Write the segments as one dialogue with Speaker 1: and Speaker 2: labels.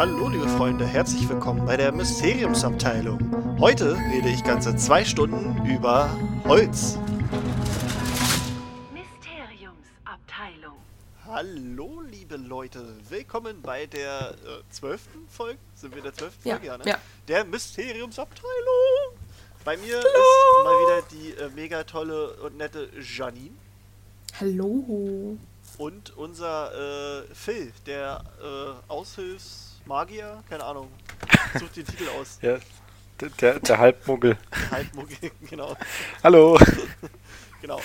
Speaker 1: Hallo liebe Freunde, herzlich willkommen bei der Mysteriumsabteilung. Heute rede ich ganze zwei Stunden über Holz.
Speaker 2: Mysteriumsabteilung.
Speaker 1: Hallo liebe Leute, willkommen bei der äh, zwölften Folge. Sind wir in der zwölften
Speaker 3: Ja,
Speaker 1: Folge? Ja, ne?
Speaker 3: ja.
Speaker 1: Der Mysteriumsabteilung. Bei mir ist mal wieder die äh, mega tolle und nette Janine
Speaker 3: Hallo.
Speaker 1: und unser äh, Phil, der äh, Aushilfsmagier, keine Ahnung, sucht den Titel aus.
Speaker 4: Ja, der, der, der Halbmuggel.
Speaker 1: Halbmuggel, genau.
Speaker 4: Hallo.
Speaker 1: Genau.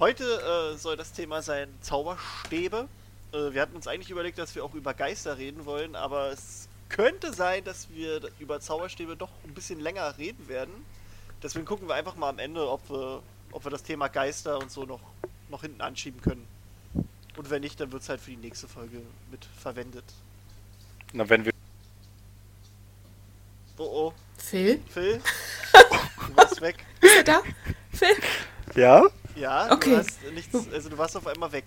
Speaker 1: Heute äh, soll das Thema sein Zauberstäbe. Äh, wir hatten uns eigentlich überlegt, dass wir auch über Geister reden wollen, aber es könnte sein, dass wir über Zauberstäbe doch ein bisschen länger reden werden. Deswegen gucken wir einfach mal am Ende, ob wir, ob wir das Thema Geister und so noch, noch hinten anschieben können. Und wenn nicht, dann wird es halt für die nächste Folge mit verwendet.
Speaker 4: Na, wenn wir.
Speaker 1: Oh oh,
Speaker 3: Phil?
Speaker 1: Phil? du warst weg.
Speaker 3: Ist er da? Phil?
Speaker 4: Ja?
Speaker 1: Ja,
Speaker 3: Okay.
Speaker 1: du hast nichts, also du warst auf einmal weg.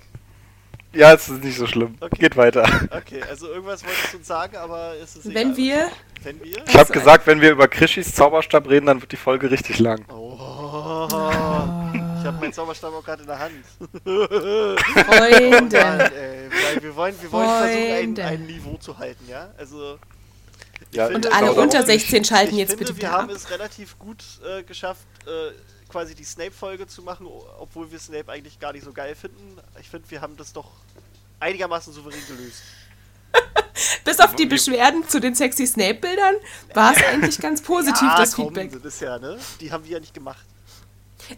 Speaker 4: Ja, es ist nicht so schlimm.
Speaker 1: Okay.
Speaker 4: Geht weiter.
Speaker 1: Okay, also irgendwas wolltest du uns sagen, aber es ist egal.
Speaker 3: Wenn wir.
Speaker 1: Wenn wir?
Speaker 4: Ich habe
Speaker 3: so,
Speaker 4: gesagt, wenn wir über Krishis Zauberstab reden, dann wird die Folge richtig lang.
Speaker 1: Oh, habe meinen Zauberstab auch gerade in der Hand.
Speaker 3: Freunde.
Speaker 1: Mann, ey, weil wir wollen, wir wollen versuchen, ein, ein Niveau zu halten, ja? Also. ich
Speaker 4: Ja,
Speaker 1: finde-
Speaker 3: Und alle unter
Speaker 4: darum-
Speaker 3: 16 schalten
Speaker 1: ich
Speaker 3: jetzt
Speaker 1: finde,
Speaker 3: bitte
Speaker 1: wir
Speaker 3: wieder
Speaker 1: haben
Speaker 3: ab.
Speaker 1: es relativ gut äh, geschafft, äh, quasi die Snape-Folge zu machen, obwohl wir Snape eigentlich gar nicht so geil finden. Ich finde, wir haben das doch einigermaßen souverän gelöst.
Speaker 3: Bis auf die Beschwerden zu den sexy Snape-Bildern war es eigentlich ganz positiv, das
Speaker 1: komm,
Speaker 3: Feedback.
Speaker 1: Das ist ja, ne? Die haben wir ja nicht gemacht.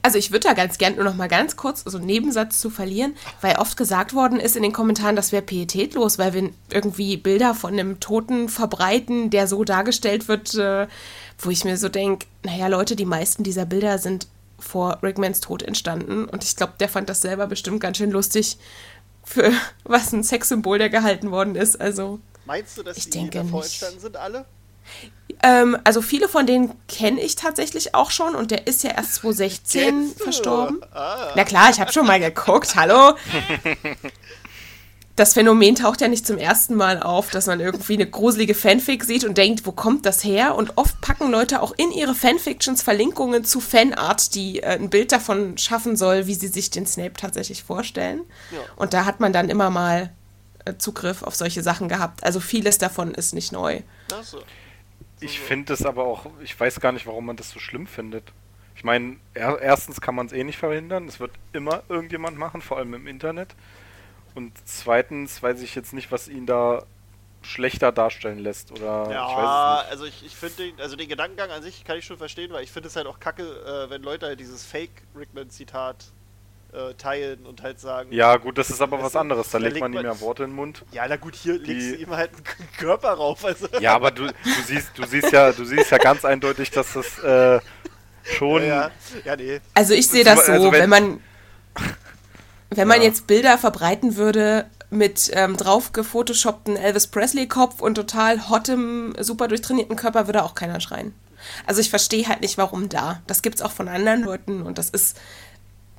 Speaker 3: Also ich würde da ganz gern nur noch mal ganz kurz so einen Nebensatz zu verlieren, weil oft gesagt worden ist in den Kommentaren, das wäre pietätlos, weil wir irgendwie Bilder von einem Toten verbreiten, der so dargestellt wird, äh, wo ich mir so denke, naja Leute, die meisten dieser Bilder sind vor Rickmans Tod entstanden und ich glaube, der fand das selber bestimmt ganz schön lustig, für was ein Sexsymbol der gehalten worden ist. Also
Speaker 1: Meinst du, dass
Speaker 3: Ich
Speaker 1: die
Speaker 3: denke
Speaker 1: davor
Speaker 3: nicht.
Speaker 1: entstanden sind, alle?
Speaker 3: Ähm, also viele von denen kenne ich tatsächlich auch schon und der ist ja erst 2016
Speaker 1: Kennst du?
Speaker 3: verstorben.
Speaker 1: Ah.
Speaker 3: Na klar, ich habe schon mal geguckt, hallo. Das Phänomen taucht ja nicht zum ersten Mal auf, dass man irgendwie eine gruselige Fanfic sieht und denkt, wo kommt das her? Und oft packen Leute auch in ihre Fanfictions Verlinkungen zu Fanart, die äh, ein Bild davon schaffen soll, wie sie sich den Snape tatsächlich vorstellen.
Speaker 1: Ja.
Speaker 3: Und da hat man dann immer mal äh, Zugriff auf solche Sachen gehabt. Also vieles davon ist nicht neu.
Speaker 1: Ach so.
Speaker 4: Ich finde es aber auch, ich weiß gar nicht, warum man das so schlimm findet. Ich meine, er, erstens kann man es eh nicht verhindern. Es wird immer irgendjemand machen, vor allem im Internet. Und zweitens weiß ich jetzt nicht, was ihn da schlechter darstellen lässt. Oder ich
Speaker 1: Ja,
Speaker 4: es
Speaker 1: also ich, ich finde den, also den Gedankengang an sich kann ich schon verstehen, weil ich finde es halt auch kacke, äh, wenn Leute halt dieses Fake-Rickman-Zitat äh, teilen und halt sagen.
Speaker 4: Ja, gut, das ist aber was anderes. Da legt man ihm ja Worte in den Mund.
Speaker 1: ja, na gut, hier legst du
Speaker 4: Die-
Speaker 1: ihm halt einen Körper rauf, also.
Speaker 4: Ja, aber du, du siehst, du siehst ja, du siehst ja ganz eindeutig, dass das äh, schon.
Speaker 1: ja, ja, nee.
Speaker 3: Also ich sehe das so,
Speaker 4: Also wenn-
Speaker 3: wenn, man wenn man
Speaker 4: Ja.
Speaker 3: jetzt Bilder verbreiten würde mit ähm, drauf gefotoshoppten Elvis Presley Kopf und total hottem, super durchtrainierten Körper, würde auch keiner schreien. Also ich verstehe halt nicht, warum da. Das gibt's auch von anderen Leuten und das ist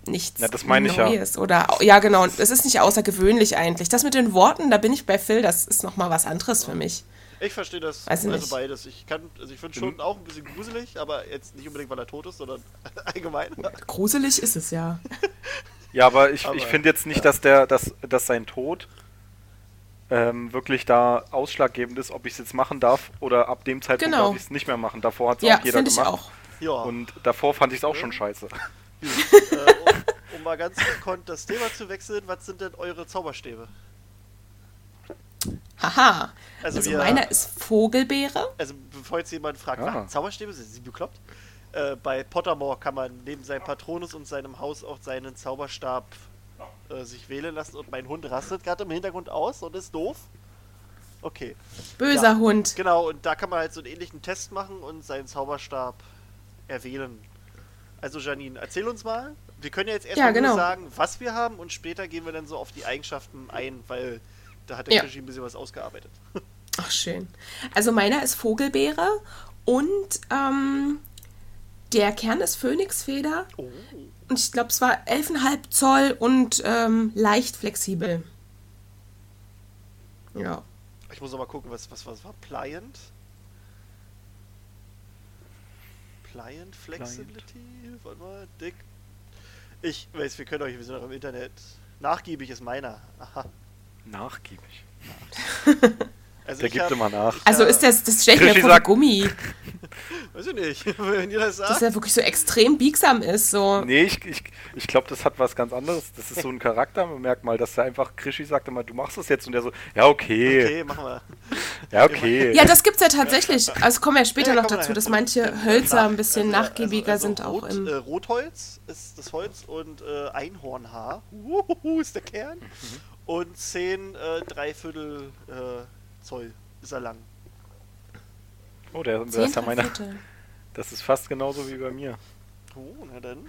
Speaker 3: nichts
Speaker 4: Ja, das meine ich ja.
Speaker 3: Oder ja genau, und es ist nicht außergewöhnlich eigentlich. Das mit den Worten, da bin ich bei Phil, das ist noch mal was anderes für mich.
Speaker 1: Ich verstehe das,
Speaker 3: Weiß ich
Speaker 1: also
Speaker 3: nicht.
Speaker 1: beides. Ich kann, also ich finde schon
Speaker 4: Mhm.
Speaker 1: auch ein bisschen gruselig, aber jetzt nicht unbedingt, weil er tot ist, sondern allgemein.
Speaker 3: Gruselig ist es ja.
Speaker 4: Ja, aber ich,
Speaker 1: Aber,
Speaker 4: ich finde jetzt nicht, dass der, dass, dass sein Tod ähm, wirklich da ausschlaggebend ist, ob ich es jetzt machen darf oder ab dem Zeitpunkt
Speaker 3: Genau.
Speaker 4: darf ich es nicht mehr machen. Davor hat es
Speaker 3: Ja,
Speaker 4: auch jeder
Speaker 3: finde ich
Speaker 4: gemacht.
Speaker 3: auch.
Speaker 1: Ja,
Speaker 4: Und davor fand ich es auch schon scheiße.
Speaker 1: Äh, um, um mal ganz gekonnt das Thema zu wechseln, was sind denn eure Zauberstäbe?
Speaker 3: Haha.
Speaker 1: Also
Speaker 3: Also,
Speaker 1: wir-
Speaker 3: meiner ist Vogelbeere.
Speaker 1: Also bevor jetzt jemand fragt,
Speaker 4: Ah.
Speaker 1: was, Zauberstäbe, sind sie bekloppt? Äh, bei Pottermore kann man neben seinem Patronus und seinem Haus auch seinen Zauberstab äh, sich wählen lassen und mein Hund rastet gerade im Hintergrund aus und ist doof. Okay,
Speaker 3: Böser
Speaker 1: Ja.
Speaker 3: Hund.
Speaker 1: genau, und da kann man halt so einen ähnlichen Test machen und seinen Zauberstab erwählen. Also Janine, erzähl uns mal. Wir können ja jetzt erstmal
Speaker 3: Ja, genau.
Speaker 1: nur sagen, was wir haben und später gehen wir dann so auf die Eigenschaften ein, weil da hat der
Speaker 3: Ja.
Speaker 1: Krischi ein bisschen was ausgearbeitet.
Speaker 3: Ach, schön. Also meiner ist Vogelbeere und ähm, der Kern ist Phönixfeder.
Speaker 1: Oh.
Speaker 3: Und ich glaube, es war 11,5 Zoll und ähm, leicht flexibel. Ja.
Speaker 1: Ich muss noch mal gucken, was, was, was war Pliant? Pliant Flexibility? Warte mal, dick. Ich weiß, wir können euch, wir sind noch im Internet. Nachgiebig ist meiner. Aha.
Speaker 4: Nachgiebig.
Speaker 1: Also
Speaker 4: Der
Speaker 1: ich
Speaker 4: gibt
Speaker 1: hab-
Speaker 4: immer nach.
Speaker 1: ich
Speaker 3: Also ist das, das stellt mir
Speaker 4: Krischi
Speaker 3: vor Gummi,
Speaker 1: Weiß ich nicht, wenn ihr das
Speaker 3: dass
Speaker 1: sagt.
Speaker 3: er wirklich so extrem biegsam ist. So.
Speaker 4: Nee, ich, ich, ich glaube, das hat was ganz anderes. Das ist so ein Charaktermerkmal, dass er einfach, Krischi sagt immer, du machst es jetzt und der so, ja, okay,
Speaker 1: Okay, machen wir.
Speaker 4: ja, okay.
Speaker 3: Ja, das gibt's ja tatsächlich. Also kommen wir ja später
Speaker 1: Ja,
Speaker 3: noch dazu, dass manche Hölzer ein bisschen
Speaker 1: Also,
Speaker 3: nachgiebiger
Speaker 1: also,
Speaker 3: sind
Speaker 1: also
Speaker 3: auch
Speaker 1: Rot,
Speaker 3: im.
Speaker 1: Äh, Rotholz ist das Holz und äh, Einhornhaar. Uhuhu, ist der Kern.
Speaker 3: Mhm.
Speaker 1: Und 10 äh, Dreiviertel äh, Zoll ist er lang.
Speaker 4: Oh, der, das
Speaker 3: Zehn,
Speaker 4: ist ja meine,
Speaker 3: Dreiviertel.
Speaker 4: das ist fast genauso wie bei mir.
Speaker 1: Oh, na dann.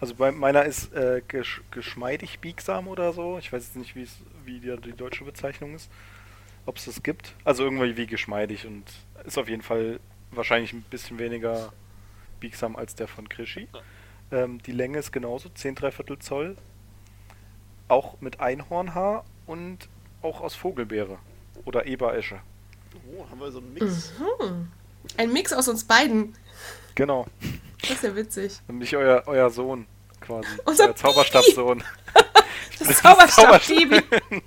Speaker 4: Also bei meiner ist äh, gesch geschmeidig biegsam oder so. Ich weiß jetzt nicht, wie es wie die, die deutsche Bezeichnung ist. Ob es das gibt. Also irgendwie wie geschmeidig und ist auf jeden Fall wahrscheinlich ein bisschen weniger biegsam als der von Krischi. Ähm, die Länge ist genauso, 10 Dreiviertel Zoll. Auch mit Einhornhaar und auch aus Vogelbeere oder Eberesche.
Speaker 1: Oh, haben wir so einen Mix.
Speaker 3: Mhm. Ein Mix aus uns beiden.
Speaker 4: Genau.
Speaker 3: Das ist ja witzig.
Speaker 4: Und nicht euer, euer Sohn quasi.
Speaker 3: Unser
Speaker 4: euer Zauberstabsohn.
Speaker 3: Das Zauberstab-Baby.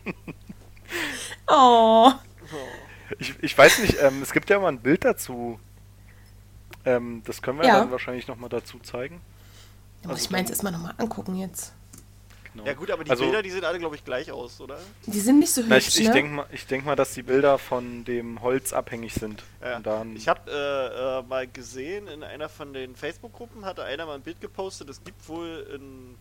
Speaker 3: Oh.
Speaker 4: Ich, ich weiß nicht, ähm, es gibt ja mal ein Bild dazu. Ähm, das können wir
Speaker 3: Ja.
Speaker 4: dann wahrscheinlich nochmal dazu zeigen.
Speaker 3: Da muss ich meins erstmal nochmal angucken jetzt.
Speaker 4: Genau.
Speaker 1: Ja gut, aber die
Speaker 4: also,
Speaker 1: Bilder, die sehen alle, glaube ich, gleich aus, oder?
Speaker 3: Die sind nicht so
Speaker 4: na,
Speaker 3: hübsch,
Speaker 4: ich, ich
Speaker 3: ne?
Speaker 4: denke mal, ich denk mal, dass die Bilder von dem Holz abhängig sind.
Speaker 1: Ja.
Speaker 4: Und dann,
Speaker 1: Ich habe äh, äh, mal gesehen, in einer von den Facebook-Gruppen hatte einer mal ein Bild gepostet. Es gibt wohl in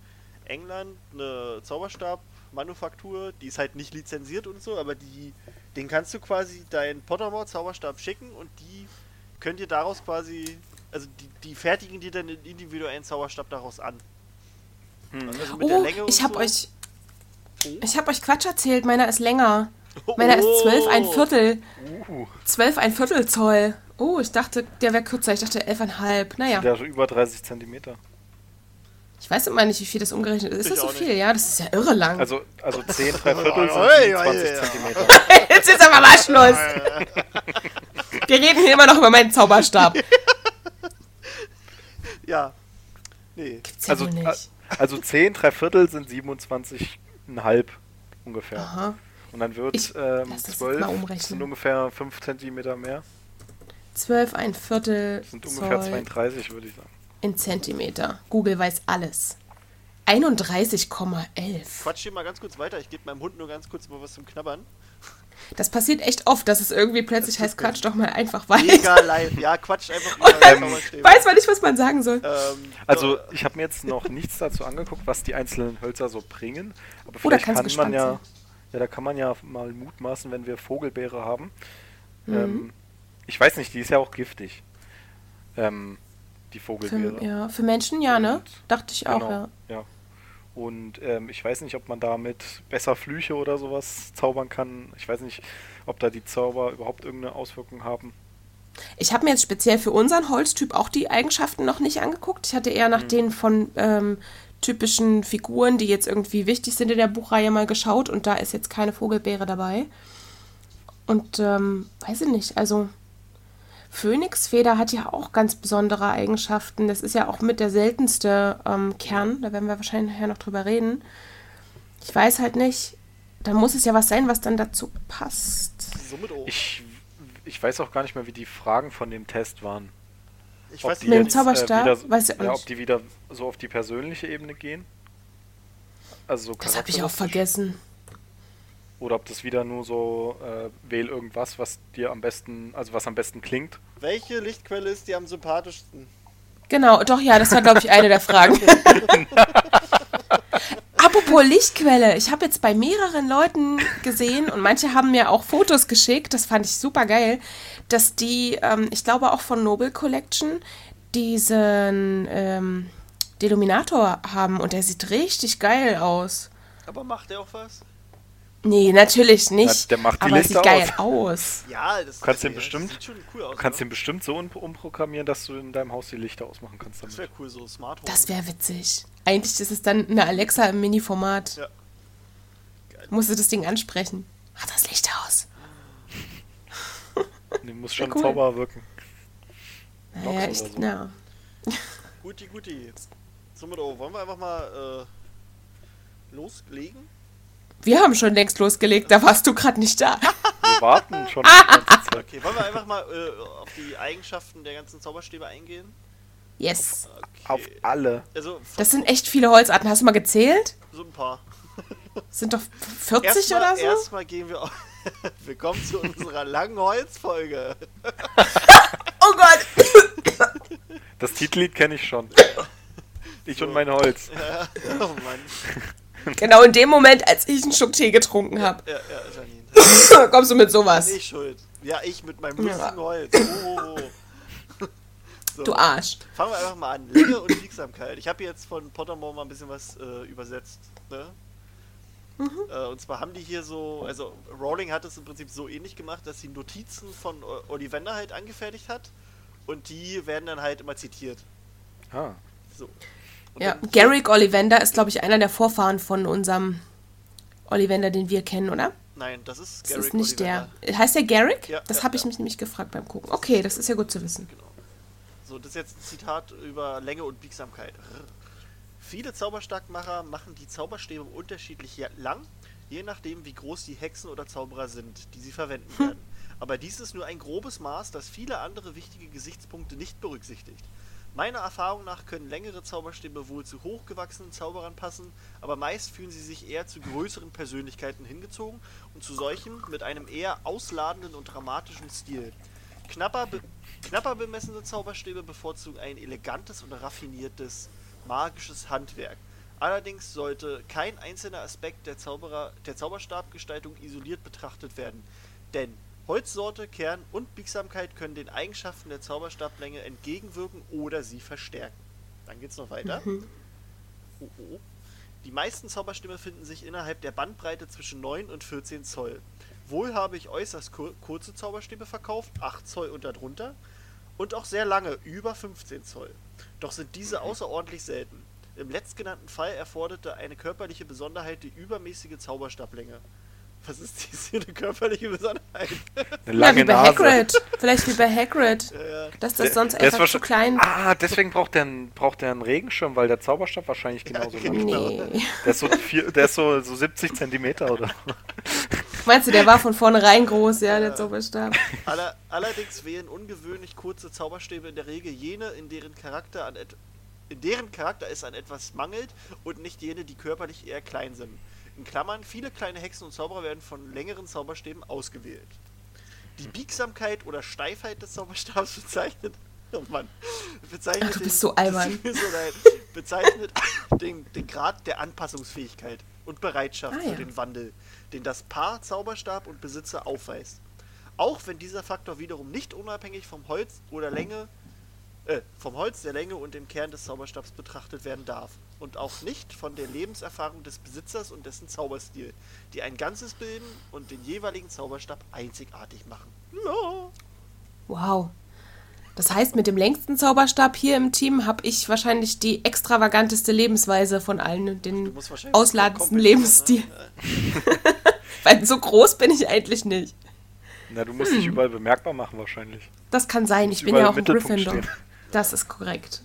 Speaker 1: England eine Zauberstab-Manufaktur, die ist halt nicht lizenziert und so, aber die, den kannst du quasi deinen Pottermore-Zauberstab schicken und die könnt ihr daraus quasi, also die, die fertigen dir dann einen individuellen Zauberstab daraus an.
Speaker 4: Hm.
Speaker 1: Also
Speaker 3: Oh,
Speaker 1: und
Speaker 3: ich habe
Speaker 1: so.
Speaker 3: euch,
Speaker 1: Oh.
Speaker 3: ich habe euch Quatsch erzählt. Meiner ist länger. Meiner ist zwölf ein Viertel.
Speaker 4: uh,
Speaker 3: Zwölf ein Viertel Zoll. Oh, ich dachte, der wäre kürzer. Ich dachte elfeinhalb. Naja,
Speaker 4: der ist über 30 Zentimeter.
Speaker 3: ich weiß immer nicht, wie viel das umgerechnet ist. Ist das so viel?
Speaker 1: nicht.
Speaker 3: Ja, das ist ja irre lang.
Speaker 4: Also, also 10, 3 Viertel sind
Speaker 1: Oi, oi,
Speaker 4: 27
Speaker 1: oi, oi.
Speaker 4: Zentimeter.
Speaker 3: Jetzt ist aber mal Schluss. Wir reden hier immer noch über meinen Zauberstab.
Speaker 1: Ja. Nee.
Speaker 3: Gibt's ja
Speaker 4: Also,
Speaker 3: wohl
Speaker 4: äh,
Speaker 3: nicht.
Speaker 4: Also 10, 3 Viertel sind 27,5 ungefähr.
Speaker 3: Aha.
Speaker 4: Und dann wird
Speaker 3: Ich
Speaker 4: ähm,
Speaker 3: lass das jetzt
Speaker 4: 12
Speaker 3: mal umrechnen.
Speaker 4: sind ungefähr 5 Zentimeter mehr.
Speaker 3: Zwölf ein Viertel
Speaker 4: Das sind ungefähr
Speaker 3: Zoll
Speaker 4: 32, würde ich sagen.
Speaker 3: in Zentimeter. Google weiß alles. 31,11.
Speaker 1: Quatsch hier mal ganz kurz weiter. Ich gebe meinem Hund nur ganz kurz mal was zum Knabbern.
Speaker 3: Das passiert echt oft, dass es irgendwie plötzlich heißt, Quatsch doch mal einfach weiter.
Speaker 1: Mega live. Ja, Quatsch einfach
Speaker 3: dann
Speaker 1: Zauberstäbe.
Speaker 3: Weiß man nicht, was man sagen soll.
Speaker 1: Ähm,
Speaker 4: Also
Speaker 1: so,
Speaker 4: ich habe mir jetzt noch nichts dazu angeguckt, was die einzelnen Hölzer so bringen. Aber
Speaker 3: Oh, da
Speaker 4: vielleicht
Speaker 3: du
Speaker 4: kann man
Speaker 3: gespannt
Speaker 4: ja,
Speaker 3: sein.
Speaker 4: ja, da kann man ja mal mutmaßen, wenn wir Vogelbeere haben.
Speaker 3: Mhm.
Speaker 4: Ähm, ich weiß nicht, die ist ja auch giftig. Ähm, die
Speaker 3: Für,
Speaker 4: Vogelbeere.
Speaker 3: ja, für Menschen ja, ne?
Speaker 4: Und-
Speaker 3: Dachte ich auch,
Speaker 4: Genau,
Speaker 3: ja.
Speaker 4: ja. Und ähm, ich weiß nicht, ob man damit besser Flüche oder sowas zaubern kann. Ich weiß nicht, ob da die Zauber überhaupt irgendeine Auswirkung haben.
Speaker 3: Ich habe mir jetzt speziell für unseren Holztyp auch die Eigenschaften noch nicht angeguckt. Ich hatte eher
Speaker 4: Mhm.
Speaker 3: nach den von ähm, typischen Figuren, die jetzt irgendwie wichtig sind in der Buchreihe, mal geschaut und da ist jetzt keine Vogelbeere dabei. Und ähm, weiß ich nicht, also Phönixfeder hat ja auch ganz besondere Eigenschaften. Das ist ja auch mit der seltenste ähm, Kern. Da werden wir wahrscheinlich nachher noch drüber reden. Ich weiß halt nicht. Da muss es ja was sein, was dann dazu passt.
Speaker 1: somit auch.
Speaker 4: Ich, ich weiß auch gar nicht mehr, wie die Fragen von dem Test waren.
Speaker 1: Ich
Speaker 4: Ob
Speaker 1: weiß
Speaker 4: die
Speaker 3: Mit dem Zauberstab?
Speaker 4: wieder,
Speaker 3: Weiß ich
Speaker 4: ja, ob die wieder so auf die persönliche Ebene gehen. Also so
Speaker 3: Das habe ich auch vergessen.
Speaker 4: Oder ob das wieder nur so äh, wähl irgendwas, was dir am besten, also was am besten klingt.
Speaker 1: Welche Lichtquelle ist die am sympathischsten?
Speaker 3: Genau, doch, ja, das war, glaube ich, eine der Fragen. Apropos Lichtquelle, ich habe jetzt bei mehreren Leuten gesehen und manche haben mir auch Fotos geschickt, das fand ich super geil, dass die, ähm, ich glaube auch von Noble Collection, diesen ähm, Deluminator haben und der sieht richtig geil aus.
Speaker 1: Aber macht der auch was?
Speaker 3: Nee, natürlich nicht.
Speaker 4: Ja, der macht die
Speaker 3: aber
Speaker 4: Lichter
Speaker 3: sieht geil aus.
Speaker 1: Ja, das,
Speaker 4: kannst
Speaker 1: das,
Speaker 4: den bestimmt-
Speaker 1: sieht schon cool aus.
Speaker 4: Du kannst
Speaker 1: ne?
Speaker 4: den bestimmt so um, umprogrammieren, dass du in deinem Haus die Lichter ausmachen kannst
Speaker 1: Das
Speaker 4: damit.
Speaker 1: wäre cool, so Smart Home.
Speaker 3: Das wäre witzig. Eigentlich ist es dann eine Alexa im Mini-Format.
Speaker 1: Ja.
Speaker 3: Musst du das Ding ansprechen. Mach das Licht aus.
Speaker 4: Nee, muss schon
Speaker 3: cool.
Speaker 4: Zauberer wirken.
Speaker 3: Naja, ich,
Speaker 4: so.
Speaker 3: ja.
Speaker 1: Guti, guti. Somit, oh, wollen wir einfach mal äh, loslegen?
Speaker 3: Wir haben schon längst losgelegt, da warst du gerade nicht da.
Speaker 4: Wir warten schon Zeit.
Speaker 1: Okay, wollen wir einfach mal äh, auf die Eigenschaften der ganzen Zauberstäbe eingehen?
Speaker 3: Yes.
Speaker 1: Okay.
Speaker 4: Auf alle.
Speaker 1: Also,
Speaker 3: Das sind echt viele Holzarten. Hast du mal gezählt?
Speaker 1: so ein paar.
Speaker 3: Sind doch 40
Speaker 1: Erstmal,
Speaker 3: oder so?
Speaker 1: erstmal gehen wir auf. Willkommen zu unserer langen Holzfolge.
Speaker 3: Oh Gott!
Speaker 4: Das Titellied kenne ich schon. Ich und mein Holz.
Speaker 1: Oh Mann.
Speaker 3: Genau in dem Moment, als ich einen Schluck Tee getrunken habe,
Speaker 1: Ja, ja, Janine.
Speaker 3: kommst du mit sowas.
Speaker 1: Ich schuld. Ja, ich mit meinem lustigen
Speaker 3: Ja.
Speaker 1: Holz. Oh. So,
Speaker 3: Du Arsch.
Speaker 1: fangen wir einfach mal an. Länge und Biegsamkeit. Ich habe jetzt von Pottermore mal ein bisschen was äh, übersetzt. Ne?
Speaker 3: Mhm.
Speaker 1: Äh, und zwar haben die hier so, also Rowling hat es im Prinzip so ähnlich gemacht, dass sie Notizen von Ollivander halt angefertigt hat und die werden dann halt immer zitiert.
Speaker 4: Ah.
Speaker 1: So.
Speaker 3: Ja, Garrick Ollivander ist, glaube ich, einer der Vorfahren von unserem Ollivander, den wir kennen, oder?
Speaker 1: Nein, das ist
Speaker 3: Das
Speaker 1: Garrick
Speaker 3: ist nicht
Speaker 1: Ollivander.
Speaker 3: der. Heißt der Garrick?
Speaker 1: Ja,
Speaker 3: das
Speaker 1: ja,
Speaker 3: habe ich
Speaker 1: ja.
Speaker 3: mich nämlich gefragt beim Gucken. Okay, das ist ja gut zu wissen.
Speaker 1: Genau. So, das ist jetzt ein Zitat über Länge und Biegsamkeit. Viele Zauberstarkmacher machen die Zauberstäbe unterschiedlich lang, je nachdem wie groß die Hexen oder Zauberer sind, die sie verwenden werden. Aber dies ist nur ein grobes Maß, das viele andere wichtige Gesichtspunkte nicht berücksichtigt. Meiner Erfahrung nach können längere Zauberstäbe wohl zu hochgewachsenen Zauberern passen, aber meist fühlen sie sich eher zu größeren Persönlichkeiten hingezogen und zu solchen mit einem eher ausladenden und dramatischen Stil. Knapper, be knapper bemessene Zauberstäbe bevorzugen ein elegantes und raffiniertes magisches Handwerk. Allerdings sollte kein einzelner Aspekt der, Zauberer, der Zauberstabgestaltung isoliert betrachtet werden, denn Holzsorte, Kern und Biegsamkeit können den Eigenschaften der Zauberstablänge entgegenwirken oder sie verstärken. Dann geht's noch weiter. Oh, oh. Die meisten Zauberstäbe finden sich innerhalb der Bandbreite zwischen 9 und 14 Zoll. Wohl habe ich äußerst kur kurze Zauberstäbe verkauft, 8 Zoll und darunter, und auch sehr lange, über 15 Zoll. Doch sind diese außerordentlich selten. Im letztgenannten Fall erforderte eine körperliche Besonderheit die übermäßige Zauberstablänge. Was ist dies hier eine körperliche Besonderheit?
Speaker 4: Eine
Speaker 3: Ja,
Speaker 4: lange
Speaker 3: wie bei
Speaker 4: Nase.
Speaker 3: Hagrid. Vielleicht wie bei Hagrid.
Speaker 1: Ja,
Speaker 3: Dass das sonst
Speaker 4: Der ist
Speaker 3: einfach zu klein
Speaker 4: Ah, deswegen braucht der, einen, braucht der einen Regenschirm, weil der Zauberstab wahrscheinlich genauso lang ist.
Speaker 3: Nee.
Speaker 4: Der ist so, vier, der ist so, so 70 Zentimeter oder so.
Speaker 3: Meinst du, der war von vornherein groß, ja, der Zauberstab?
Speaker 1: Aller, allerdings wählen ungewöhnlich kurze Zauberstäbe in der Regel jene, in deren Charakter an et in deren Charakter es an etwas mangelt und nicht jene, die körperlich eher klein sind. In Klammern, viele kleine Hexen und Zauberer werden von längeren Zauberstäben ausgewählt. Die Biegsamkeit oder Steifheit des Zauberstabs bezeichnet. Oh Mann. Bezeichnet
Speaker 3: Ach, du bist
Speaker 1: den-
Speaker 3: so albern.
Speaker 1: bezeichnet den, den Grad der Anpassungsfähigkeit und Bereitschaft
Speaker 3: Ah,
Speaker 1: für
Speaker 3: ja.
Speaker 1: den Wandel, den das Paar Zauberstab und Besitzer aufweist. Auch wenn dieser Faktor wiederum nicht unabhängig vom Holz oder Länge, äh, vom Holz der Länge und dem Kern des Zauberstabs betrachtet werden darf. Und auch nicht von der Lebenserfahrung des Besitzers und dessen Zauberstil, die ein Ganzes bilden und den jeweiligen Zauberstab einzigartig machen. Ja.
Speaker 3: Wow. Das heißt, mit dem längsten Zauberstab hier im Team habe ich wahrscheinlich die extravaganteste Lebensweise von allen,
Speaker 1: Du
Speaker 3: den ausladendsten Lebensstil.
Speaker 1: ne?
Speaker 3: Weil so groß bin ich eigentlich nicht.
Speaker 4: Na, du musst dich überall bemerkbar machen wahrscheinlich.
Speaker 3: Das kann sein, ich bin ja auch ein Gryffindor.
Speaker 4: stehen.
Speaker 3: Das ist korrekt.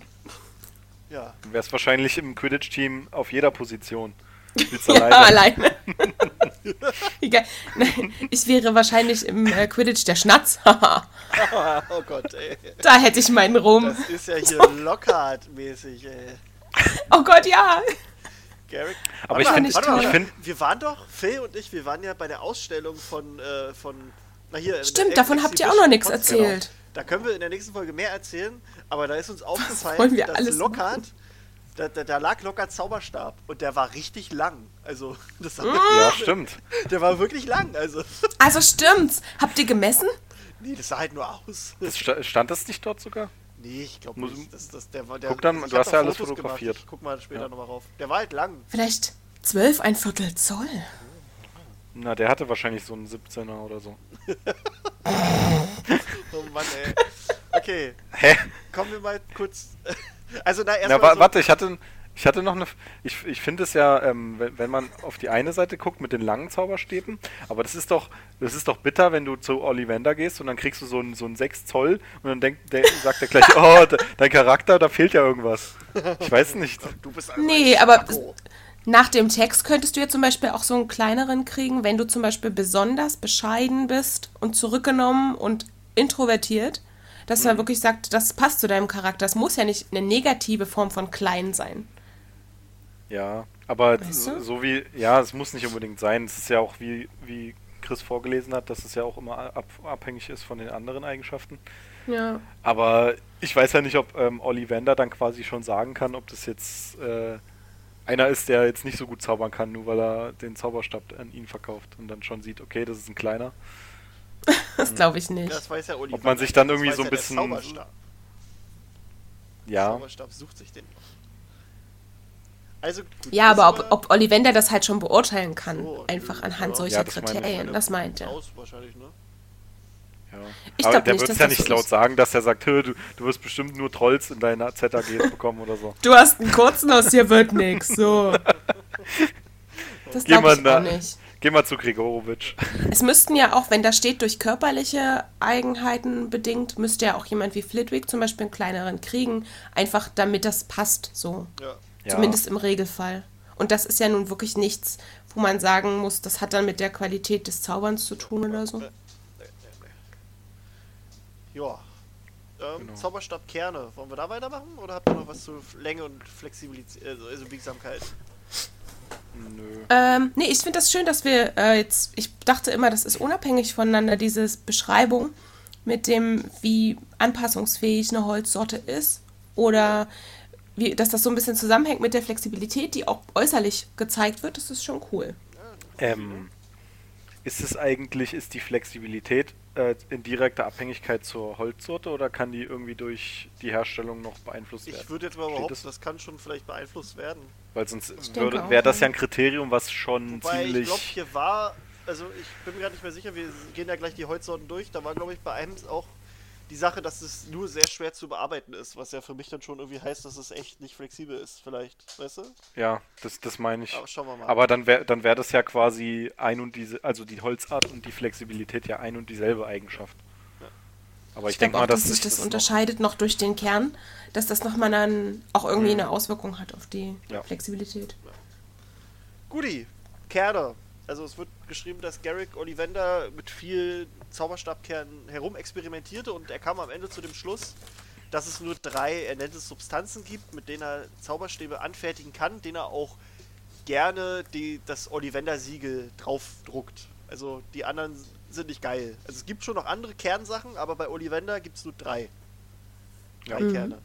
Speaker 1: Ja.
Speaker 4: Du wärst wahrscheinlich im Quidditch-Team auf jeder Position.
Speaker 3: Ja,
Speaker 4: alleine.
Speaker 3: alleine. Ich wäre wahrscheinlich im äh, Quidditch der Schnatz. Haha.
Speaker 1: oh Gott, ey.
Speaker 3: da hätte ich meinen Ruhm.
Speaker 1: Das ist ja hier Lockhart-mäßig, ey.
Speaker 3: Oh Gott, ja.
Speaker 1: Garrick.
Speaker 4: Aber
Speaker 1: Warte
Speaker 4: ich
Speaker 3: finde-
Speaker 1: warte mal,
Speaker 4: ich find-
Speaker 1: wir waren doch, Phil und ich, wir waren ja bei der Ausstellung von, äh, von, na hier.
Speaker 3: Stimmt, davon habt ihr auch noch nichts
Speaker 1: Exhibition
Speaker 3: erzählt.
Speaker 1: Genau. Da können wir in der nächsten Folge mehr erzählen, aber da ist uns aufgefallen,
Speaker 3: wir
Speaker 1: dass
Speaker 3: alles
Speaker 1: Lockhart, da, da, da lag Lockhart Zauberstab und der war richtig lang. Also, das
Speaker 4: Ja, stimmt.
Speaker 1: der war wirklich lang. Also,
Speaker 3: Also stimmt's. Habt ihr gemessen?
Speaker 1: nee, das sah halt nur aus.
Speaker 4: Das sta- stand das nicht dort sogar?
Speaker 1: Nee, ich glaube nicht. Das, das, der, der,
Speaker 4: Guck dann, du hast ja alles
Speaker 1: Fotos
Speaker 4: fotografiert.
Speaker 1: Gemacht. Ich guck mal später
Speaker 4: Ja.
Speaker 1: nochmal rauf. Der war halt lang.
Speaker 3: Vielleicht zwölf, ein Viertel Zoll.
Speaker 4: Na, der hatte wahrscheinlich so einen 17er oder so.
Speaker 1: Oh Mann, ey. Okay,
Speaker 4: Hä?
Speaker 1: kommen wir mal kurz. Also, na,
Speaker 4: Na,
Speaker 1: erstmal.
Speaker 4: wa
Speaker 1: so,
Speaker 4: warte, ich hatte, Ich hatte noch eine. Ich, ich finde es ja, ähm, wenn, wenn man auf die eine Seite guckt mit den langen Zauberstäben, aber das ist doch, das ist doch bitter, wenn du zu Ollivander gehst und dann kriegst du so einen so einen 6 Zoll und dann denkt, der, sagt er gleich, oh, de, dein Charakter, da fehlt ja irgendwas. Ich weiß nicht.
Speaker 1: Du bist also
Speaker 3: Nee, aber nach dem Text könntest du ja zum Beispiel auch so einen kleineren kriegen, wenn du zum Beispiel besonders bescheiden bist und zurückgenommen und introvertiert, dass
Speaker 1: Mhm.
Speaker 3: man wirklich sagt, das passt zu deinem Charakter. Das muss ja nicht eine negative Form von klein sein.
Speaker 4: Ja, aber
Speaker 3: Weißt
Speaker 4: so,
Speaker 3: du?
Speaker 4: so wie, ja, es muss nicht unbedingt sein. Es ist ja auch wie, wie Chris vorgelesen hat, dass es ja auch immer ab, abhängig ist von den anderen Eigenschaften.
Speaker 3: Ja.
Speaker 4: Aber ich weiß ja nicht, ob ähm, Ollivander dann quasi schon sagen kann, ob das jetzt äh, einer ist, der jetzt nicht so gut zaubern kann, nur weil er den Zauberstab an ihn verkauft und dann schon sieht, okay, das ist ein kleiner.
Speaker 3: Das glaube ich nicht.
Speaker 1: Das weiß ja Oliver.
Speaker 4: Ob man sich dann irgendwie so ein
Speaker 1: ja der
Speaker 4: bisschen-
Speaker 1: Zauberstab.
Speaker 4: Ja,
Speaker 1: Zauberstab sucht sich den. Also, gut,
Speaker 3: Ja, aber ob, ob Ollivander das halt schon beurteilen kann,
Speaker 1: So,
Speaker 3: einfach
Speaker 1: ja.
Speaker 3: anhand
Speaker 1: Ja,
Speaker 3: solcher
Speaker 4: das meine ich.
Speaker 3: Kriterien, das meint er.
Speaker 1: Aus wahrscheinlich, ne?
Speaker 4: ja.
Speaker 3: Ich
Speaker 4: aber der
Speaker 3: nicht,
Speaker 4: wird es ja nicht laut sagen, dass er sagt, "Hö, du, du wirst bestimmt nur Trolls in deiner ZAGs bekommen oder so.
Speaker 3: Du hast einen kurzen, aus dir wird nix. So. Das glaube ich auch nicht.
Speaker 4: Geh mal zu Gregorowitsch.
Speaker 3: Es müssten ja auch, wenn da steht, durch körperliche Eigenheiten bedingt, müsste ja auch jemand wie Flitwick zum Beispiel einen kleineren kriegen, einfach damit das passt, so.
Speaker 1: Ja.
Speaker 4: Ja.
Speaker 3: Zumindest im Regelfall. Und das ist ja nun wirklich nichts, wo man sagen muss, das hat dann mit der Qualität des Zauberns zu tun oder so.
Speaker 1: Ja. Ähm,
Speaker 4: Genau.
Speaker 1: Zauberstabkerne. Wollen wir da weitermachen? Oder habt ihr noch was zu Länge und Flexibilität, also, also Biegsamkeit?
Speaker 4: Nö.
Speaker 3: Ähm, nee, ich finde das schön, dass wir äh, jetzt, ich dachte immer, das ist unabhängig voneinander, diese Beschreibung mit dem, wie anpassungsfähig eine Holzsorte ist oder wie, dass das so ein bisschen zusammenhängt mit der Flexibilität, die auch äußerlich gezeigt wird, das ist schon cool.
Speaker 4: Ähm, ist es eigentlich, ist die Flexibilität äh, in direkter Abhängigkeit zur Holzsorte oder kann die irgendwie durch die Herstellung noch beeinflusst werden?
Speaker 1: Ich würde jetzt mal
Speaker 4: Steht
Speaker 1: behaupten,
Speaker 4: das?
Speaker 1: das kann schon vielleicht beeinflusst werden.
Speaker 4: Weil sonst wäre das
Speaker 3: ja.
Speaker 4: ein Kriterium, was schon
Speaker 1: Wobei ich
Speaker 4: ziemlich.
Speaker 1: glaube, hier war, also ich bin mir gerade nicht mehr sicher, wir gehen ja gleich die Holzsorten durch. Da war, glaube ich, bei einem auch die Sache, dass es nur sehr schwer zu bearbeiten ist, was ja für mich dann schon irgendwie heißt, dass es echt nicht flexibel ist, vielleicht, weißt du?
Speaker 4: ja, das, das meine ich.
Speaker 1: Aber schauen wir mal.
Speaker 4: Aber dann wäre dann wär das ja quasi ein und diese, also die Holzart und die Flexibilität ja ein und dieselbe Eigenschaft. Aber ich,
Speaker 3: Ich
Speaker 4: denke mal, dass
Speaker 3: dass sich das
Speaker 4: noch-
Speaker 3: unterscheidet noch durch den Kern, dass das nochmal dann auch irgendwie eine Auswirkung hat auf die
Speaker 4: Ja.
Speaker 3: Flexibilität.
Speaker 1: Guti, Kerne. Also es wird geschrieben, dass Garrick Ollivander mit viel Zauberstabkernen herumexperimentierte und er kam am Ende zu dem Schluss, dass es nur drei, er nennt es Substanzen gibt, mit denen er Zauberstäbe anfertigen kann, denen er auch gerne die, das Ollivander-Siegel draufdruckt. Also die anderen sind nicht geil. Also es gibt schon noch andere Kernsachen, aber bei Ollivander gibt es nur drei. Drei Kerne.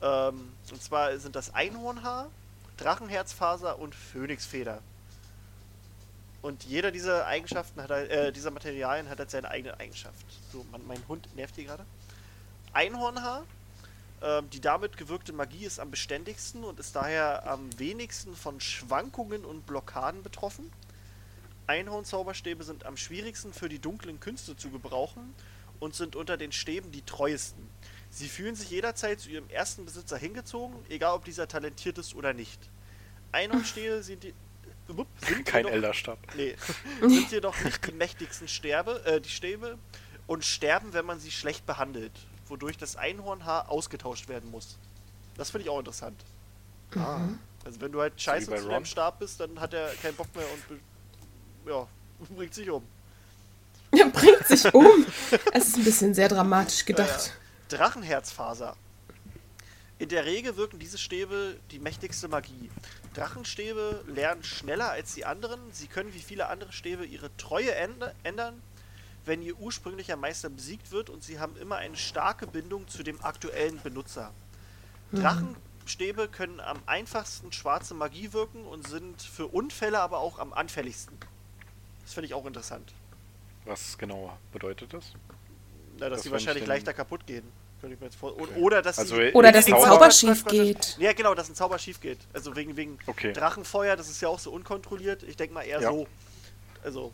Speaker 1: Ähm, und zwar sind das Einhornhaar, Drachenherzfaser und Phönixfeder. Und jeder dieser Eigenschaften hat halt, äh, dieser Materialien hat halt seine eigene Eigenschaft. So, mein, mein Hund nervt hier gerade. Einhornhaar, ähm, die damit gewirkte Magie ist am beständigsten und ist daher am wenigsten von Schwankungen und Blockaden betroffen. Einhornzauberstäbe sind am schwierigsten für die dunklen Künste zu gebrauchen und sind unter den Stäben die treuesten. Sie fühlen sich jederzeit zu ihrem ersten Besitzer hingezogen, egal ob dieser talentiert ist oder nicht. Einhornstäbe sind die. Wupp, sind
Speaker 4: Kein
Speaker 1: jedoch-
Speaker 4: Elderstab.
Speaker 1: Nee, sind jedoch nicht die mächtigsten Sterbe, äh, die Stäbe und sterben, wenn man sie schlecht behandelt, wodurch das Einhornhaar ausgetauscht werden muss. Das finde ich auch interessant. Also wenn du halt scheiße zu deinem Stab bist, dann hat er keinen Bock mehr und ja, bringt sich um.
Speaker 3: Er bringt sich um. Es ist ein bisschen sehr dramatisch gedacht.
Speaker 1: Drachenherzfaser. In der Regel wirken diese Stäbe die mächtigste Magie. Drachenstäbe lernen schneller als die anderen. Sie können wie viele andere Stäbe ihre Treue änd- ändern, wenn ihr ursprünglicher Meister besiegt wird und sie haben immer eine starke Bindung zu dem aktuellen Benutzer. Drachenstäbe können am einfachsten schwarze Magie wirken und sind für Unfälle aber auch am anfälligsten. Das finde ich auch interessant.
Speaker 4: Was genau bedeutet das?
Speaker 1: Na, dass
Speaker 4: Das
Speaker 1: sie wahrscheinlich
Speaker 4: ich
Speaker 1: leichter kaputt gehen. Könnte ich mir jetzt vor Oder dass
Speaker 4: Also,
Speaker 1: sie.
Speaker 4: äh,
Speaker 3: Oder dass ein Zauber schief geht.
Speaker 1: Ja, genau, dass ein Zauber schief geht. Also wegen, wegen
Speaker 4: Okay.
Speaker 1: Drachenfeuer, das ist ja auch so unkontrolliert. Ich denke mal eher
Speaker 4: Ja.
Speaker 1: so. Also,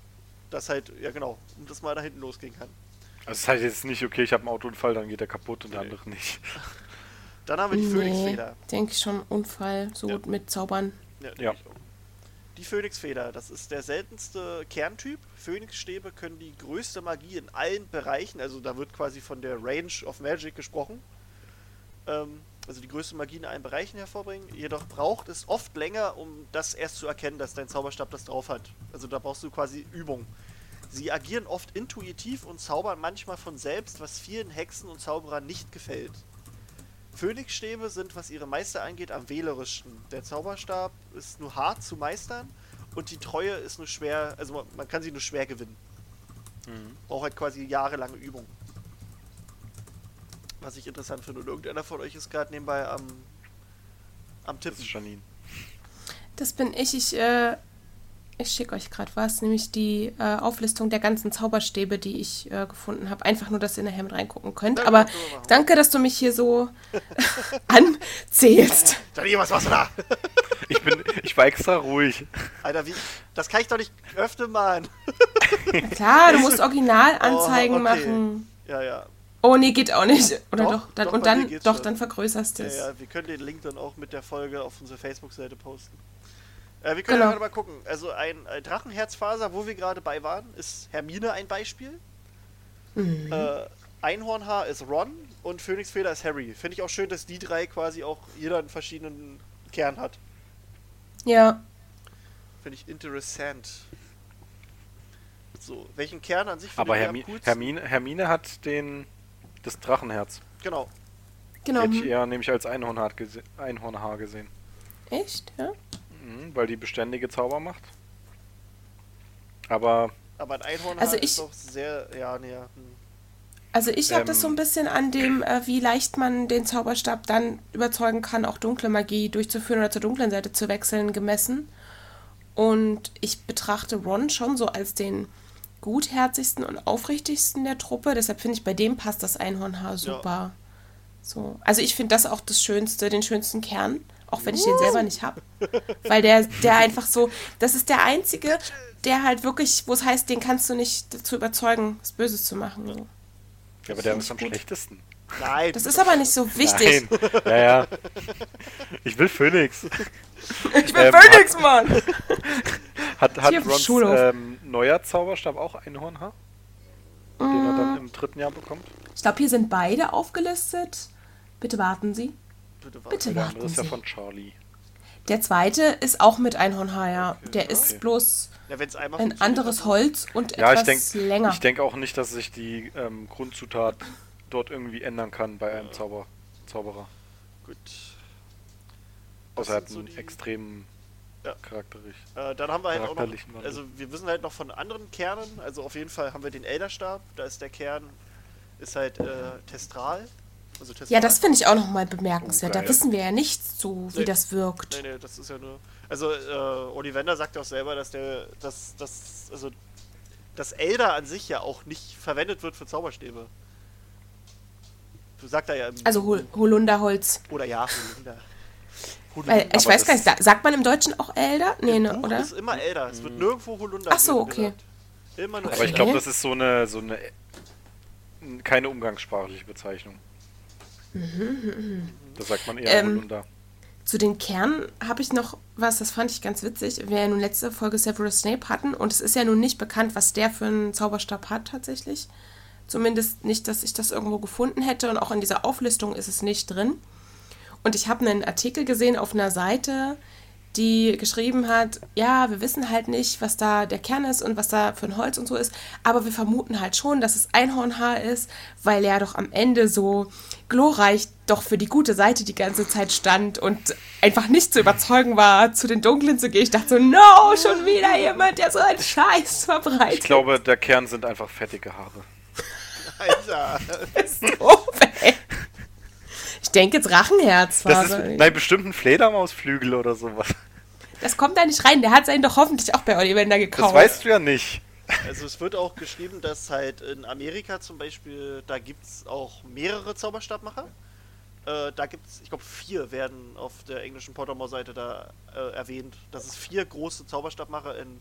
Speaker 1: dass halt, ja genau, und das mal da hinten losgehen kann.
Speaker 4: Also es heißt jetzt nicht, okay, ich habe einen Autounfall, dann geht er kaputt und der
Speaker 1: Nee.
Speaker 4: andere nicht.
Speaker 1: Dann haben wir die Phönixfeder.
Speaker 3: denke ich schon, Unfall, so
Speaker 1: Ja.
Speaker 3: mit Zaubern.
Speaker 1: Ja,
Speaker 4: Ja.
Speaker 1: Die Phönixfeder, das ist der seltenste Kerntyp. Phönixstäbe können die größte Magie in allen Bereichen, also da wird quasi von der Range of Magic gesprochen. Ähm, also die größte Magie in allen Bereichen hervorbringen. Jedoch braucht es oft länger, um das erst zu erkennen, dass dein Zauberstab das drauf hat. Also da brauchst du quasi Übung. Sie agieren oft intuitiv und zaubern manchmal von selbst, was vielen Hexen und Zauberern nicht gefällt. Phönixstäbe sind, was ihre Meister angeht, am wählerischsten. Der Zauberstab ist nur hart zu meistern und die Treue ist nur schwer, also man, man kann sie nur schwer gewinnen. Braucht halt quasi jahrelange Übung. Was ich interessant finde. Und irgendeiner von euch ist gerade nebenbei am, am
Speaker 4: Das
Speaker 1: Tippen.
Speaker 4: ist Janine.
Speaker 3: Das bin ich. Ich, äh, ich schicke euch gerade was, nämlich die äh, Auflistung der ganzen Zauberstäbe, die ich äh, gefunden habe. Einfach nur, dass ihr nachher mit reingucken könnt.
Speaker 1: Ja,
Speaker 3: Aber danke, dass du mich hier so anzählst.
Speaker 1: Daniel, was machst du da?
Speaker 4: Ich bin, ich war extra ruhig.
Speaker 1: Alter, wie? Das kann ich doch nicht öffnen, Mann.
Speaker 3: Klar, du musst Originalanzeigen
Speaker 1: Oh, okay.
Speaker 3: machen.
Speaker 1: Ja, ja.
Speaker 3: Oh, nee, geht auch nicht. Oder
Speaker 1: Doch,
Speaker 3: doch? dann,
Speaker 1: doch,
Speaker 3: und dann, doch,
Speaker 1: schon.
Speaker 3: dann vergrößerst du
Speaker 1: Ja,
Speaker 3: es.
Speaker 1: ja, wir können den Link dann auch mit der Folge auf unsere Facebook-Seite posten. Äh, wir können
Speaker 3: Genau.
Speaker 1: ja mal gucken. Also ein, ein Drachenherzfaser, wo wir gerade bei waren, ist Hermine ein Beispiel.
Speaker 3: Mhm.
Speaker 1: Äh, Einhornhaar ist Ron und Phönixfeder ist Harry. Finde ich auch schön, dass die drei quasi auch jeder einen verschiedenen Kern hat.
Speaker 3: Ja.
Speaker 1: Finde ich interessant. So, welchen Kern an sich findet
Speaker 4: Aber
Speaker 1: ihr
Speaker 4: Hermi? Hermine, Hermine hat den das Drachenherz.
Speaker 1: Genau.
Speaker 3: Genau.
Speaker 4: Hätte ich eher nämlich als Einhornhaar, gese Einhornhaar gesehen.
Speaker 3: Echt? Ja.
Speaker 4: Mhm, weil die beständige Zauber macht. Aber
Speaker 1: Aber ein Einhornhaar
Speaker 3: Also
Speaker 1: ist
Speaker 3: ich-
Speaker 1: doch sehr, ja, nee, ja. hm.
Speaker 3: Also ich habe das so ein
Speaker 4: Ähm.
Speaker 3: bisschen an dem, äh, wie leicht man den Zauberstab dann überzeugen kann, auch dunkle Magie durchzuführen oder zur dunklen Seite zu wechseln, gemessen. Und ich betrachte Ron schon so als den gutherzigsten und aufrichtigsten der Truppe. Deshalb finde ich, bei dem passt das Einhornhaar super. So. Also ich finde das auch das Schönste, den schönsten Kern, auch wenn ich den selber nicht habe. Weil der, der einfach so, das ist der einzige, der halt wirklich, wo es heißt, den kannst du nicht dazu überzeugen, was Böses zu machen. So.
Speaker 4: ja, aber der ist am
Speaker 3: gut.
Speaker 4: schlechtesten.
Speaker 1: Nein.
Speaker 3: Das ist aber nicht so wichtig.
Speaker 4: Nein. Ja, ja. Ich will Phönix.
Speaker 3: Ich bin
Speaker 4: Ähm,
Speaker 3: Phoenix, Mann!
Speaker 4: Hat, hat Rons ähm, neuer Zauberstab auch Einhornhaar? Den er
Speaker 3: Mm.
Speaker 4: dann im dritten Jahr bekommt?
Speaker 3: Ich glaube, hier sind beide aufgelistet. Bitte warten Sie.
Speaker 1: Bitte.
Speaker 3: Bitte
Speaker 4: Der
Speaker 3: warten
Speaker 4: ist ja von Charlie.
Speaker 3: Der zweite ist auch mit Einhornhaar, ja. Der ist
Speaker 4: Okay.
Speaker 3: bloß
Speaker 1: Ja, wenn's einmal
Speaker 3: ein anderes Holz und
Speaker 4: Ja, ich
Speaker 3: etwas
Speaker 4: denke
Speaker 3: länger.
Speaker 4: ich denk auch nicht, dass sich die ähm, Grundzutat dort irgendwie ändern kann bei einem Zauber Zauberer.
Speaker 1: Gut.
Speaker 4: Außer er hat
Speaker 1: so
Speaker 4: einen
Speaker 1: die-
Speaker 4: extremen
Speaker 1: Ja.
Speaker 4: charakterisch.
Speaker 1: Äh, dann haben wir halt auch noch, also wir wissen halt noch von anderen Kernen, also auf jeden Fall haben wir den Elderstab, da ist der Kern, ist halt äh, Testral. Also
Speaker 3: ja, das finde ich auch nochmal bemerkenswert.
Speaker 4: Geil.
Speaker 3: da wissen wir ja nichts zu, wie
Speaker 1: Nee.
Speaker 3: das wirkt.
Speaker 1: Nee, nee, das ist ja nur. Also, äh, Ollivander sagt ja auch selber, dass der, dass, dass, also, das Elder an sich ja auch nicht verwendet wird für Zauberstäbe. Du sagt er ja im.
Speaker 3: Also Hol Holunderholz.
Speaker 1: Oder ja, Holunder.
Speaker 3: Weil, ich
Speaker 4: Aber
Speaker 3: weiß gar nicht, sa- sagt man im Deutschen auch Elder? Nee, ne, oder?
Speaker 1: ist immer Elder. Es wird nirgendwo Holunder.
Speaker 3: Ach so, okay.
Speaker 1: Immer nur
Speaker 4: Aber ich
Speaker 3: Okay.
Speaker 4: glaube, das ist so eine, so eine keine umgangssprachliche Bezeichnung. Da sagt man eher
Speaker 3: Ähm,
Speaker 4: Holunder.
Speaker 3: Zu den Kernen habe ich noch was, das fand ich ganz witzig. Wir ja nun letzte Folge Severus Snape hatten und es ist ja nun nicht bekannt, was der für einen Zauberstab hat tatsächlich. Zumindest nicht, dass ich das irgendwo gefunden hätte und auch in dieser Auflistung ist es nicht drin. Und ich habe einen Artikel gesehen auf einer Seite, die geschrieben hat, ja, wir wissen halt nicht, was da der Kern ist und was da für ein Holz und so ist, aber wir vermuten halt schon, dass es Einhornhaar ist, weil er doch am Ende so glorreich doch für die gute Seite die ganze Zeit stand und einfach nicht zu überzeugen war, zu den Dunklen zu gehen. Ich dachte so, no, schon wieder jemand, der so einen Scheiß verbreitet.
Speaker 4: Ich glaube, der Kern sind einfach fettige Haare.
Speaker 1: Alter.
Speaker 3: ist doof, ey. Ich denke jetzt Rachenherz.
Speaker 4: Das ist,
Speaker 3: Phase.
Speaker 4: nein, bestimmt ein Fledermausflügel oder sowas.
Speaker 3: Das kommt da nicht rein. Der hat seinen doch hoffentlich auch bei Ollivander
Speaker 4: Das
Speaker 3: gekauft.
Speaker 4: weißt du ja nicht.
Speaker 1: Also es wird auch geschrieben, dass halt in Amerika zum Beispiel, da gibt es auch mehrere Zauberstabmacher. Äh, da gibt es, ich glaube, vier werden auf der englischen Pottermore-Seite da äh, erwähnt, dass es vier große Zauberstabmacher in,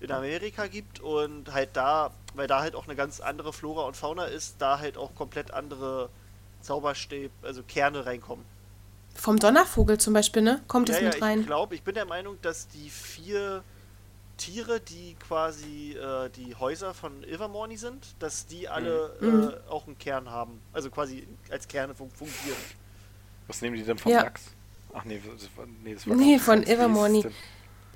Speaker 1: in Amerika gibt und halt da, weil da halt auch eine ganz andere Flora und Fauna ist, da halt auch komplett andere Zauberstäbe, also Kerne reinkommen.
Speaker 3: vom Donnervogel zum Beispiel, ne? Kommt
Speaker 1: Ja,
Speaker 3: es
Speaker 1: ja,
Speaker 3: mit rein?
Speaker 1: ich glaube, ich bin der Meinung, dass die vier Tiere, die quasi äh, die Häuser von Ilvermorny sind, dass die alle
Speaker 3: Mhm.
Speaker 1: äh, auch einen Kern haben. Also quasi als Kerne fun fungieren.
Speaker 4: Was nehmen die denn vom
Speaker 3: Ja.
Speaker 4: Lachs? Ach nee, das war, nee, das war
Speaker 3: Nee, von Ilvermorny.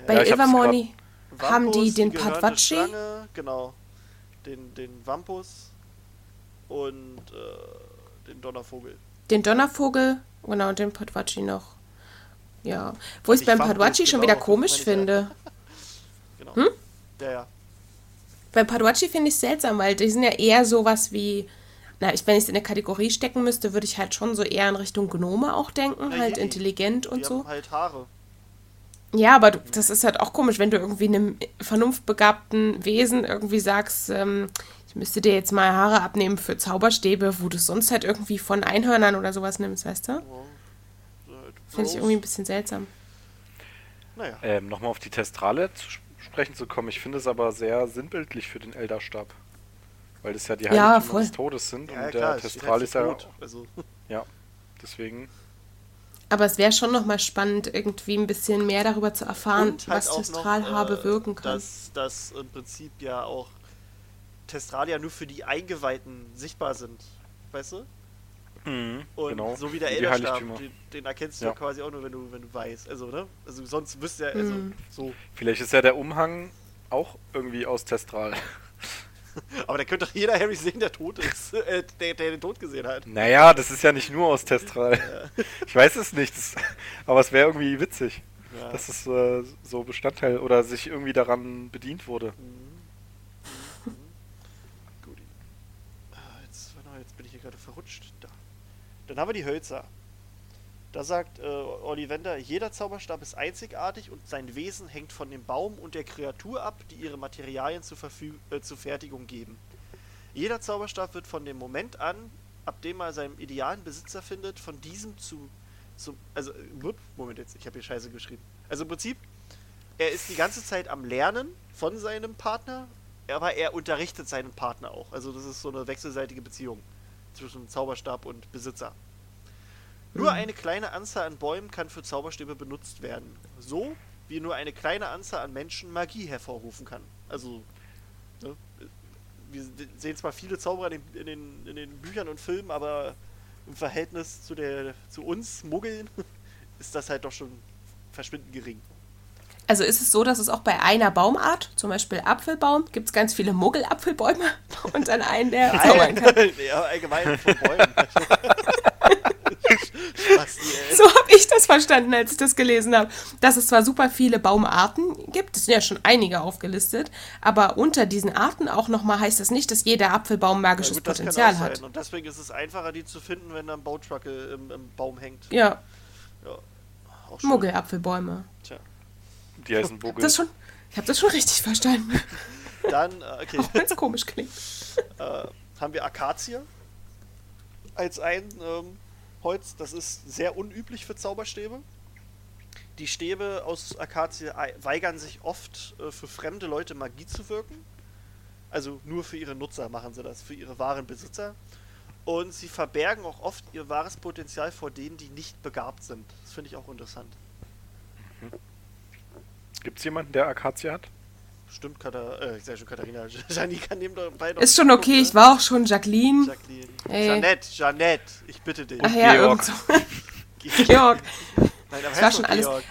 Speaker 3: Bei
Speaker 4: Ja,
Speaker 3: Ilvermorny haben die den Patwatschi.
Speaker 1: Genau. Den, den Wampus und äh, den Donnervogel.
Speaker 3: Den Donnervogel, genau, und den Patwatschi noch. Ja. Wo ich
Speaker 1: Nicht
Speaker 3: beim
Speaker 1: Wampus,
Speaker 3: Patwatschi schon
Speaker 1: genau,
Speaker 3: wieder komisch
Speaker 1: ja.
Speaker 3: finde.
Speaker 1: Genau.
Speaker 3: Hm?
Speaker 1: Ja, ja.
Speaker 3: Bei Patwatschi finde ich es seltsam, weil die sind ja eher sowas wie. Na, ich, wenn ich es in eine Kategorie stecken müsste, würde ich halt schon so eher in Richtung Gnome auch denken,
Speaker 1: Na,
Speaker 3: halt
Speaker 1: je.
Speaker 3: intelligent und so.
Speaker 1: halt Haare.
Speaker 3: Ja, aber du, das ist halt auch komisch, wenn du irgendwie einem vernunftbegabten Wesen irgendwie sagst, ähm, ich müsste dir jetzt mal Haare abnehmen für Zauberstäbe, wo du sonst halt irgendwie von Einhörnern oder sowas nimmst, weißt du?
Speaker 1: Ja. So
Speaker 3: Finde ich irgendwie ein bisschen seltsam.
Speaker 1: Naja.
Speaker 4: Ähm, Nochmal auf die Testrale zu sp- sprechen zu kommen. Ich finde es aber sehr sinnbildlich für den Elderstab. Weil das ja die
Speaker 3: Ja,
Speaker 4: Heiligtümer
Speaker 3: voll.
Speaker 4: des Todes sind.
Speaker 1: Ja,
Speaker 4: und
Speaker 1: klar,
Speaker 4: der Testral ist ja.
Speaker 1: tot. Also,
Speaker 4: Ja, deswegen.
Speaker 3: Aber es wäre schon nochmal spannend, irgendwie ein bisschen mehr darüber zu erfahren,
Speaker 1: halt
Speaker 3: was Testralhabe
Speaker 1: äh,
Speaker 3: wirken kann.
Speaker 1: Dass, dass im Prinzip ja auch Testralia nur für die Eingeweihten sichtbar sind. Weißt du? Und
Speaker 4: genau.
Speaker 1: so wie der Elderstab, den, den erkennst du
Speaker 4: Ja.
Speaker 1: ja quasi auch nur, wenn du, wenn du weißt. Also, ne? Also sonst wüsste ja, also
Speaker 3: Mhm.
Speaker 1: so.
Speaker 4: Vielleicht ist ja der Umhang auch irgendwie aus Testral.
Speaker 1: Aber da könnte doch jeder Harry sehen, der tot ist, äh, der, der den Tod gesehen hat.
Speaker 4: Naja, das ist ja nicht nur aus Testral. Ich weiß es nicht, das, aber es wäre irgendwie witzig,
Speaker 1: Ja.
Speaker 4: dass es äh, so Bestandteil oder sich irgendwie daran bedient wurde.
Speaker 1: Gut. Ah, Jetzt, warte mal, jetzt bin ich hier gerade verrutscht. Da. Dann haben wir die Hölzer. Da sagt äh, Ollivander, jeder Zauberstab ist einzigartig und sein Wesen hängt von dem Baum und der Kreatur ab, die ihre Materialien zur, Verfüg äh, zur Fertigung geben. Jeder Zauberstab wird von dem Moment an, ab dem er seinen idealen Besitzer findet, von diesem zu, zu also, Moment jetzt, ich habe hier Scheiße geschrieben. Also im Prinzip, er ist die ganze Zeit am Lernen von seinem Partner, aber er unterrichtet seinen Partner auch. Also das ist so eine wechselseitige Beziehung zwischen Zauberstab und Besitzer. Nur eine kleine Anzahl an Bäumen kann für Zauberstäbe benutzt werden. So wie nur eine kleine Anzahl an Menschen Magie hervorrufen kann. Also, ne, wir sehen zwar viele Zauberer in den, in, den, in den Büchern und Filmen, aber im Verhältnis zu, der, zu uns Muggeln ist das halt doch schon verschwindend gering.
Speaker 3: Also ist es so, dass es auch bei einer Baumart, zum Beispiel Apfelbaum, gibt es ganz viele Muggelapfelbäume und dann einen, der zaubern kann.
Speaker 1: ja, allgemein von Bäumen.
Speaker 3: So habe ich das verstanden, als ich das gelesen habe. Dass es zwar super viele Baumarten gibt, es sind ja schon einige aufgelistet, aber unter diesen Arten auch nochmal heißt das nicht, dass jeder Apfelbaum
Speaker 1: Ja,
Speaker 3: magisches
Speaker 1: gut, das kann
Speaker 3: Potenzial
Speaker 1: auch
Speaker 3: hat.
Speaker 1: sein. Und deswegen ist es einfacher, die zu finden, wenn da ein Bautruckel im, im Baum hängt.
Speaker 3: Ja,
Speaker 1: Ja. Auch.
Speaker 3: Muggelapfelbäume.
Speaker 1: Tja.
Speaker 4: Die heißen Bugel.
Speaker 3: Das schon, ich habe das schon richtig verstanden,
Speaker 1: Dann, äh, okay,
Speaker 3: wenn es komisch klingt.
Speaker 1: äh, haben wir Akazie als ein ähm, Holz. Das ist sehr unüblich für Zauberstäbe. Die Stäbe aus Akazie ei- weigern sich oft, äh, für fremde Leute Magie zu wirken. Also nur für ihre Nutzer machen sie das, für ihre wahren Besitzer. Und sie verbergen auch oft ihr wahres Potenzial vor denen, die nicht begabt sind. Das finde ich auch interessant.
Speaker 4: Gibt es jemanden, der Akazie hat?
Speaker 1: Stimmt, Katharina, äh, ich sag schon Katharina, Jani kann nebenbei noch
Speaker 3: Ist schon okay, ich war auch schon Jacqueline.
Speaker 1: Jacqueline.
Speaker 3: Ey.
Speaker 1: Jeanette, Jeanette, ich bitte dich.
Speaker 3: Ach ja,
Speaker 4: Georg.
Speaker 3: so. Georg.
Speaker 1: Nein, aber
Speaker 3: war
Speaker 1: heißt
Speaker 3: schon
Speaker 1: doch
Speaker 3: alles-
Speaker 1: Georg.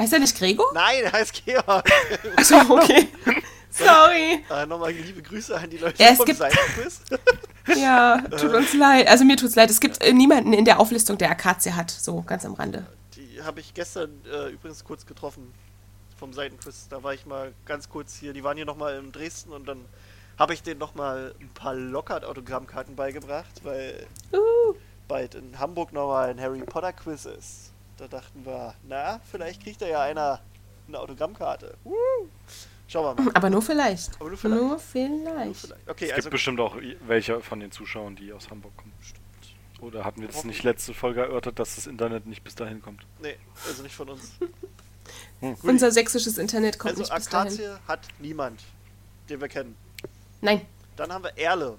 Speaker 3: Heißt er nicht Gregor?
Speaker 1: Nein, er heißt Georg.
Speaker 3: Achso, okay. Sorry.
Speaker 1: äh, Nochmal liebe Grüße an die Leute
Speaker 3: Ja, es
Speaker 1: vom
Speaker 3: gibt-. Ja, tut uns leid. Also mir tut's leid. Es gibt äh, niemanden in der Auflistung, der Akazie hat. So, ganz am Rande.
Speaker 1: Die habe ich gestern äh, übrigens kurz getroffen vom Seitenquiz. Da war ich mal ganz kurz hier. Die waren hier nochmal in Dresden und dann habe ich denen nochmal ein paar Lockhart-Autogrammkarten beigebracht, weil
Speaker 3: Uh.
Speaker 1: bald in Hamburg nochmal ein Harry Potter Quiz ist. Da dachten wir, na, vielleicht kriegt da ja einer eine Autogrammkarte. Uh. Schauen wir mal.
Speaker 3: Aber nur vielleicht.
Speaker 1: Aber nur vielleicht.
Speaker 3: Nur vielleicht.
Speaker 1: Vielleicht. Okay,
Speaker 4: Es
Speaker 1: also
Speaker 4: gibt bestimmt auch welche von den Zuschauern, die aus Hamburg kommen. Oder hatten wir das nicht letzte Folge erörtert, dass das Internet nicht bis dahin kommt?
Speaker 1: nee, also nicht von uns.
Speaker 3: Unser sächsisches Internet kommt
Speaker 1: Also
Speaker 3: nicht bis dahin.
Speaker 1: Akazie hat niemand, den wir kennen.
Speaker 3: Nein.
Speaker 1: Dann haben wir Erle.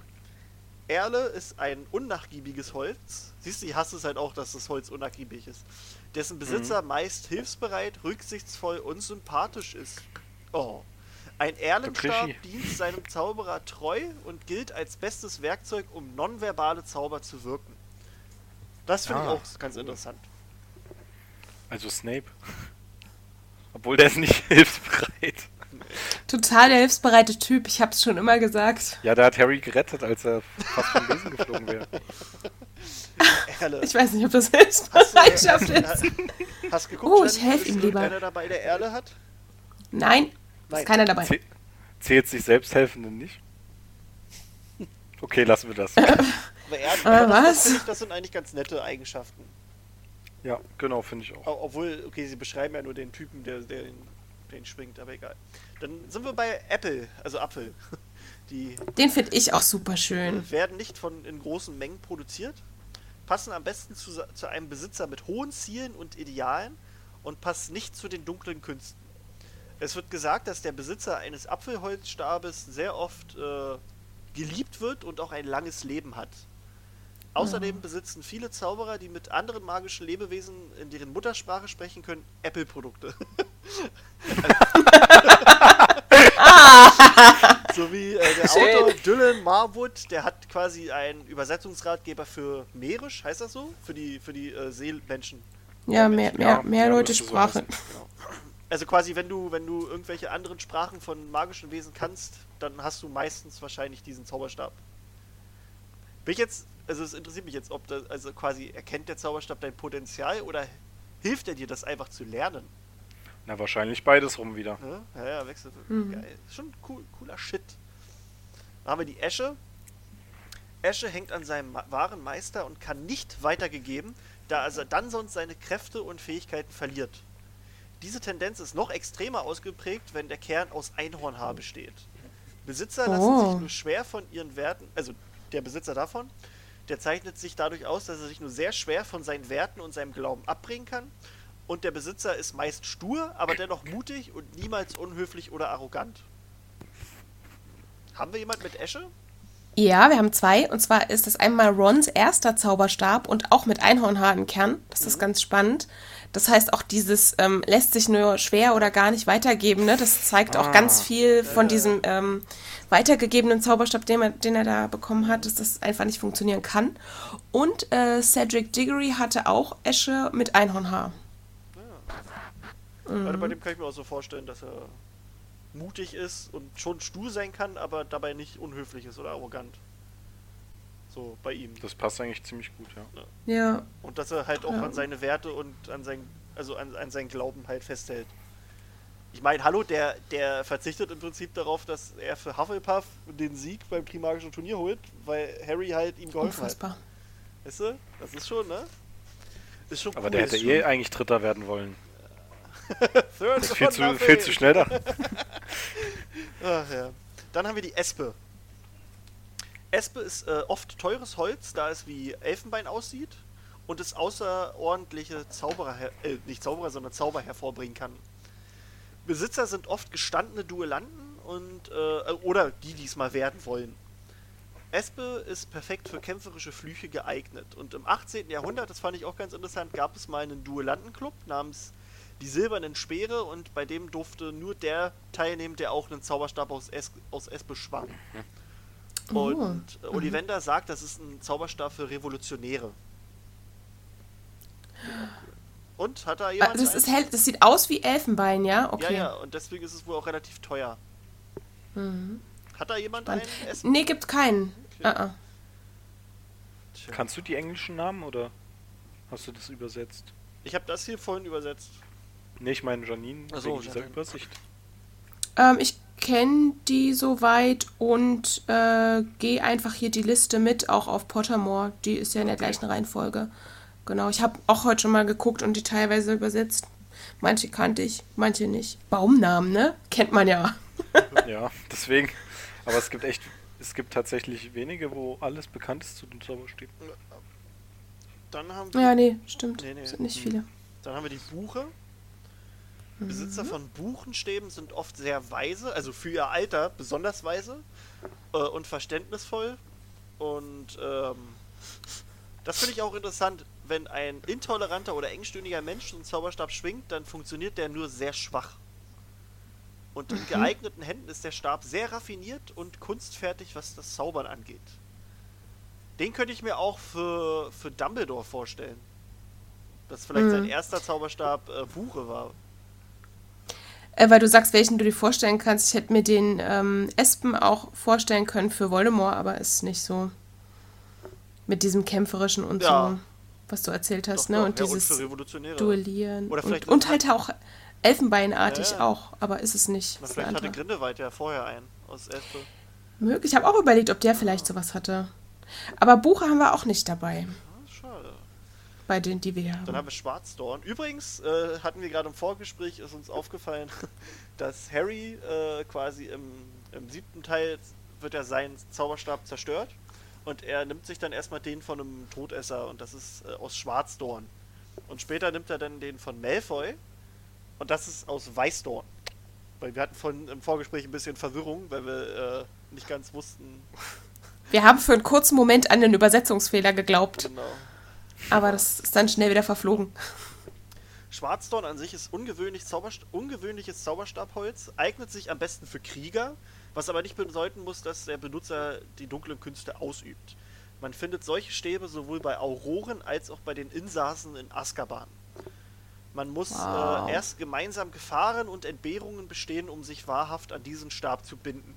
Speaker 1: Erle ist ein unnachgiebiges Holz. Siehst du, ich hasse es halt auch, dass das Holz unnachgiebig ist. Dessen Besitzer meist hilfsbereit, rücksichtsvoll und sympathisch ist. Oh. Ein Erlenstab dient seinem Zauberer treu und gilt als bestes Werkzeug, um nonverbale Zauber zu wirken. Das finde ich
Speaker 4: Ah,
Speaker 1: auch ganz interessant.
Speaker 4: Also Snape. Obwohl der ist nicht hilfsbereit.
Speaker 3: Total der hilfsbereite Typ, ich hab's schon immer gesagt.
Speaker 4: Ja, der hat Harry gerettet, als er fast vom Besen geflogen wäre.
Speaker 1: Erle.
Speaker 3: Ich weiß nicht, ob das Hilfsbereitschaft ist.
Speaker 1: Hast geguckt,
Speaker 3: Oh, ich
Speaker 1: Jenny?
Speaker 3: helf
Speaker 1: Ist
Speaker 3: ihm lieber.
Speaker 1: irgendeiner dabei, der Erle hat?
Speaker 3: Nein,
Speaker 1: Nein.
Speaker 3: ist keiner dabei.
Speaker 4: Zäh- Zählt sich Selbsthelfenden nicht? Okay, lassen wir das.
Speaker 1: Aber Erle,
Speaker 3: Aber
Speaker 1: aber das,
Speaker 3: was?
Speaker 1: das, finde ich, das sind eigentlich ganz nette Eigenschaften.
Speaker 4: Ja, genau, finde ich auch.
Speaker 1: Au- Obwohl, okay, sie beschreiben ja nur den Typen, der, der den, den schwingt, aber egal. Dann sind wir bei Apple, also Apfel. Die
Speaker 3: Den finde ich auch super schön.
Speaker 1: werden nicht von in großen Mengen produziert, passen am besten zu, sa- zu einem Besitzer mit hohen Zielen und Idealen und passen nicht zu den dunklen Künsten. Es wird gesagt, dass der Besitzer eines Apfelholzstabes sehr oft äh, geliebt wird und auch ein langes Leben hat. Außerdem besitzen viele Zauberer, die mit anderen magischen Lebewesen in deren Muttersprache sprechen können, Apple-Produkte. so wie äh, der
Speaker 3: Schön.
Speaker 1: Autor Dylan Marwood, der hat quasi einen Übersetzungsratgeber für Mährisch, heißt das so? Für die, für die äh, Seelmenschen.
Speaker 3: Ja, mehr, mehr,
Speaker 4: Ja,
Speaker 3: mehr
Speaker 4: ja,
Speaker 3: Leute Sprache.
Speaker 1: Also quasi, wenn du, wenn du irgendwelche anderen Sprachen von magischen Wesen kannst, dann hast du meistens wahrscheinlich diesen Zauberstab. Bin ich jetzt, also es interessiert mich jetzt, ob das, also quasi erkennt der Zauberstab dein Potenzial oder hilft er dir, das einfach zu lernen?
Speaker 4: Na, wahrscheinlich beides rum wieder.
Speaker 1: Ne? Ja, ja, wechselt.
Speaker 3: Mhm.
Speaker 1: Geil. Schon cool, cooler Shit. Dann haben wir die Esche. Esche hängt an seinem wahren Meister und kann nicht weitergegeben, da er dann sonst seine Kräfte und Fähigkeiten verliert. Diese Tendenz ist noch extremer ausgeprägt, wenn der Kern aus Einhornhaar besteht. Besitzer lassen
Speaker 3: Oh.
Speaker 1: sich nur schwer von ihren Werten, also der Besitzer davon, der zeichnet sich dadurch aus, dass er sich nur sehr schwer von seinen Werten und seinem Glauben abbringen kann. Und der Besitzer ist meist stur, aber dennoch mutig und niemals unhöflich oder arrogant. Haben wir jemand mit Esche?
Speaker 3: Ja, wir haben zwei. Und zwar ist das einmal Rons erster Zauberstab und auch mit Einhornhaar im Kern. Das ist ganz spannend. Das heißt, auch dieses ähm, lässt sich nur schwer oder gar nicht weitergeben. Ne? Das zeigt auch
Speaker 4: Ah.
Speaker 3: ganz viel von diesem ähm, weitergegebenen Zauberstab, den er, den er da bekommen hat, dass das einfach nicht funktionieren kann. Und äh, Cedric Diggory hatte auch Esche mit Einhornhaar.
Speaker 1: Gerade bei dem kann ich mir auch so vorstellen, dass er mutig ist und schon stur sein kann, aber dabei nicht unhöflich ist oder arrogant. So bei ihm.
Speaker 4: Das passt eigentlich ziemlich gut, ja.
Speaker 3: Ja.
Speaker 1: Und dass er halt auch
Speaker 3: Ja.
Speaker 1: an seine Werte und an sein, also an, an seinen Glauben halt festhält. Ich meine, hallo, der, der verzichtet im Prinzip darauf, dass er für Hufflepuff den Sieg beim Primagischen Turnier holt, weil Harry halt ihm geholfen
Speaker 3: Unfassbar.
Speaker 1: hat. Weißt du? Das ist schon, ne? Ist schon
Speaker 4: Aber
Speaker 1: cool.
Speaker 4: der hätte
Speaker 1: schon
Speaker 4: eh eigentlich Dritter werden wollen.
Speaker 1: Third
Speaker 4: Ist viel zu, viel zu schnell da.
Speaker 1: Ach, ja. Dann haben wir die Espe. Espe ist äh, oft teures Holz, da es wie Elfenbein aussieht und es außerordentliche Zauberer, äh, nicht Zauberer, sondern Zauber hervorbringen kann. Besitzer sind oft gestandene Duellanten und äh, oder die diesmal werden wollen. Espe ist perfekt für kämpferische Flüche geeignet und im 18. Jahrhundert, das fand ich auch ganz interessant, gab es mal einen Duellantenclub namens die Silbernen Speere und bei dem durfte nur der teilnehmen, der auch einen Zauberstab aus, es aus Espe schwang. Und äh, Ollivander sagt, das ist ein Zauberstab für Revolutionäre. Und hat da jemand?
Speaker 3: Das,
Speaker 1: einen?
Speaker 3: ist hell, das sieht aus wie Elfenbein, ja? Okay.
Speaker 1: Ja, ja, und deswegen ist es wohl auch relativ teuer. Hat da jemand
Speaker 3: Spannend.
Speaker 1: einen? Espen?
Speaker 3: Nee, gibt keinen.
Speaker 1: Okay.
Speaker 3: Ah.
Speaker 1: Tja.
Speaker 4: Kannst du die englischen Namen oder hast du das übersetzt?
Speaker 1: Ich habe das hier vorhin übersetzt.
Speaker 4: Nee, ich meine Janine,
Speaker 1: Ach so,
Speaker 4: wegen dieser
Speaker 1: Janine.
Speaker 4: Übersicht.
Speaker 3: Ähm, ich kenne die soweit und äh, gehe einfach hier die Liste mit, auch auf Pottermore. Die ist ja in der
Speaker 4: Okay.
Speaker 3: gleichen Reihenfolge. Genau, ich habe auch heute schon mal geguckt und die teilweise übersetzt. Manche kannte ich, manche nicht. Baumnamen, ne? Kennt man ja.
Speaker 4: Ja, deswegen. Aber es gibt echt, es gibt tatsächlich wenige, wo alles bekannt ist zu den Zauberstäben.
Speaker 1: Dann haben wir,
Speaker 3: Ja, nee, stimmt.
Speaker 1: Nee, nee.
Speaker 3: Sind nicht viele.
Speaker 1: dann haben wir die Buche. Besitzer von Buchenstäben sind oft sehr weise, also für ihr Alter besonders weise äh, und verständnisvoll. Und ähm, das finde ich auch interessant. Wenn ein intoleranter oder engstirniger Mensch einen Zauberstab schwingt, dann funktioniert der nur sehr schwach. Und in geeigneten Händen ist der Stab sehr raffiniert und kunstfertig, was das Zaubern angeht. Den könnte ich mir auch für, für Dumbledore vorstellen. Dass vielleicht sein
Speaker 3: Mhm.
Speaker 1: erster Zauberstab äh, Buche war.
Speaker 3: Äh, weil du sagst, welchen du dir vorstellen kannst. Ich hätte mir den ähm, Espen auch vorstellen können für Voldemort, aber ist nicht so. Mit diesem kämpferischen und
Speaker 1: Ja.
Speaker 3: so, was du erzählt hast,
Speaker 1: Doch,
Speaker 3: ne?
Speaker 1: doch,
Speaker 3: und dieses
Speaker 1: Revolutionäre.
Speaker 3: Duellieren.
Speaker 1: Oder vielleicht
Speaker 3: und, und halt auch Elfenbeinartig
Speaker 1: Ja,
Speaker 3: auch, aber ist es nicht.
Speaker 1: Na,
Speaker 3: ist
Speaker 1: vielleicht hatte. Grindelwald ja vorher einen aus Elfe.
Speaker 3: Möglich. Ich habe auch überlegt, ob der vielleicht sowas hatte. Aber Buche haben wir auch nicht dabei,
Speaker 1: Ah.
Speaker 3: Bei denen, die wir hier
Speaker 1: Dann
Speaker 3: haben.
Speaker 1: haben wir Schwarzdorn. Übrigens äh, hatten wir gerade im Vorgespräch, ist uns aufgefallen, dass Harry äh, quasi im, im siebten Teil wird er seinen Zauberstab zerstört und er nimmt sich dann erstmal den von einem Todesser und das ist äh, aus Schwarzdorn. Und später nimmt er dann den von Malfoy und das ist aus Weißdorn. Weil wir hatten von im Vorgespräch ein bisschen Verwirrung, weil wir äh, nicht ganz wussten.
Speaker 3: Wir haben für einen kurzen Moment an den Übersetzungsfehler geglaubt,
Speaker 1: Genau.
Speaker 3: Aber das ist dann schnell wieder verflogen.
Speaker 1: Schwarzdorn an sich ist ungewöhnlich Zauberst ungewöhnliches Zauberstabholz, eignet sich am besten für Krieger, was aber nicht bedeuten muss, dass der Benutzer die dunklen Künste ausübt. Man findet solche Stäbe sowohl bei Auroren als auch bei den Insassen in Azkaban. Man muss
Speaker 3: Wow.
Speaker 1: äh, erst gemeinsam Gefahren und Entbehrungen bestehen, um sich wahrhaft an diesen Stab zu binden.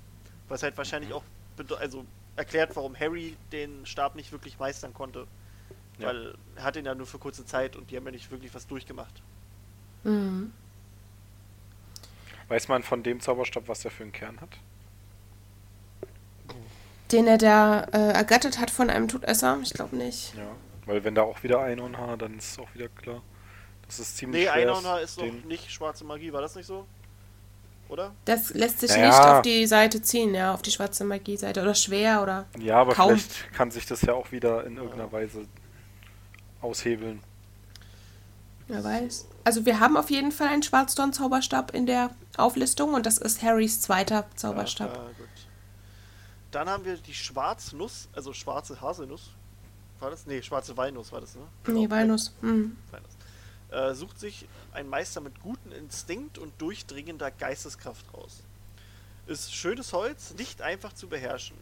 Speaker 1: Was halt wahrscheinlich auch bede- also erklärt, warum Harry den Stab nicht wirklich meistern konnte.
Speaker 4: Ja.
Speaker 1: Weil er hat ihn ja nur für kurze Zeit und die haben ja nicht wirklich was durchgemacht.
Speaker 3: Mhm.
Speaker 4: Weiß man von dem Zauberstab, was der für einen Kern hat?
Speaker 3: Den er da äh, ergattert hat von einem Todesser? Ich glaube nicht.
Speaker 4: Ja. Weil wenn da auch wieder Einhornhaar, dann ist es auch wieder klar. Das ist ziemlich
Speaker 1: Nee,
Speaker 4: schwer.
Speaker 1: Einhornhaar ist noch
Speaker 4: den-
Speaker 1: nicht schwarze Magie, war das nicht so? Oder?
Speaker 3: Das lässt sich
Speaker 4: Naja.
Speaker 3: nicht auf die Seite ziehen, ja, auf die schwarze Magie-Seite. Oder schwer oder.
Speaker 4: Ja, aber
Speaker 3: Kaum.
Speaker 4: vielleicht kann sich das ja auch wieder in irgendeiner Weise aushebeln.
Speaker 3: Wer weiß. Also wir haben auf jeden Fall einen Schwarzdorn-Zauberstab in der Auflistung und das ist Harrys zweiter Zauberstab.
Speaker 1: Ja, gut. Dann haben wir die Schwarznuss, also schwarze Haselnuss. War das? Nee, schwarze Walnuss war das, ne?
Speaker 3: nee, Walnuss. Mhm.
Speaker 1: Äh, sucht sich ein Meister mit gutem Instinkt und durchdringender Geisteskraft raus. Ist schönes Holz, nicht einfach zu beherrschen.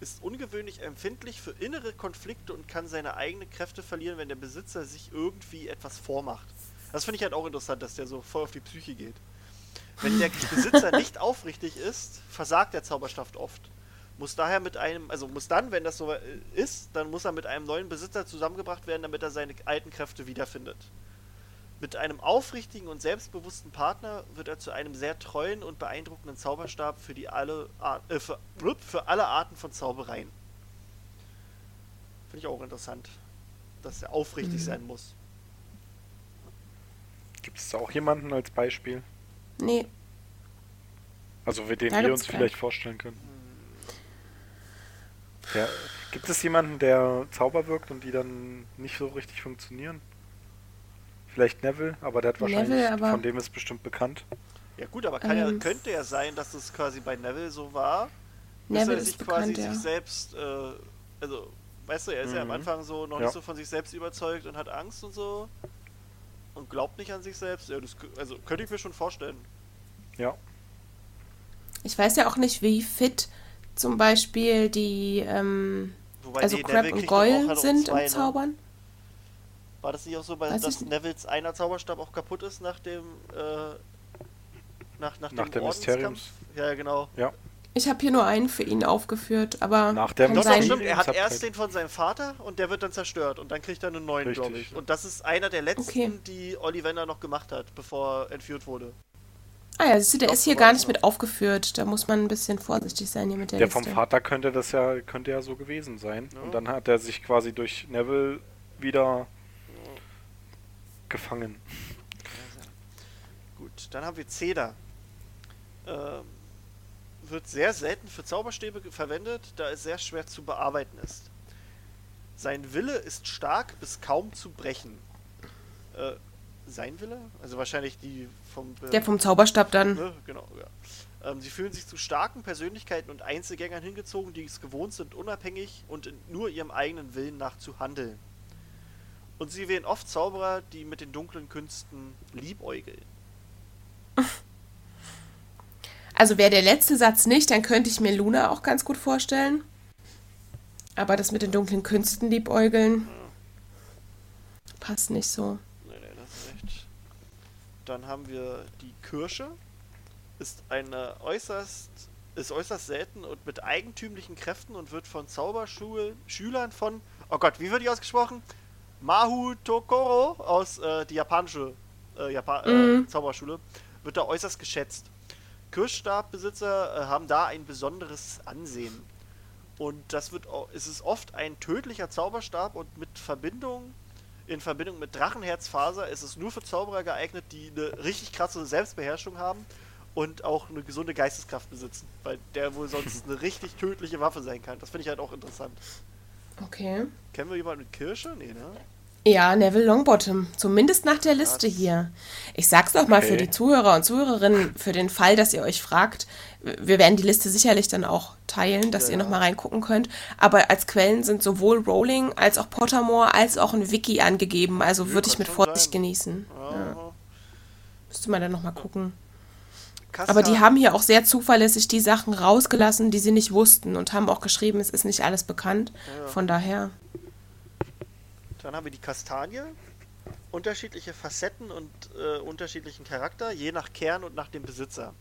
Speaker 1: Ist ungewöhnlich empfindlich für innere Konflikte und kann seine eigenen Kräfte verlieren, wenn der Besitzer sich irgendwie etwas vormacht. Das finde ich halt auch interessant, dass der so voll auf die Psyche geht. Wenn der Besitzer nicht aufrichtig ist, versagt der Zauberstab oft. Muss daher mit einem, also muss dann, wenn das so äh, ist, dann muss er mit einem neuen Besitzer zusammengebracht werden, damit er seine alten Kräfte wiederfindet. Mit einem aufrichtigen und selbstbewussten Partner wird er zu einem sehr treuen und beeindruckenden Zauberstab für, die alle, Ar äh, für, für alle Arten von Zaubereien. Finde ich auch interessant, dass er aufrichtig
Speaker 3: Mhm.
Speaker 1: sein muss.
Speaker 4: Gibt es da auch jemanden als Beispiel?
Speaker 3: Nee,
Speaker 4: Also den
Speaker 3: Da
Speaker 4: wir uns
Speaker 3: keinen.
Speaker 4: vielleicht vorstellen können. Ja, gibt es jemanden, der Zauber wirkt und die dann nicht so richtig funktionieren? Vielleicht Neville, aber der hat wahrscheinlich,
Speaker 3: Neville, aber-
Speaker 4: von dem ist bestimmt bekannt.
Speaker 1: Ja gut, aber kann ja,
Speaker 3: Ähm.
Speaker 1: könnte ja sein, dass es quasi bei Neville so war,
Speaker 3: Neville
Speaker 1: er
Speaker 3: ist
Speaker 1: sich quasi
Speaker 3: bekannt, ja.
Speaker 1: sich selbst, äh, also, weißt du, er ist ja am
Speaker 4: Mhm.
Speaker 1: Anfang so noch
Speaker 4: Ja.
Speaker 1: nicht so von sich selbst überzeugt und hat Angst und so und glaubt nicht an sich selbst. Ja, das, also könnte ich mir schon vorstellen.
Speaker 4: Ja,
Speaker 3: ich weiß ja auch nicht, wie fit zum Beispiel die, ähm,
Speaker 1: Wobei,
Speaker 3: also
Speaker 1: nee,
Speaker 3: Crab
Speaker 1: Neville
Speaker 3: und Goyle sind
Speaker 1: zwei,
Speaker 3: im Zaubern.
Speaker 1: War das nicht auch so, bei,
Speaker 3: Weiß
Speaker 1: dass. Nevilles einer Zauberstab auch kaputt ist nach dem, äh, nach, nach,
Speaker 4: Nach
Speaker 1: dem
Speaker 4: dem
Speaker 1: Ordenskampf?
Speaker 4: Mysteriums.
Speaker 1: Ja, genau.
Speaker 4: ja.
Speaker 3: Ich habe hier nur einen für ihn aufgeführt, aber
Speaker 4: Nach der
Speaker 3: kann sein.
Speaker 1: stimmt. Er hat erst den von seinem Vater und der wird dann zerstört und dann kriegt er einen neuen, glaube ich. Und das ist einer der letzten,
Speaker 3: Okay.
Speaker 1: die Ollivander noch gemacht hat, bevor er entführt wurde.
Speaker 3: Ah ja, siehst du, der ist hier
Speaker 1: so
Speaker 3: gar nicht mit aufgeführt. Da muss man ein bisschen vorsichtig sein hier mit der,
Speaker 4: Der vom
Speaker 3: Liste.
Speaker 4: Vater könnte das ja, könnte ja so gewesen sein.
Speaker 1: Ja.
Speaker 4: Und dann hat er sich quasi durch Neville wieder gefangen.
Speaker 1: Gut, dann haben wir Zeder. Ähm, wird sehr selten für Zauberstäbe verwendet, da es sehr schwer zu bearbeiten ist. Sein Wille ist stark bis kaum zu brechen. Äh, sein Wille? Also wahrscheinlich die vom...
Speaker 3: Der vom Zauberstab dann.
Speaker 1: Ne? Genau, Ähm, sie fühlen sich zu starken Persönlichkeiten und Einzelgängern hingezogen, die es gewohnt sind, unabhängig und in nur ihrem eigenen Willen nach zu handeln. Und sie wählen oft Zauberer, die mit den dunklen Künsten liebäugeln.
Speaker 3: Also wäre der letzte Satz nicht, dann könnte ich mir Luna auch ganz gut vorstellen. Aber das mit den dunklen Künsten liebäugeln passt nicht so.
Speaker 1: Nee, nee, das ist echt. Dann haben wir die Kirsche. Ist eine äußerst ist äußerst selten und mit eigentümlichen Kräften und wird von Zauberschülern von Oh Gott, wie wird die ausgesprochen? Mahu Tokoro aus äh, die japanische äh, Japa äh,
Speaker 3: Mhm.
Speaker 1: Zauberschule wird da äußerst geschätzt. Kirschstabbesitzer äh, haben da ein besonderes Ansehen. Und das wird au- es ist oft ein tödlicher Zauberstab und mit Verbindung in Verbindung mit Drachenherzfaser ist es nur für Zauberer geeignet, die eine richtig krasse Selbstbeherrschung haben und auch eine gesunde Geisteskraft besitzen, weil der wohl sonst eine richtig tödliche Waffe sein kann. Das finde ich halt auch interessant.
Speaker 3: Okay.
Speaker 1: Kennen wir jemanden mit Kirsche? Nee, ne?
Speaker 3: Ja, Neville Longbottom. Zumindest nach der Liste hier. Ich sag's doch mal für
Speaker 4: Okay.
Speaker 3: die Zuhörer und Zuhörerinnen, für den Fall, dass ihr euch fragt. Wir werden die Liste sicherlich dann auch teilen, dass
Speaker 1: Ja,
Speaker 3: ihr nochmal reingucken könnt. Aber als Quellen sind sowohl Rowling als auch Pottermore als auch ein Wiki angegeben. Also würde ich mit Vorsicht
Speaker 1: sein.
Speaker 3: genießen.
Speaker 1: Ja.
Speaker 3: Müsste man dann nochmal gucken. Aber die haben hier auch sehr zuverlässig die Sachen rausgelassen, die sie nicht wussten und haben auch geschrieben, es ist nicht alles bekannt. Von daher.
Speaker 1: Dann haben wir die Kastanie. Unterschiedliche Facetten und äh, unterschiedlichen Charakter, je nach Kern und nach dem Besitzer.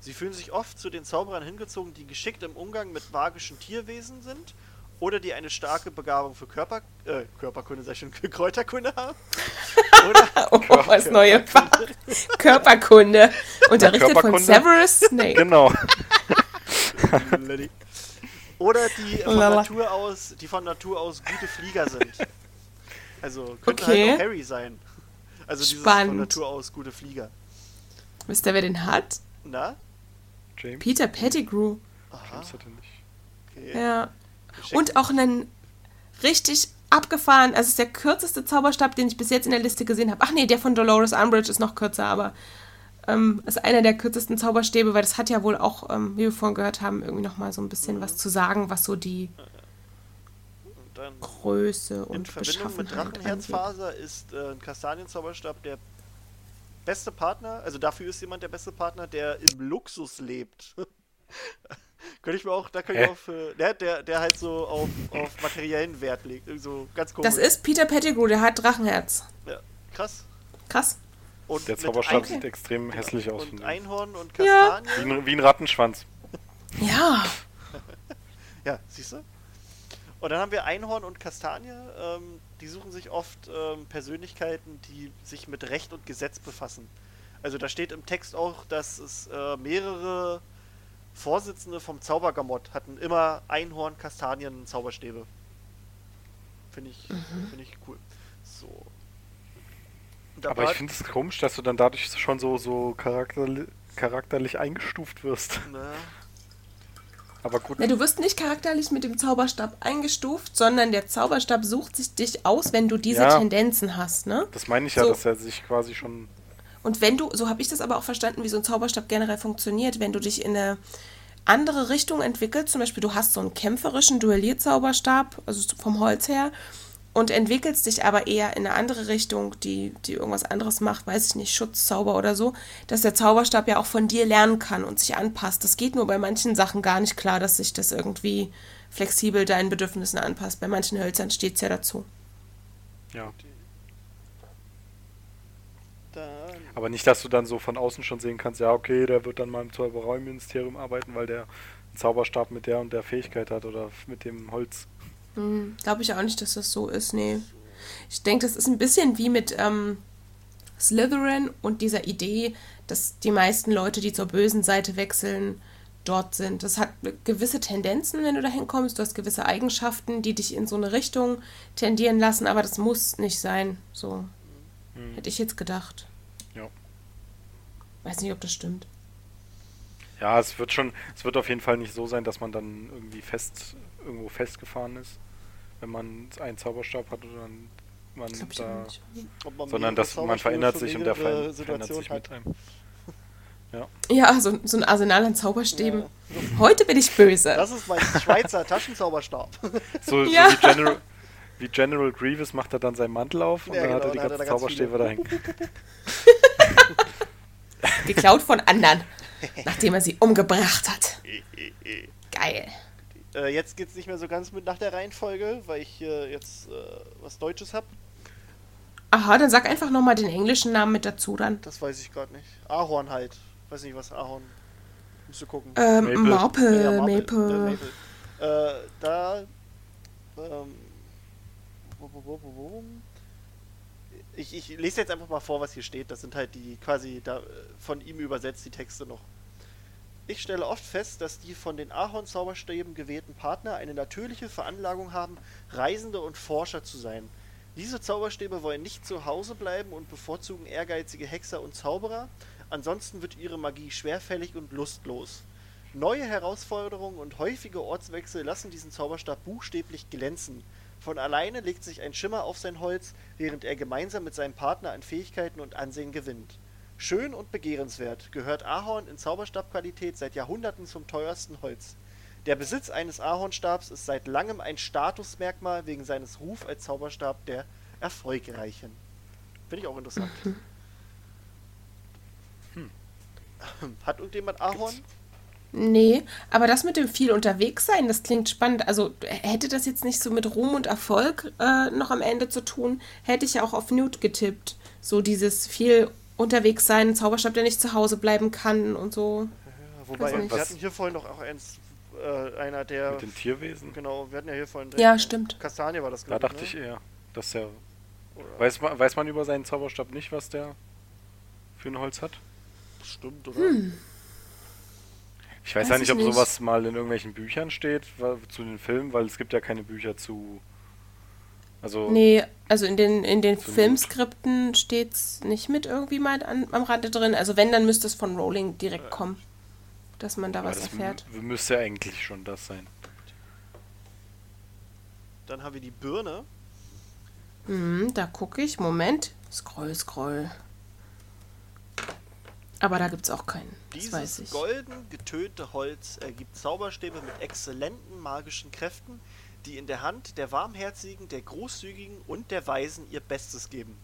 Speaker 1: Sie fühlen sich oft zu den Zauberern hingezogen, die geschickt im Umgang mit magischen Tierwesen sind oder die eine starke Begabung für Körper, äh, Körperkunde, sehr schön, für Kräuterkunde haben. Oder,
Speaker 3: Oh, was neue Fach. Körperkunde. Unterrichtet von
Speaker 4: Körperkunde?
Speaker 3: Severus Snape.
Speaker 4: Genau.
Speaker 1: oder die von. Natur aus, die von Natur aus gute Flieger sind. Also könnte
Speaker 3: Okay.
Speaker 1: halt auch Harry sein. Also dieses von
Speaker 3: Spannend.
Speaker 1: Natur aus gute Flieger.
Speaker 3: Wisst ihr, wer den hat?
Speaker 1: Na?
Speaker 4: James.
Speaker 3: Peter Pettigrew.
Speaker 1: Aha,
Speaker 4: James hat er nicht.
Speaker 1: okay.
Speaker 3: Ja. Und auch einen richtig abgefahren, also es ist der kürzeste Zauberstab, den ich bis jetzt in der Liste gesehen habe. Ach nee, der von Dolores Umbridge ist noch kürzer, aber ähm, ist einer der kürzesten Zauberstäbe, weil das hat ja wohl auch, ähm, wie wir vorhin gehört haben, irgendwie nochmal so ein bisschen was zu sagen, was so die
Speaker 1: dann
Speaker 3: Größe
Speaker 1: in
Speaker 3: und
Speaker 1: Verbindung mit
Speaker 3: Beschaffenheit angeht.
Speaker 1: Drachenherzfaser ist äh, ein Kastanienzauberstab der beste Partner, also dafür ist jemand der beste Partner, der im Luxus lebt. könnte ich mir auch, da könnte ich auch für, der, der, der halt so auf, auf materiellen Wert legt, so ganz komisch.
Speaker 3: Das ist Peter Pettigrew, der hat Drachenherz.
Speaker 1: ja, krass.
Speaker 3: Krass.
Speaker 1: Und
Speaker 4: Der Zauberstab sieht extrem hässlich aus.
Speaker 1: und
Speaker 4: finde ich.
Speaker 1: Einhorn und
Speaker 3: Ja.
Speaker 1: Kastanie.
Speaker 4: Wie, ein, wie ein Rattenschwanz.
Speaker 3: Ja.
Speaker 1: Ja, siehst du? Und dann haben wir Einhorn und Kastanie. Ähm, die suchen sich oft ähm, Persönlichkeiten, die sich mit Recht und Gesetz befassen. Also da steht im Text auch, dass es äh, mehrere Vorsitzende vom Zaubergamott hatten immer Einhorn, Kastanien, Zauberstäbe. Finde ich, finde ich cool. So. Und da
Speaker 4: Aber ich finde es komisch, dass du dann dadurch schon so, so charakterli charakterlich eingestuft wirst.
Speaker 1: Na,
Speaker 4: Aber gut.
Speaker 3: Ne, du wirst nicht charakterlich mit dem Zauberstab eingestuft, sondern der Zauberstab sucht sich dich aus, wenn du diese
Speaker 4: Ja.
Speaker 3: Tendenzen hast, ne?
Speaker 4: Das meine ich ja,
Speaker 3: So.
Speaker 4: dass er sich quasi schon.
Speaker 3: Und wenn du, so habe ich das aber auch verstanden, wie so ein Zauberstab generell funktioniert, wenn du dich in eine andere Richtung entwickelst, zum Beispiel du hast so einen kämpferischen Duellierzauberstab, also vom Holz her, und entwickelst dich aber eher in eine andere Richtung, die, die irgendwas anderes macht, weiß ich nicht, Schutzzauber oder so, dass der Zauberstab ja auch von dir lernen kann und sich anpasst. Das geht nur bei manchen Sachen gar nicht klar, dass sich das irgendwie flexibel deinen Bedürfnissen anpasst. Bei manchen Hölzern steht es ja dazu.
Speaker 4: Ja. Aber nicht, dass du dann so von außen schon sehen kannst, ja, okay, der wird dann mal im Zaubereiministerium arbeiten, weil der einen Zauberstab mit der und der Fähigkeit hat oder mit dem Holz.
Speaker 3: Hm, Glaube ich auch nicht, dass das so ist, nee. Ich denke, das ist ein bisschen wie mit ähm, Slytherin und dieser Idee, dass die meisten Leute, die zur bösen Seite wechseln, dort sind. Das hat gewisse Tendenzen, wenn du da hinkommst. Du hast gewisse Eigenschaften, die dich in so eine Richtung tendieren lassen, aber das muss nicht sein. So hätte ich jetzt gedacht.
Speaker 4: Ja.
Speaker 3: Weiß nicht, ob das stimmt.
Speaker 4: Ja, es wird schon, es wird auf jeden Fall nicht so sein, dass man dann irgendwie fest, irgendwo festgefahren ist, wenn man einen Zauberstab hat oder dann man da,
Speaker 1: man
Speaker 4: sondern dass man verändert sich und der ver verändert sich
Speaker 1: hat.
Speaker 4: mit einem.
Speaker 3: Ja, so, so ein Arsenal an Zauberstäben. Heute bin ich böse.
Speaker 1: Das ist mein Schweizer Taschenzauberstab.
Speaker 4: So,
Speaker 3: Ja.
Speaker 4: so wie, General, wie General Grievous macht er dann seinen Mantel auf und
Speaker 1: Ja,
Speaker 4: dann hat
Speaker 1: genau,
Speaker 4: er die
Speaker 1: hat er
Speaker 4: ganzen
Speaker 1: da ganz
Speaker 4: Zauberstäbe
Speaker 1: viele.
Speaker 4: da hängen.
Speaker 3: Geklaut von anderen. nachdem er sie umgebracht hat. Geil.
Speaker 1: Äh, jetzt geht's nicht mehr so ganz mit nach der Reihenfolge, weil ich äh, jetzt äh, was Deutsches hab.
Speaker 3: Aha, dann sag einfach nochmal den englischen Namen mit dazu dann.
Speaker 1: Das weiß ich gerade nicht. Ahorn halt. Weiß nicht, was Ahorn. Musst du gucken.
Speaker 3: Ähm,
Speaker 4: Maple.
Speaker 3: Maple,
Speaker 1: Ja,
Speaker 3: Maple.
Speaker 1: Maple. Äh, da. Ähm, wo, wo, wo, wo, wo? Ich, ich lese jetzt einfach mal vor, was hier steht. Das sind halt die quasi da, äh, von ihm übersetzt die Texte noch. Ich stelle oft fest, dass die von den Ahorn-Zauberstäben gewählten Partner eine natürliche Veranlagung haben, Reisende und Forscher zu sein. Diese Zauberstäbe wollen nicht zu Hause bleiben und bevorzugen ehrgeizige Hexer und Zauberer, ansonsten wird ihre Magie schwerfällig und lustlos. Neue Herausforderungen und häufige Ortswechsel lassen diesen Zauberstab buchstäblich glänzen. Von alleine legt sich ein Schimmer auf sein Holz, während er gemeinsam mit seinem Partner an Fähigkeiten und Ansehen gewinnt. Schön und begehrenswert gehört Ahorn in Zauberstabqualität seit Jahrhunderten zum teuersten Holz. Der Besitz eines Ahornstabs ist seit langem ein Statusmerkmal wegen seines Ruf als Zauberstab der Erfolgreichen. Finde ich auch interessant. Hat irgendjemand Ahorn?
Speaker 3: Nee, aber das mit dem viel unterwegs sein, das klingt spannend. Also hätte das jetzt nicht so mit Ruhm und Erfolg äh, noch am Ende zu tun, hätte ich ja auch auf Newt getippt. So dieses viel unterwegs sein, ein Zauberstab, der nicht zu Hause bleiben kann und so.
Speaker 1: Ja, wobei,
Speaker 3: nicht.
Speaker 1: wir hatten hier vorhin noch auch eins, äh, einer der.
Speaker 4: Mit den Tierwesen.
Speaker 1: Genau, wir hatten ja hier vorhin.
Speaker 3: Ja, stimmt.
Speaker 1: Kastanie war das,
Speaker 4: Da
Speaker 1: glaub
Speaker 4: dachte ich
Speaker 1: ne?
Speaker 4: eher, dass der.
Speaker 1: Oder-
Speaker 4: Weiß man, weiß man über seinen Zauberstab nicht, was der für ein Holz hat?
Speaker 1: Stimmt, oder?
Speaker 4: Ich weiß,
Speaker 3: Weiß
Speaker 4: ja nicht,
Speaker 3: ich
Speaker 4: ob
Speaker 3: nicht.
Speaker 4: sowas mal in irgendwelchen Büchern steht zu den Filmen, weil es gibt ja keine Bücher zu. Also
Speaker 3: Nee, also in den, in den. Filmskripten steht's nicht mit irgendwie mal an, am Rande drin. Also wenn, dann müsste es von Rowling direkt kommen, dass man da was erfährt.
Speaker 4: m- müsste eigentlich schon das sein.
Speaker 1: Dann haben wir die Birne.
Speaker 3: Mhm, da gucke ich. Moment. Scroll, scroll. Aber da gibt's auch keinen.
Speaker 1: Dieses golden getönte Holz ergibt Zauberstäbe mit exzellenten magischen Kräften, die in der Hand der Warmherzigen, der Großzügigen und der Weisen ihr Bestes geben.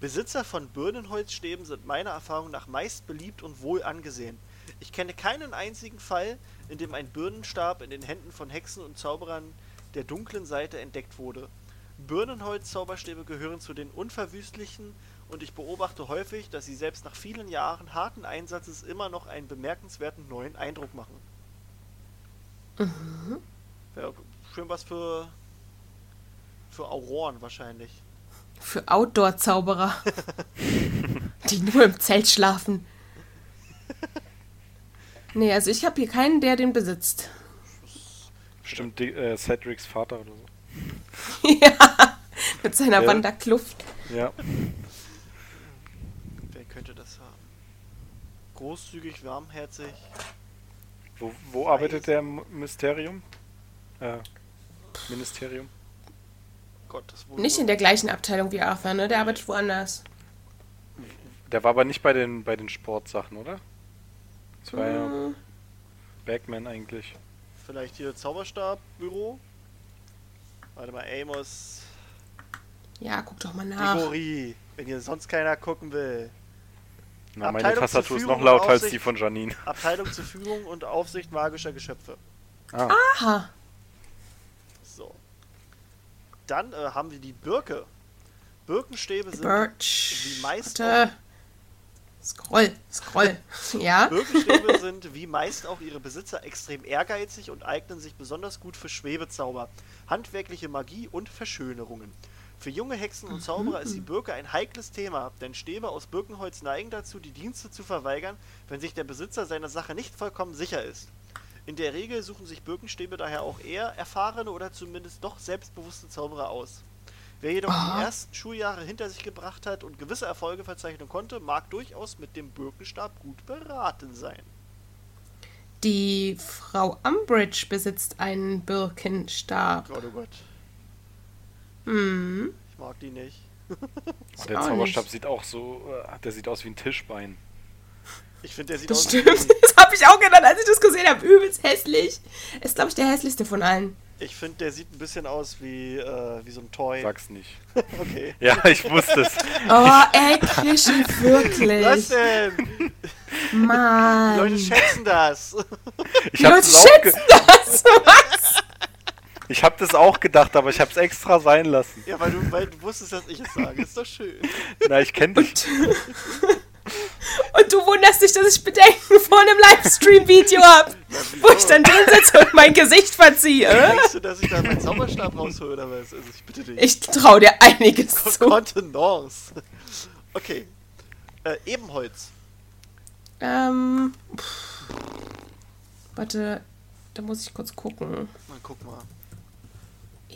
Speaker 1: Besitzer von Birnenholzstäben sind meiner Erfahrung nach meist beliebt und wohl angesehen. Ich kenne keinen einzigen Fall, in dem ein Birnenstab in den Händen von Hexen und Zauberern der dunklen Seite entdeckt wurde. Birnenholz-Zauberstäbe gehören zu den unverwüstlichen und ich beobachte häufig, dass sie selbst nach vielen Jahren harten Einsatzes immer noch einen bemerkenswerten neuen Eindruck machen. Ja, schön was für für Auroren wahrscheinlich.
Speaker 3: Für Outdoor-Zauberer. die nur im Zelt schlafen. Nee, also ich habe hier keinen, der den besitzt.
Speaker 4: Bestimmt die, äh, Cedrics Vater oder so.
Speaker 3: ja, mit seiner
Speaker 4: Ja.
Speaker 3: Wanderkluft.
Speaker 4: Ja.
Speaker 1: Wer könnte das haben? Großzügig, warmherzig.
Speaker 4: Wo, wo arbeitet der Mysterium? Äh, Ministerium?
Speaker 1: Gott, das wohl
Speaker 3: Nicht in der gleichen Abteilung wie Arthur, ne? Der arbeitet woanders.
Speaker 4: Der war aber nicht bei den bei den Sportsachen, oder? Das war ja
Speaker 3: Hm,
Speaker 4: Bagman eigentlich.
Speaker 1: Vielleicht hier Zauberstab-Büro? Warte mal, Amos.
Speaker 3: Ja, guck doch mal nach.
Speaker 1: Gregory, wenn hier sonst keiner gucken will.
Speaker 4: Na, meine
Speaker 1: Abteilung zur
Speaker 4: Tastatur ist
Speaker 1: Führung
Speaker 4: noch lauter
Speaker 1: und
Speaker 4: als die
Speaker 1: Aufsicht.
Speaker 4: von Janine.
Speaker 1: Abteilung zur Führung und Aufsicht magischer Geschöpfe.
Speaker 4: Ah,
Speaker 3: Aha.
Speaker 1: So. Dann äh, haben wir die Birke. Birkenstäbe sind
Speaker 3: Birch.
Speaker 1: wie meist
Speaker 3: Warte. Scroll, scroll. Ja?
Speaker 1: Birkenstäbe sind wie meist auch ihre Besitzer extrem ehrgeizig und eignen sich besonders gut für Schwebezauber, handwerkliche Magie und Verschönerungen. Für junge Hexen und Zauberer ist die Birke ein heikles Thema, denn Stäbe aus Birkenholz neigen dazu, die Dienste zu verweigern, wenn sich der Besitzer seiner Sache nicht vollkommen sicher ist. In der Regel suchen sich Birkenstäbe daher auch eher erfahrene oder zumindest doch selbstbewusste Zauberer aus. Wer jedoch die ersten Schuljahre hinter sich gebracht hat und gewisse Erfolge verzeichnen konnte, mag durchaus mit dem Birkenstab gut beraten sein.
Speaker 3: Die Frau Umbridge besitzt einen Birkenstab.
Speaker 1: Gott, oh Gott,
Speaker 3: Hm.
Speaker 1: ich mag die nicht.
Speaker 4: der
Speaker 3: auch
Speaker 4: Zauberstab
Speaker 3: nicht.
Speaker 4: sieht auch so, äh, der sieht aus wie ein Tischbein.
Speaker 1: Ich finde, der sieht
Speaker 3: Das
Speaker 1: aus
Speaker 3: stimmt.
Speaker 1: wie.
Speaker 3: Das habe ich auch gedacht, als ich das gesehen habe. Übelst hässlich. Ist, glaube ich, der hässlichste von allen.
Speaker 1: Ich finde, der sieht ein bisschen aus wie, äh, wie so ein Toy.
Speaker 4: Sag's nicht.
Speaker 1: Okay.
Speaker 4: Ja, ich wusste es.
Speaker 3: Oh, ey, Krischi, wirklich.
Speaker 1: Was denn?
Speaker 3: Mann.
Speaker 1: Die Leute schätzen das.
Speaker 4: Ich
Speaker 3: Die Leute schätzen das. Was?
Speaker 4: Ich hab das auch gedacht, aber ich habe es extra sein lassen.
Speaker 1: ja, weil du, weil du wusstest, dass ich es sage. Ist doch schön.
Speaker 4: Na, ich kenne dich.
Speaker 3: Und du wunderst dich, dass ich Bedenken vor einem Livestream-Video habe, wo ich dann drin sitze und mein Gesicht verziehe.
Speaker 1: Denkst du, dass ich da meinen Zauberstab raushole oder was? Also ich bitte dich.
Speaker 3: Ich trau dir einiges zu.
Speaker 1: Kontenance. Okay. Äh, Ebenholz.
Speaker 3: Ähm. pff. Warte, da muss ich kurz gucken.
Speaker 1: Na, guck mal.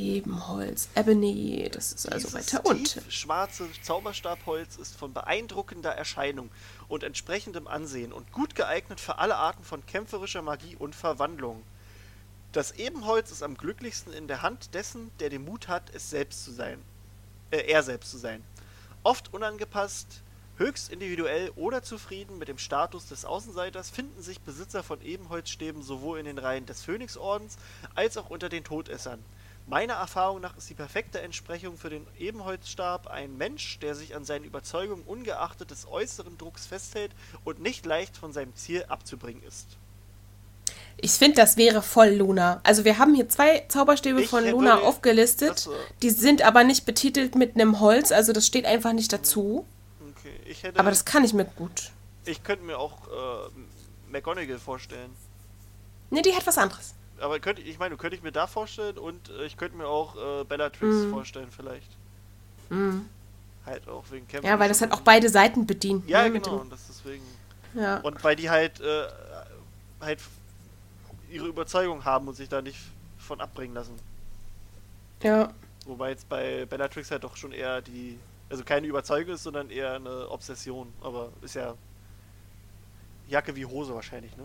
Speaker 3: Ebenholz, Ebony, das ist also
Speaker 1: Dieses
Speaker 3: weiter unten.
Speaker 1: schwarze Zauberstabholz ist von beeindruckender Erscheinung und entsprechendem Ansehen und gut geeignet für alle Arten von kämpferischer Magie und Verwandlung. Das Ebenholz ist am glücklichsten in der Hand dessen, der den Mut hat, es selbst zu sein. Äh, er selbst zu sein. Oft unangepasst, höchst individuell oder zufrieden mit dem Status des Außenseiters finden sich Besitzer von Ebenholzstäben sowohl in den Reihen des Phönixordens als auch unter den Todessern. Meiner Erfahrung nach ist die perfekte Entsprechung für den Ebenholzstab ein Mensch, der sich an seinen Überzeugungen ungeachtet des äußeren Drucks festhält und nicht leicht von seinem Ziel abzubringen ist.
Speaker 3: Ich finde, das wäre voll Luna. Also wir haben hier zwei Zauberstäbe
Speaker 1: Ich
Speaker 3: von Luna aufgelistet.
Speaker 1: Achso.
Speaker 3: Die sind aber nicht betitelt mit einem Holz, also das steht einfach nicht dazu.
Speaker 1: Okay, ich hätte.
Speaker 3: Aber das kann ich mir gut.
Speaker 1: ich könnte mir auch äh, McGonagall vorstellen.
Speaker 3: Ne, die hat was anderes.
Speaker 1: Aber könnte, ich meine, könnte ich mir da vorstellen und äh, ich könnte mir auch äh, Bellatrix
Speaker 3: Mhm.
Speaker 1: vorstellen, vielleicht. Halt auch wegen Kämpfen.
Speaker 3: Ja, weil das halt auch beide Seiten bedient.
Speaker 1: Ja,
Speaker 3: ne,
Speaker 1: genau, und das deswegen.
Speaker 3: Ja.
Speaker 1: Und weil die halt, äh, halt ihre Überzeugung haben und sich da nicht von abbringen lassen.
Speaker 3: ja.
Speaker 1: Wobei jetzt bei Bellatrix halt doch schon eher die, also keine Überzeugung ist, sondern eher eine Obsession. Aber ist ja Jacke wie Hose wahrscheinlich, ne?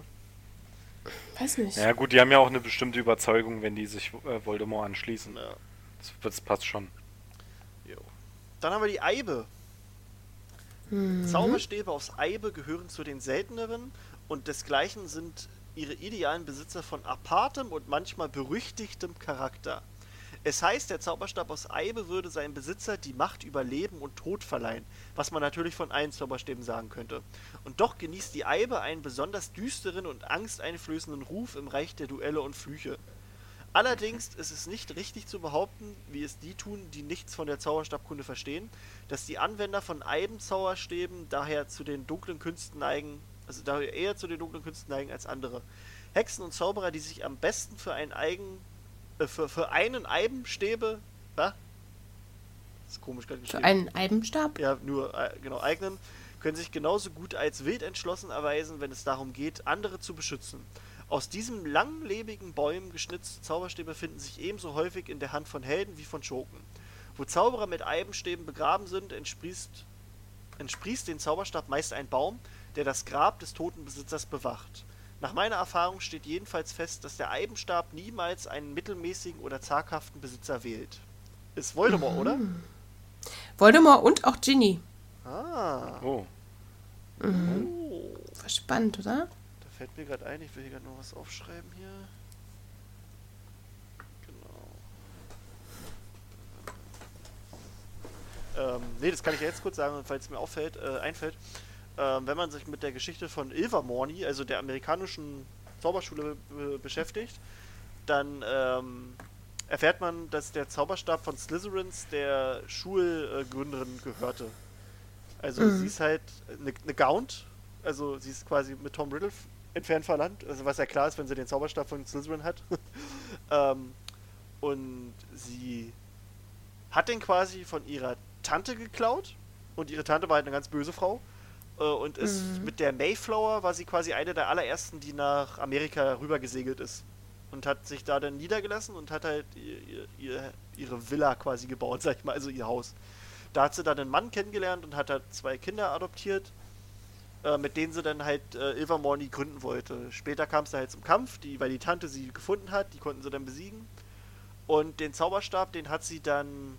Speaker 3: Weiß nicht.
Speaker 4: Ja gut, die haben ja auch eine bestimmte Überzeugung, wenn die sich äh, Voldemort anschließen.
Speaker 1: Ja.
Speaker 4: Das, das passt schon.
Speaker 1: Jo. Dann haben wir die Eibe. Zauberstäbe aus Eibe gehören zu den selteneren und desgleichen sind ihre idealen Besitzer von apartem und manchmal berüchtigtem Charakter. Es heißt, der Zauberstab aus Eibe würde seinem Besitzer die Macht über Leben und Tod verleihen, was man natürlich von allen Zauberstäben sagen könnte. Und doch genießt die Eibe einen besonders düsteren und angsteinflößenden Ruf im Reich der Duelle und Flüche. Allerdings ist es nicht richtig zu behaupten, wie es die tun, die nichts von der Zauberstabkunde verstehen, dass die Anwender von Eibenzauberstäben daher zu den dunklen Künsten neigen, also daher eher zu den dunklen Künsten neigen als andere. Hexen und Zauberer, die sich am besten für einen eigen, äh, für, für einen Eibenstäbe, was? Das ist komisch gerade
Speaker 3: Für
Speaker 1: geschrieben
Speaker 3: einen Eibenstab?
Speaker 1: ja, nur äh, genau eignen, können sich genauso gut als wild entschlossen erweisen, wenn es darum geht, andere zu beschützen. Aus diesem langlebigen Bäumen geschnitzte Zauberstäbe finden sich ebenso häufig in der Hand von Helden wie von Schurken. Wo Zauberer mit Eibenstäben begraben sind, entsprießt, entsprießt den Zauberstab meist ein Baum, der das Grab des toten Besitzers bewacht. Nach meiner Erfahrung steht jedenfalls fest, dass der Eibenstab niemals einen mittelmäßigen oder zaghaften Besitzer wählt. Ist Voldemort, oder?
Speaker 3: Voldemort und auch Ginny.
Speaker 1: Ah.
Speaker 4: Oh.
Speaker 1: Oh.
Speaker 3: War spannend, oder?
Speaker 1: Da fällt mir gerade ein, ich will hier gerade noch was aufschreiben hier. Genau. Ähm, nee, das kann ich ja jetzt kurz sagen, falls es mir auffällt, äh, einfällt. Ähm, wenn man sich mit der Geschichte von Ilvermorny, also der amerikanischen Zauberschule, be beschäftigt, dann ähm, erfährt man, dass der Zauberstab von Slytherins der Schulgründerin gehörte. Also
Speaker 3: Mhm.
Speaker 1: sie ist halt eine ne Gaunt, also sie ist quasi mit Tom Riddle entfernt verlangt, also was ja klar ist, wenn sie den Zauberstab von Slytherin hat. ähm, und sie hat den quasi von ihrer Tante geklaut und ihre Tante war halt eine ganz böse Frau. Äh, und ist mit der Mayflower war sie quasi eine der allerersten, die nach Amerika rübergesegelt ist. Und hat sich da dann niedergelassen und hat halt ihr, ihr, ihr, ihre Villa quasi gebaut, sag ich mal, also ihr Haus. Da hat sie dann einen Mann kennengelernt und hat halt zwei Kinder adoptiert, äh, mit denen sie dann halt äh, Ilvermorny gründen wollte. Später kam es da halt zum Kampf, die, weil die Tante sie gefunden hat, die konnten sie dann besiegen. Und den Zauberstab, den hat sie dann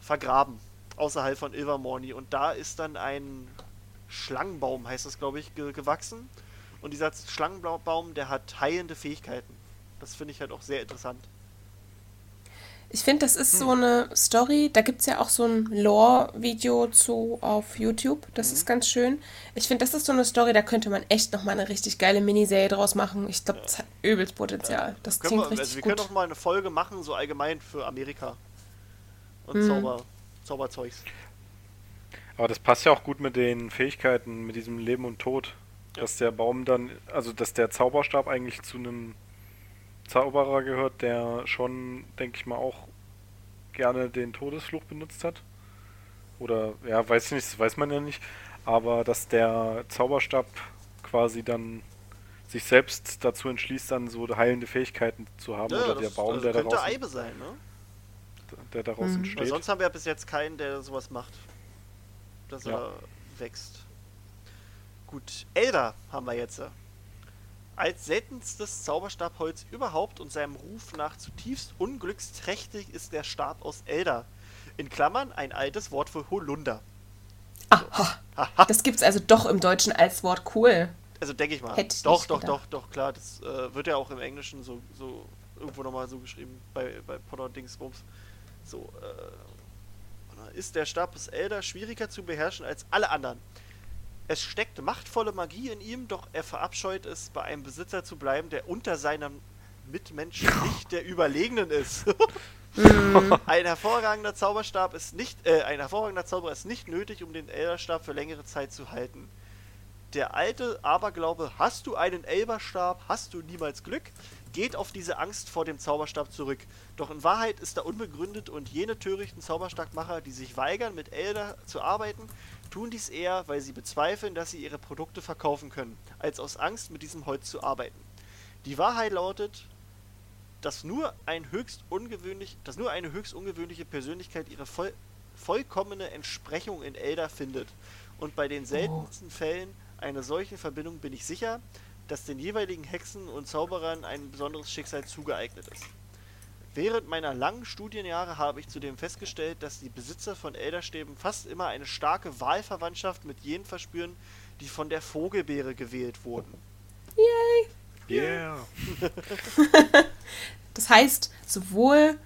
Speaker 1: vergraben, außerhalb von Ilvermorny. Und da ist dann ein Schlangenbaum, heißt das, glaube ich, ge gewachsen. Und dieser Schlangenbaum, der hat heilende Fähigkeiten. Das finde ich halt auch sehr interessant.
Speaker 3: Ich finde, das ist so eine Story, da gibt es ja auch so ein Lore-Video zu auf YouTube. Das ist ganz schön. Ich finde, das ist so eine Story, da könnte man echt nochmal eine richtig geile Miniserie draus machen. Ich glaube, das hat übelst Potenzial. Das
Speaker 1: Können
Speaker 3: klingt
Speaker 1: wir,
Speaker 3: richtig
Speaker 1: also wir
Speaker 3: gut.
Speaker 1: können auch mal eine Folge machen, so allgemein für Amerika. Und
Speaker 3: Hm.
Speaker 1: Zauber, Zauberzeugs.
Speaker 4: Aber das passt ja auch gut mit den Fähigkeiten, mit diesem Leben und Tod. Dass der Baum dann, also dass der Zauberstab eigentlich zu einem Zauberer gehört, der schon, denke ich mal, auch gerne den Todesfluch benutzt hat. Oder, ja, weiß ich nicht, das weiß man ja nicht. Aber dass der Zauberstab quasi dann sich selbst dazu entschließt, dann so heilende Fähigkeiten zu haben. oder der Baum,
Speaker 1: also
Speaker 4: der,
Speaker 1: könnte
Speaker 4: daraus,
Speaker 1: Eibe sein, ne?
Speaker 4: der daraus
Speaker 3: Mhm.
Speaker 1: Weil
Speaker 4: entsteht.
Speaker 1: sonst haben wir ja bis jetzt keinen, der sowas macht. Dass
Speaker 4: Ja.
Speaker 1: er wächst. Gut, Elder haben wir jetzt. Als seltenstes Zauberstabholz überhaupt und seinem Ruf nach zutiefst unglücksträchtig ist der Stab aus Elder. In Klammern ein altes Wort für Holunder.
Speaker 3: Aha. Das gibt's also doch im Deutschen als Wort cool.
Speaker 1: Also denke ich mal.
Speaker 3: Hätte
Speaker 1: doch, doch,
Speaker 3: gedacht.
Speaker 1: doch, doch, klar. Das äh, wird ja auch im Englischen so, so irgendwo nochmal so geschrieben bei, bei Potter Dingsbums. So, äh, ist der Stab des Elder schwieriger zu beherrschen als alle anderen. Es steckt machtvolle Magie in ihm, doch er verabscheut es, bei einem Besitzer zu bleiben, der unter seinem Mitmenschen nicht der Überlegenen ist. ein hervorragender Zauberstab ist nicht, äh, ein hervorragender Zauberer ist nicht nötig, um den Elderstab für längere Zeit zu halten. Der alte Aberglaube, hast du einen Elberstab, hast du niemals Glück, geht auf diese Angst vor dem Zauberstab zurück. Doch in Wahrheit ist er unbegründet und jene törichten Zauberstabmacher, die sich weigern, mit Elder zu arbeiten, tun dies eher, weil sie bezweifeln, dass sie ihre Produkte verkaufen können, als aus Angst, mit diesem Holz zu arbeiten. Die Wahrheit lautet, dass nur, ein höchst ungewöhnlich, dass nur eine höchst ungewöhnliche Persönlichkeit ihre voll, vollkommene Entsprechung in Elder findet. Und bei den seltensten Fällen einer solchen Verbindung bin ich sicher, dass den jeweiligen Hexen und Zauberern ein besonderes Schicksal zugeeignet ist. Während meiner langen Studienjahre habe ich zudem festgestellt, dass die Besitzer von Elderstäben fast immer eine starke Wahlverwandtschaft mit jenen verspüren, die von der Vogelbeere gewählt wurden.
Speaker 4: Yeah.
Speaker 3: Das heißt, sowohl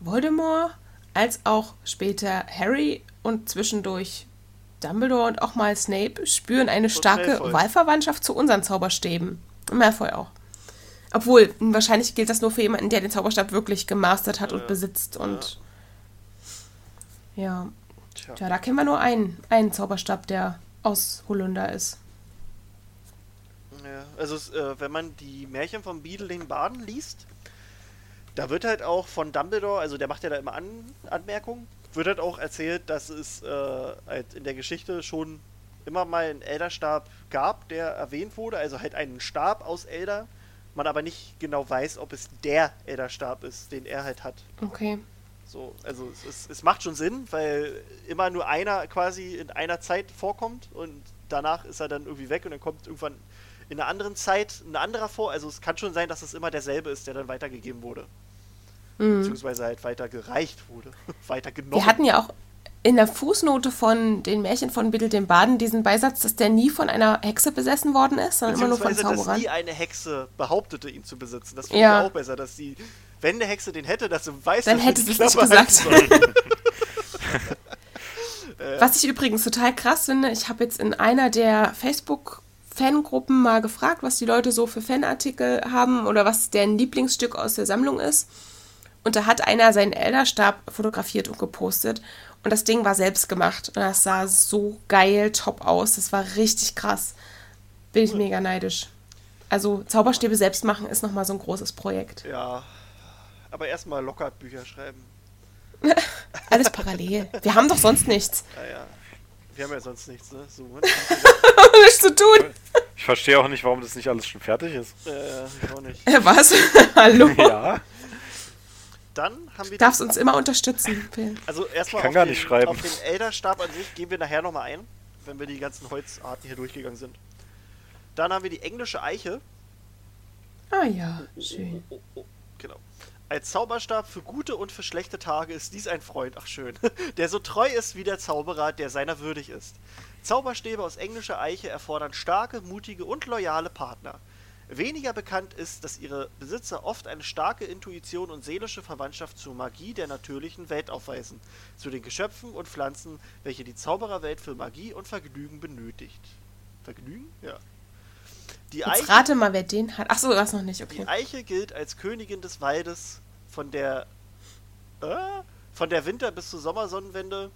Speaker 3: Voldemort als auch später Harry und zwischendurch Dumbledore und auch mal Snape spüren eine starke
Speaker 1: Malfoy.
Speaker 3: Wahlverwandtschaft zu unseren Zauberstäben. Und Malfoy auch. Obwohl, wahrscheinlich gilt das nur für jemanden, der den Zauberstab wirklich gemastert hat und
Speaker 1: Ja.
Speaker 3: besitzt. Und ja.
Speaker 1: Tja.
Speaker 3: Tja, da kennen wir nur einen, einen Zauberstab, der aus Holunder ist.
Speaker 1: Ja, also äh, wenn man die Märchen von Beedling Baden liest, da wird halt auch von Dumbledore, also der macht ja da immer An Anmerkungen, wird halt auch erzählt, dass es äh, halt in der Geschichte schon immer mal einen Elderstab gab, der erwähnt wurde, also halt einen Stab aus Elder, man aber nicht genau weiß, ob es der Elderstab ist, den er halt hat.
Speaker 3: Okay.
Speaker 1: So, also es, es, es macht schon Sinn, weil immer nur einer quasi in einer Zeit vorkommt und danach ist er dann irgendwie weg und dann kommt irgendwann in einer anderen Zeit ein anderer vor. Also es kann schon sein, dass es immer derselbe ist, der dann weitergegeben wurde.
Speaker 3: Mhm.
Speaker 1: Beziehungsweise halt weitergereicht wurde. weitergenommen.
Speaker 3: Wir hatten ja auch in der Fußnote von den Märchen von Biddle dem Baden diesen Beisatz, dass der nie von einer Hexe besessen worden ist, sondern immer nur von
Speaker 1: Beziehungsweise, dass
Speaker 3: Zauberern.
Speaker 1: nie eine Hexe behauptete, ihn zu besitzen. Das finde
Speaker 3: Ja.
Speaker 1: ich auch besser, dass die, wenn eine Hexe den hätte, dass sie weiß,
Speaker 3: Dann
Speaker 1: dass
Speaker 3: hätte
Speaker 1: sie
Speaker 3: sie es nicht gesagt.
Speaker 1: soll.
Speaker 3: Was ich übrigens total krass finde, ich habe jetzt in einer der Facebook-Fangruppen mal gefragt, was die Leute so für Fanartikel haben oder was deren Lieblingsstück aus der Sammlung ist. Und da hat einer seinen Elderstab fotografiert und gepostet. Und das Ding war selbst gemacht. Und das sah so geil top aus. Das war richtig krass. Bin ich mega neidisch. Also Zauberstäbe selbst machen ist nochmal so ein großes Projekt.
Speaker 1: Ja. Aber erstmal locker Bücher schreiben.
Speaker 3: Alles parallel. Wir haben doch sonst nichts.
Speaker 1: Naja. Wir haben ja sonst nichts, ne? So,
Speaker 3: Nichts zu tun.
Speaker 4: Ich verstehe auch nicht, warum das nicht alles schon fertig ist.
Speaker 1: äh, ich auch nicht.
Speaker 3: Was? Hallo?
Speaker 4: Ja,
Speaker 1: Dann haben wir
Speaker 3: darfst uns immer unterstützen, Phil.
Speaker 1: Also erstmal
Speaker 4: Ich kann
Speaker 1: auf,
Speaker 4: gar
Speaker 1: den,
Speaker 4: nicht schreiben.
Speaker 1: auf den Elderstab an sich gehen wir nachher nochmal ein, wenn wir die ganzen Holzarten hier durchgegangen sind. Dann haben wir die englische Eiche.
Speaker 3: Ah ja, schön.
Speaker 1: Oh, oh, genau. Als Zauberstab für gute und für schlechte Tage ist dies ein Freund, ach schön, der so treu ist wie der Zauberer, der seiner würdig ist. Zauberstäbe aus englischer Eiche erfordern starke, mutige und loyale Partner. Weniger bekannt ist, dass ihre Besitzer oft eine starke Intuition und seelische Verwandtschaft zur Magie der natürlichen Welt aufweisen, zu den Geschöpfen und Pflanzen, welche die Zaubererwelt für Magie und Vergnügen benötigt. Vergnügen? Ja. Die
Speaker 3: Jetzt
Speaker 1: Eiche,
Speaker 3: rate mal, wer den hat. Ach so, was noch nicht,
Speaker 1: die
Speaker 3: okay.
Speaker 1: Eiche gilt als Königin des Waldes von der äh, von der Winter- bis zur Sommersonnenwende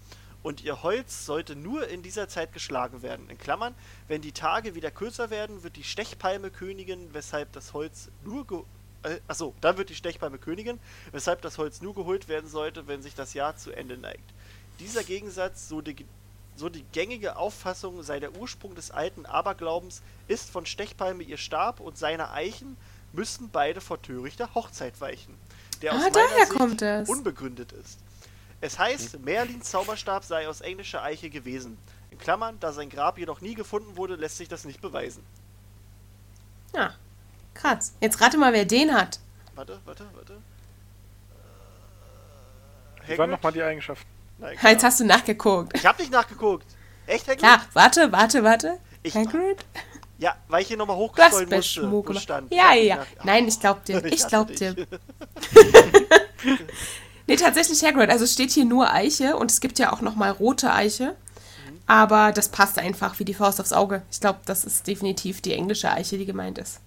Speaker 1: und ihr Holz sollte nur in dieser Zeit geschlagen werden. In Klammern, wenn die Tage wieder kürzer werden, wird die Stechpalme Königin, weshalb das Holz nur ge äh, achso, dann wird die Stechpalme Königin, weshalb das Holz nur geholt werden sollte, wenn sich das Jahr zu Ende neigt. Dieser Gegensatz, so die, so die gängige Auffassung sei der Ursprung des alten Aberglaubens, ist von Stechpalme ihr Stab und seine Eichen müssten beide vor törichter Hochzeit weichen, der
Speaker 3: Ah,
Speaker 1: aus meiner Sicht
Speaker 3: kommt es.
Speaker 1: unbegründet ist. Es heißt, Merlins Zauberstab sei aus englischer Eiche gewesen. In Klammern, da sein Grab jedoch nie gefunden wurde, lässt sich das nicht beweisen.
Speaker 3: Ja, krass. Jetzt rate mal, wer den hat.
Speaker 1: Warte, warte, warte. Äh,
Speaker 4: Wie waren nochmal die Eigenschaften?
Speaker 1: Nein,
Speaker 3: Jetzt
Speaker 1: keine
Speaker 3: hast du nachgeguckt.
Speaker 1: Ich hab nicht nachgeguckt. Echt, Hagrid?
Speaker 3: Klar, warte, warte, warte.
Speaker 1: Ich-
Speaker 3: Hagrid?
Speaker 1: Ja, weil ich hier nochmal hochscrollen musste. Wo stand.
Speaker 3: Ja,
Speaker 1: Ich
Speaker 3: ja.
Speaker 1: nach-
Speaker 3: Nein, ich glaub dir. Ich
Speaker 1: hasse
Speaker 3: glaub dir. Nee, tatsächlich Hagrid. Also es steht hier nur Eiche und es gibt ja auch nochmal rote Eiche. Aber das passt einfach wie die Faust aufs Auge. Ich glaube, das ist definitiv die englische Eiche, die gemeint ist.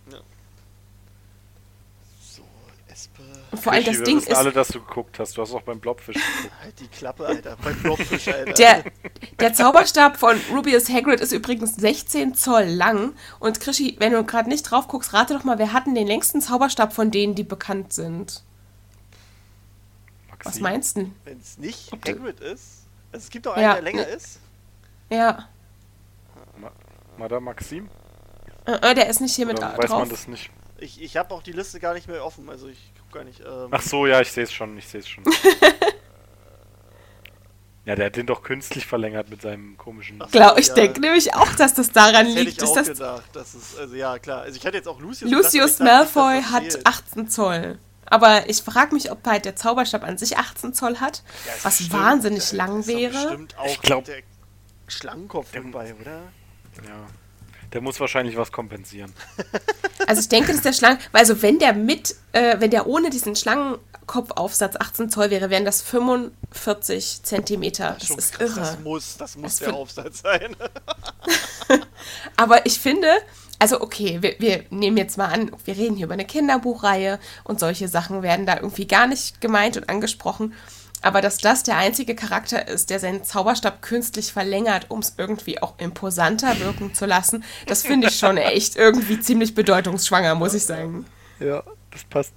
Speaker 1: So, Espe.
Speaker 3: Und vor allem das Ding ist,
Speaker 4: alle, dass du geguckt hast. Du hast auch beim Blobfisch geguckt.
Speaker 1: Halt die Klappe, Alter. Beim Blobfisch, Alter.
Speaker 3: der, der Zauberstab von Rubius Hagrid ist übrigens 16 Zoll lang. Und Krischi, wenn du gerade nicht drauf guckst, rate doch mal, wer hat denn den längsten Zauberstab von denen, die bekannt sind?
Speaker 4: Maxi.
Speaker 3: Was meinst du?
Speaker 1: Wenn es nicht
Speaker 3: Ob du-
Speaker 1: Hagrid ist. Also es gibt doch einen,
Speaker 3: Ja.
Speaker 1: der länger ist.
Speaker 3: Ja,
Speaker 4: Ma Madame Maxim?
Speaker 3: äh, äh, der ist nicht hier mit
Speaker 4: Oder
Speaker 3: drauf.
Speaker 4: weiß man das nicht?
Speaker 1: Ich, ich habe auch die Liste gar nicht mehr offen. Also ich guck gar nicht. Ähm,
Speaker 4: Ach so, ja, ich sehe es schon, ich sehe es schon. ja, der hat den doch künstlich verlängert mit seinem komischen...
Speaker 1: Ach,
Speaker 3: Glaub, ich
Speaker 1: Ja.
Speaker 3: denke nämlich auch, dass das daran
Speaker 1: das hätte
Speaker 3: liegt.
Speaker 1: ich
Speaker 3: Ist
Speaker 1: auch
Speaker 3: das
Speaker 1: gedacht. Das ist, also ja, klar. Also ich hatte jetzt auch Lucius
Speaker 3: Lucius
Speaker 1: gedacht, ich dachte
Speaker 3: Malfoy
Speaker 1: dass das
Speaker 3: hat
Speaker 1: fehlt.
Speaker 3: 18 Zoll. Aber ich frage mich, ob halt der Zauberstab an sich 18 Zoll hat,
Speaker 1: Ja,
Speaker 3: was
Speaker 1: bestimmt-
Speaker 3: wahnsinnig lang wäre.
Speaker 1: bestimmt auch
Speaker 4: Ich glaub-
Speaker 1: der Schlangenkopf dabei, oder?
Speaker 4: Ja. Der muss wahrscheinlich was kompensieren.
Speaker 3: Also ich denke, dass der Schlangen, weil also wenn der mit, äh, wenn der ohne diesen Schlangenkopfaufsatz 18 Zoll wäre, wären das 45 Zentimeter. Das
Speaker 1: Schon
Speaker 3: ist
Speaker 1: krass,
Speaker 3: irre.
Speaker 1: Das muss, das muss
Speaker 3: Das
Speaker 1: der Aufsatz sein.
Speaker 3: Aber ich finde, also okay, wir, wir nehmen jetzt mal an, wir reden hier über eine Kinderbuchreihe und solche Sachen werden da irgendwie gar nicht gemeint und angesprochen. Aber dass das der einzige Charakter ist, der seinen Zauberstab künstlich verlängert, um es irgendwie auch imposanter wirken zu lassen, das finde ich schon echt irgendwie ziemlich bedeutungsschwanger, muss ich sagen.
Speaker 4: Ja, das passt.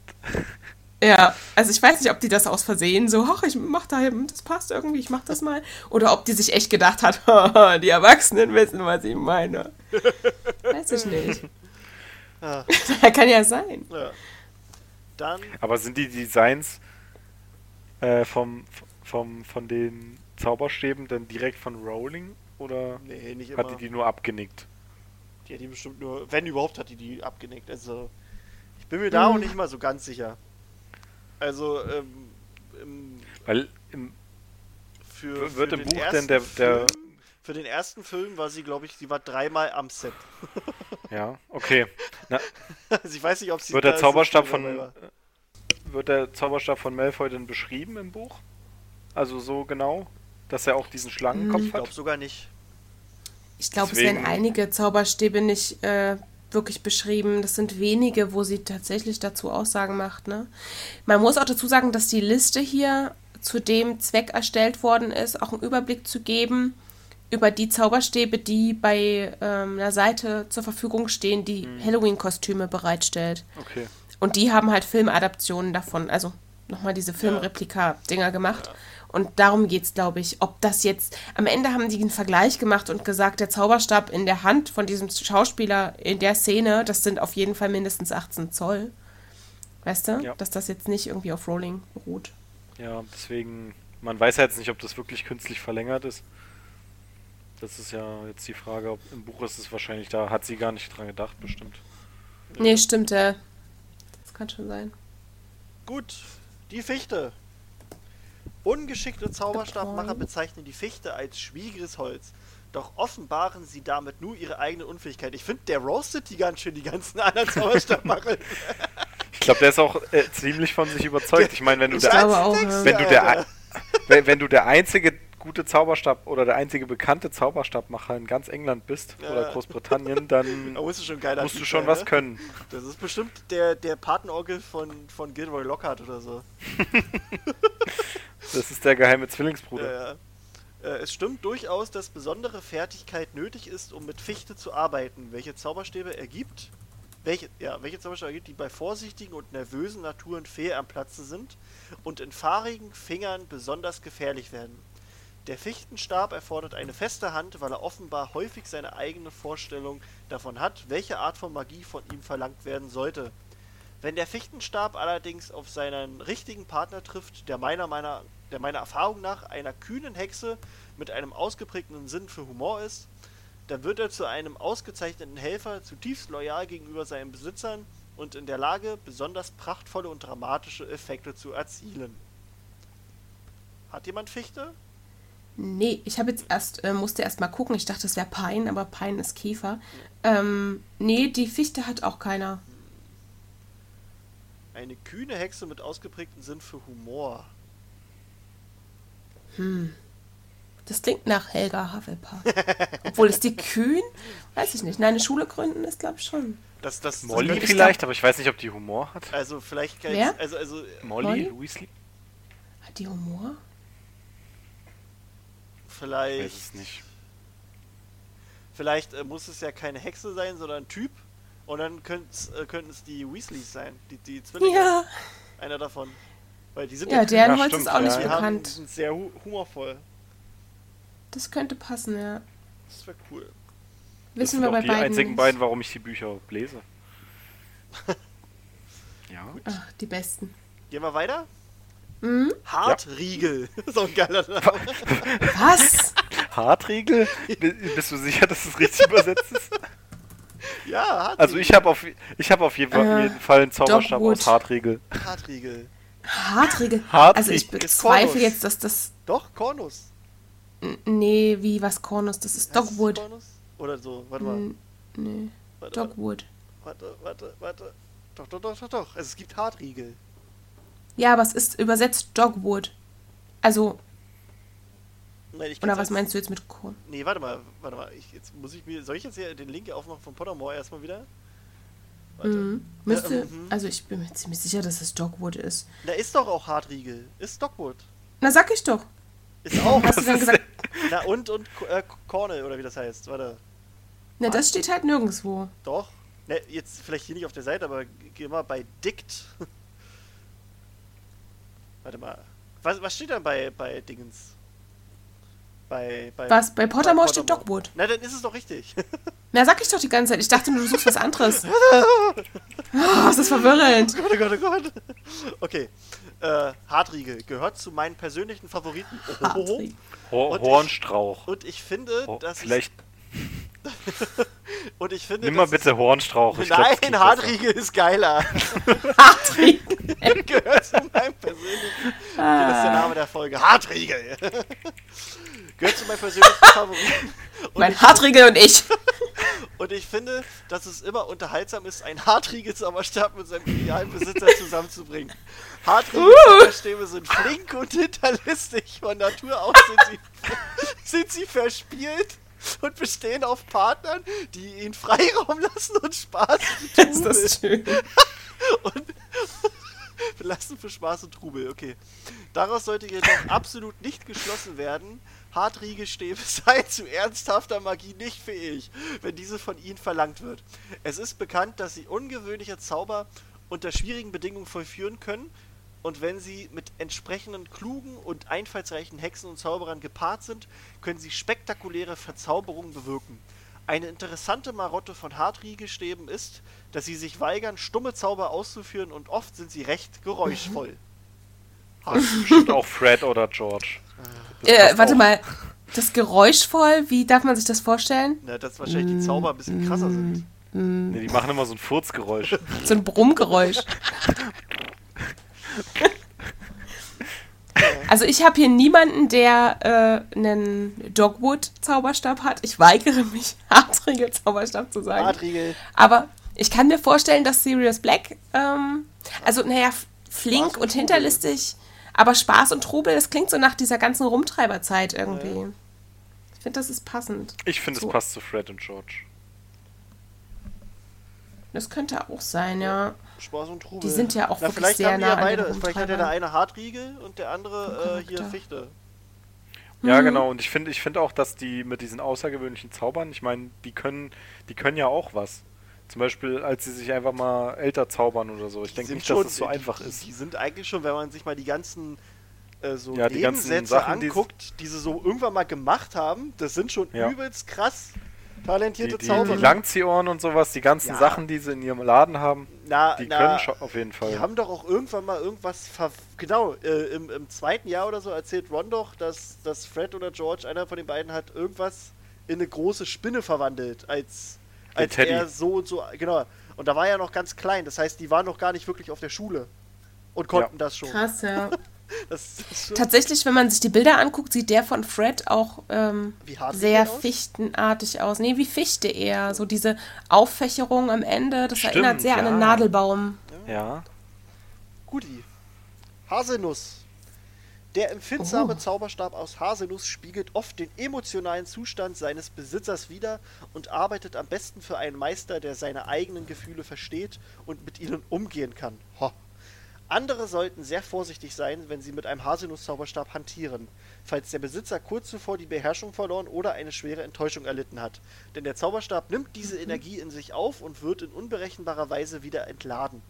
Speaker 3: Ja, also ich weiß nicht, ob die das aus Versehen so, ach, ich mach da eben, das passt irgendwie, ich mach das mal. Oder ob die sich echt gedacht hat, die Erwachsenen wissen, was ich meine. Weiß ich nicht.
Speaker 1: Ja.
Speaker 3: Kann ja sein.
Speaker 1: ja. Dann,
Speaker 4: Aber sind die Designs äh, vom, vom, von den Zauberstäben dann direkt von Rowling? Oder
Speaker 1: nee, nicht immer.
Speaker 4: hat die die nur abgenickt?
Speaker 1: Die hat die bestimmt nur, wenn überhaupt, hat die die abgenickt. Also, ich bin mir da
Speaker 3: Mhm.
Speaker 1: auch nicht mal so ganz sicher. Also, ähm, im,
Speaker 4: Weil im,
Speaker 1: für,
Speaker 4: Wird
Speaker 1: für
Speaker 4: im
Speaker 1: den
Speaker 4: Buch
Speaker 1: ersten
Speaker 4: denn der- der-
Speaker 1: Film, Für den ersten Film war sie, glaube ich, sie war dreimal am Set.
Speaker 4: ja, okay. Na,
Speaker 1: Also ich weiß nicht, ob sie
Speaker 4: wird der Zauberstab von wird der Zauberstab von Malfoy denn beschrieben im Buch? Also so genau, dass er auch diesen Schlangenkopf
Speaker 1: Ich glaube
Speaker 4: hat?
Speaker 1: sogar nicht.
Speaker 3: Ich glaube, es werden einige Zauberstäbe nicht äh, wirklich beschrieben. Das sind wenige, wo sie tatsächlich dazu Aussagen macht. Ne? Man muss auch dazu sagen, dass die Liste hier zu dem Zweck erstellt worden ist, auch einen Überblick zu geben über die Zauberstäbe, die bei ähm, einer Seite zur Verfügung stehen, die Halloween-Kostüme bereitstellt.
Speaker 4: Okay.
Speaker 3: Und die haben halt Filmadaptionen davon, also nochmal diese Filmreplika-Dinger gemacht. Und darum geht's, glaube ich. Ob das jetzt. Am Ende haben die einen Vergleich gemacht und gesagt, der Zauberstab in der Hand von diesem Schauspieler in der Szene, das sind auf jeden Fall mindestens 18 Zoll. Weißt du?
Speaker 4: Ja.
Speaker 3: Dass das jetzt nicht irgendwie auf Rolling beruht.
Speaker 4: Ja, deswegen, man weiß ja jetzt nicht, ob das wirklich künstlich verlängert ist. Das ist ja jetzt die Frage, ob im Buch ist es wahrscheinlich, da hat sie gar nicht dran gedacht, bestimmt.
Speaker 3: Nee, stimmt, ja. Das kann schon sein.
Speaker 1: Gut, die Fichte. Ungeschickte Zauberstabmacher bezeichnen die Fichte als schwieriges Holz. Doch offenbaren sie damit nur ihre eigene Unfähigkeit. Ich finde, der roastet die ganz schön, die ganzen anderen Zauberstabmacher.
Speaker 4: Ich glaube, der ist auch äh, ziemlich von sich überzeugt. Ich meine, wenn du
Speaker 3: Ich
Speaker 4: der, du der, wenn, wenn du der einzige gute Zauberstab oder der einzige bekannte Zauberstabmacher in ganz England bist
Speaker 1: Ja.
Speaker 4: oder Großbritannien, dann
Speaker 1: Da musst du schon
Speaker 4: musst du schon was
Speaker 1: ne?
Speaker 4: können.
Speaker 1: Das ist bestimmt der, der Patenonkel von, von Gilroy Lockhart oder so.
Speaker 4: Das ist der geheime Zwillingsbruder.
Speaker 1: Ja, ja. Äh, Es stimmt durchaus, dass besondere Fertigkeit nötig ist, um mit Fichte zu arbeiten. Welche Zauberstäbe ergibt, welche, ja, welche Zauberstäbe ergibt, die bei vorsichtigen und nervösen Naturen fehl am Platze sind und in fahrigen Fingern besonders gefährlich werden. Der Fichtenstab erfordert eine feste Hand, weil er offenbar häufig seine eigene Vorstellung davon hat, welche Art von Magie von ihm verlangt werden sollte. Wenn der Fichtenstab allerdings auf seinen richtigen Partner trifft, der meiner, meiner, der meiner Erfahrung nach einer kühnen Hexe mit einem ausgeprägten Sinn für Humor ist, dann wird er zu einem ausgezeichneten Helfer, zutiefst loyal gegenüber seinen Besitzern und in der Lage, besonders prachtvolle und dramatische Effekte zu erzielen. Hat jemand Fichte?
Speaker 3: Nee, ich habe jetzt erst, äh, musste erst mal gucken. Ich dachte, es wäre Pein, aber Pein ist Käfer. Ähm, nee, die Fichte hat auch keiner.
Speaker 1: Eine kühne Hexe mit ausgeprägtem Sinn für Humor.
Speaker 3: Das klingt nach Helga Hufflepuff. Obwohl ist die kühn? Weiß ich nicht. Nein, eine Schule gründen ist, glaube ich, schon.
Speaker 1: Das, das, das
Speaker 4: Molly
Speaker 3: ich
Speaker 4: vielleicht, aber ich weiß nicht, ob die Humor hat.
Speaker 1: Also vielleicht kann
Speaker 3: Wer?
Speaker 1: also also
Speaker 4: Molly,
Speaker 3: Molly? Hat die Humor?
Speaker 4: Ich weiß
Speaker 1: vielleicht
Speaker 4: es nicht.
Speaker 1: vielleicht äh, muss es ja keine Hexe sein, sondern ein Typ und dann können's, äh, könnten es die Weasleys sein, die die Zwillinge,
Speaker 3: Ja.
Speaker 1: einer davon. Weil die sind
Speaker 3: Ja,
Speaker 1: kühn.
Speaker 3: deren
Speaker 4: Ja,
Speaker 3: Holz ist auch
Speaker 4: ja,
Speaker 3: nicht
Speaker 1: die haben,
Speaker 3: bekannt.
Speaker 1: sind sehr hu humorvoll.
Speaker 3: Das könnte passen, ja.
Speaker 1: Das wäre cool.
Speaker 4: Das
Speaker 3: Wissen
Speaker 4: sind
Speaker 3: wir
Speaker 4: auch
Speaker 3: bei
Speaker 4: die
Speaker 3: beiden.
Speaker 4: einzigen
Speaker 3: nicht.
Speaker 4: beiden, warum ich die Bücher lese. ja.
Speaker 3: Ach, die besten.
Speaker 1: Gehen wir weiter?
Speaker 3: Mhm.
Speaker 1: Hartriegel. so ein geiler Name.
Speaker 3: Was?
Speaker 4: Hartriegel? Bist du sicher, dass es richtig übersetzt ist?
Speaker 1: Ja, Hartriegel.
Speaker 4: Also ich habe auf, ich hab auf jeden, Fall,
Speaker 3: Äh,
Speaker 4: jeden Fall einen Zauberstab
Speaker 3: Dogwood.
Speaker 4: aus Hartriegel.
Speaker 1: Hartriegel.
Speaker 3: Hartriegel.
Speaker 4: Hartriegel
Speaker 3: Also ich bezweifle jetzt, dass das.
Speaker 1: Doch, Kornus.
Speaker 3: Nee, wie was Kornus? Das ist
Speaker 1: Heißt
Speaker 3: Dogwood.
Speaker 1: Kornus? Oder so, warte mal.
Speaker 3: Nee,
Speaker 1: Warte,
Speaker 3: Dogwood.
Speaker 1: warte, warte, warte. Doch, doch, doch, doch, doch. Also es gibt Hartriegel.
Speaker 3: Ja, aber es ist übersetzt Dogwood. Also,
Speaker 1: Nein,
Speaker 3: oder was meinst du jetzt mit Korn?
Speaker 1: Nee, warte mal, warte mal. Ich, jetzt muss ich mir. Soll ich jetzt hier den Link aufmachen von Pottermore erstmal wieder? Warte.
Speaker 3: Mhm. Müsste,
Speaker 1: Ja, mhm.
Speaker 3: also ich bin mir ziemlich sicher, dass es Dogwood ist.
Speaker 1: Da ist doch auch Hartriegel. Ist Dogwood.
Speaker 3: Na, sag ich doch.
Speaker 1: Ist auch.
Speaker 3: Hast du dann gesagt,
Speaker 1: Na und und äh, Cornell oder wie das heißt. Warte.
Speaker 3: na, das steht halt nirgendwo.
Speaker 1: Doch. Ne, jetzt vielleicht hier nicht auf der Seite, aber geh mal bei Dict. Warte mal. Was, was steht denn bei, bei Dingens? Bei, bei,
Speaker 3: Was? Bei Pottermore steht
Speaker 1: Pottermore.
Speaker 3: Dogwood.
Speaker 1: Na, dann ist es doch richtig.
Speaker 3: Na, sag ich doch die ganze Zeit. Ich dachte nur, du suchst was anderes. Oh, ist das verwirrend.
Speaker 1: Gott, oh Gott, oh Gott. Okay. Äh, Hartriegel gehört zu meinen persönlichen Favoriten. Oh, ich-
Speaker 4: Hornstrauch.
Speaker 1: Und ich finde,
Speaker 4: Oh,
Speaker 1: dass
Speaker 4: vielleicht
Speaker 1: und ich finde,
Speaker 4: nimm mal
Speaker 1: dass
Speaker 4: bitte Hornstrauch. Ich glaub,
Speaker 1: Nein,
Speaker 4: klingt
Speaker 1: Hartriegel ist geiler.
Speaker 3: Hartriegel.
Speaker 1: gehört zu meinem persönlichen. Okay, das ist der Name der Folge. Hartriegel. gehört zu meinen persönlichen Favoriten. Und
Speaker 3: Mein Hartriegel und ich.
Speaker 1: und ich finde, dass es immer unterhaltsam ist, einen Hartriegel-Zauberstab mit seinem idealen Besitzer zusammenzubringen. Hartriegel-Zauberstäbe sind flink und hinterlistig. Von Natur aus sind sie, sind sie verspielt und bestehen auf Partnern, die ihnen Freiraum lassen und Spaß und
Speaker 3: Ist das
Speaker 1: Trubel.
Speaker 3: schön.
Speaker 1: Und belassen für Spaß und Trubel, okay. Daraus sollte jedoch absolut nicht geschlossen werden. Hartriegelstäbe seien zu ernsthafter Magie nicht fähig, wenn diese von ihnen verlangt wird. Es ist bekannt, dass sie ungewöhnliche Zauber unter schwierigen Bedingungen vollführen können und wenn sie mit entsprechenden klugen und einfallsreichen Hexen und Zauberern gepaart sind, können sie spektakuläre Verzauberungen bewirken. Eine interessante Marotte von Hartriegelstäben ist, dass sie sich weigern, stumme Zauber auszuführen und oft sind sie recht geräuschvoll.
Speaker 4: Das bestimmt auch Fred oder George. Das
Speaker 3: Äh, warte
Speaker 4: auch.
Speaker 3: mal. Das geräuschvoll, wie darf man sich das vorstellen?
Speaker 1: Na, dass wahrscheinlich die Zauber ein bisschen krasser sind.
Speaker 4: Nee, die machen immer so ein Furzgeräusch.
Speaker 3: So ein Brummgeräusch. Also ich habe hier niemanden, der äh, einen Dogwood-Zauberstab hat. Ich weigere mich, Hartriegel-Zauberstab zu sagen.
Speaker 1: Hartriegel.
Speaker 3: Aber ich kann mir vorstellen, dass Sirius Black, ähm, also naja, flink
Speaker 1: und
Speaker 3: und,
Speaker 1: Trubel.
Speaker 3: hinterlistig, aber Spaß und Trubel, das klingt so nach dieser ganzen Rumtreiberzeit irgendwie. Ich finde, das ist passend.
Speaker 4: Ich finde,
Speaker 3: So.
Speaker 4: es passt zu Fred und George.
Speaker 3: Das könnte auch sein, ja.
Speaker 1: Spaß und Trubel.
Speaker 3: Die sind ja auch
Speaker 1: Na,
Speaker 3: wirklich
Speaker 1: vielleicht
Speaker 3: sehr
Speaker 1: haben die
Speaker 3: nah
Speaker 1: ja
Speaker 3: an
Speaker 1: beide. Vielleicht hat ja der eine Hartriegel und der andere äh, hier. Fichte.
Speaker 4: Ja,
Speaker 3: Mhm.
Speaker 4: genau. Und ich finde, ich finde auch, dass die mit diesen außergewöhnlichen Zaubern, ich meine, die können, die können ja auch was. Zum Beispiel, als sie sich einfach mal älter zaubern oder so. Ich denke nicht,
Speaker 1: schon-
Speaker 4: dass es so
Speaker 1: die,
Speaker 4: einfach
Speaker 1: die,
Speaker 4: ist.
Speaker 1: Die sind eigentlich schon, wenn man sich mal die ganzen äh, so
Speaker 4: Ja, die ganzen
Speaker 1: Nebensätze
Speaker 4: Sachen,
Speaker 1: anguckt, die sie so irgendwann mal gemacht haben, das sind schon
Speaker 4: Ja.
Speaker 1: übelst krass talentierte
Speaker 4: die,
Speaker 1: Zauberer.
Speaker 4: die Langziehohren und sowas, die ganzen
Speaker 1: Ja.
Speaker 4: Sachen, die sie in ihrem Laden haben,
Speaker 1: na,
Speaker 4: die
Speaker 1: na,
Speaker 4: können schon auf jeden Fall.
Speaker 1: Die haben doch auch irgendwann mal irgendwas ver genau äh, im, im zweiten Jahr oder so erzählt Ron doch, dass, dass Fred oder George einer von den beiden hat irgendwas in eine große Spinne verwandelt, als
Speaker 4: Den
Speaker 1: als
Speaker 4: Teddy.
Speaker 1: er so und so genau. Und da war er noch ganz klein, das heißt, die waren noch gar nicht wirklich auf der Schule und konnten das schon.
Speaker 3: Krass, ja. Tatsächlich, wenn man sich die Bilder anguckt, sieht der von Fred auch ähm, sehr fichtenartig aus. Nee, wie Fichte eher. So diese Auffächerung am Ende, das
Speaker 4: Stimmt,
Speaker 3: erinnert sehr an einen
Speaker 4: ja.
Speaker 3: Nadelbaum.
Speaker 4: Ja.
Speaker 1: Guti. Haselnuss. Der empfindsame
Speaker 3: Oh.
Speaker 1: Zauberstab aus Haselnuss spiegelt oft den emotionalen Zustand seines Besitzers wider und arbeitet am besten für einen Meister, der seine eigenen Gefühle versteht und mit ihnen umgehen kann. Ho. Andere sollten sehr vorsichtig sein, wenn sie mit einem Haselnuss-Zauberstab hantieren, falls der Besitzer kurz zuvor die Beherrschung verloren oder eine schwere Enttäuschung erlitten hat. Denn der Zauberstab nimmt diese Energie in sich auf und wird in unberechenbarer Weise wieder entladen.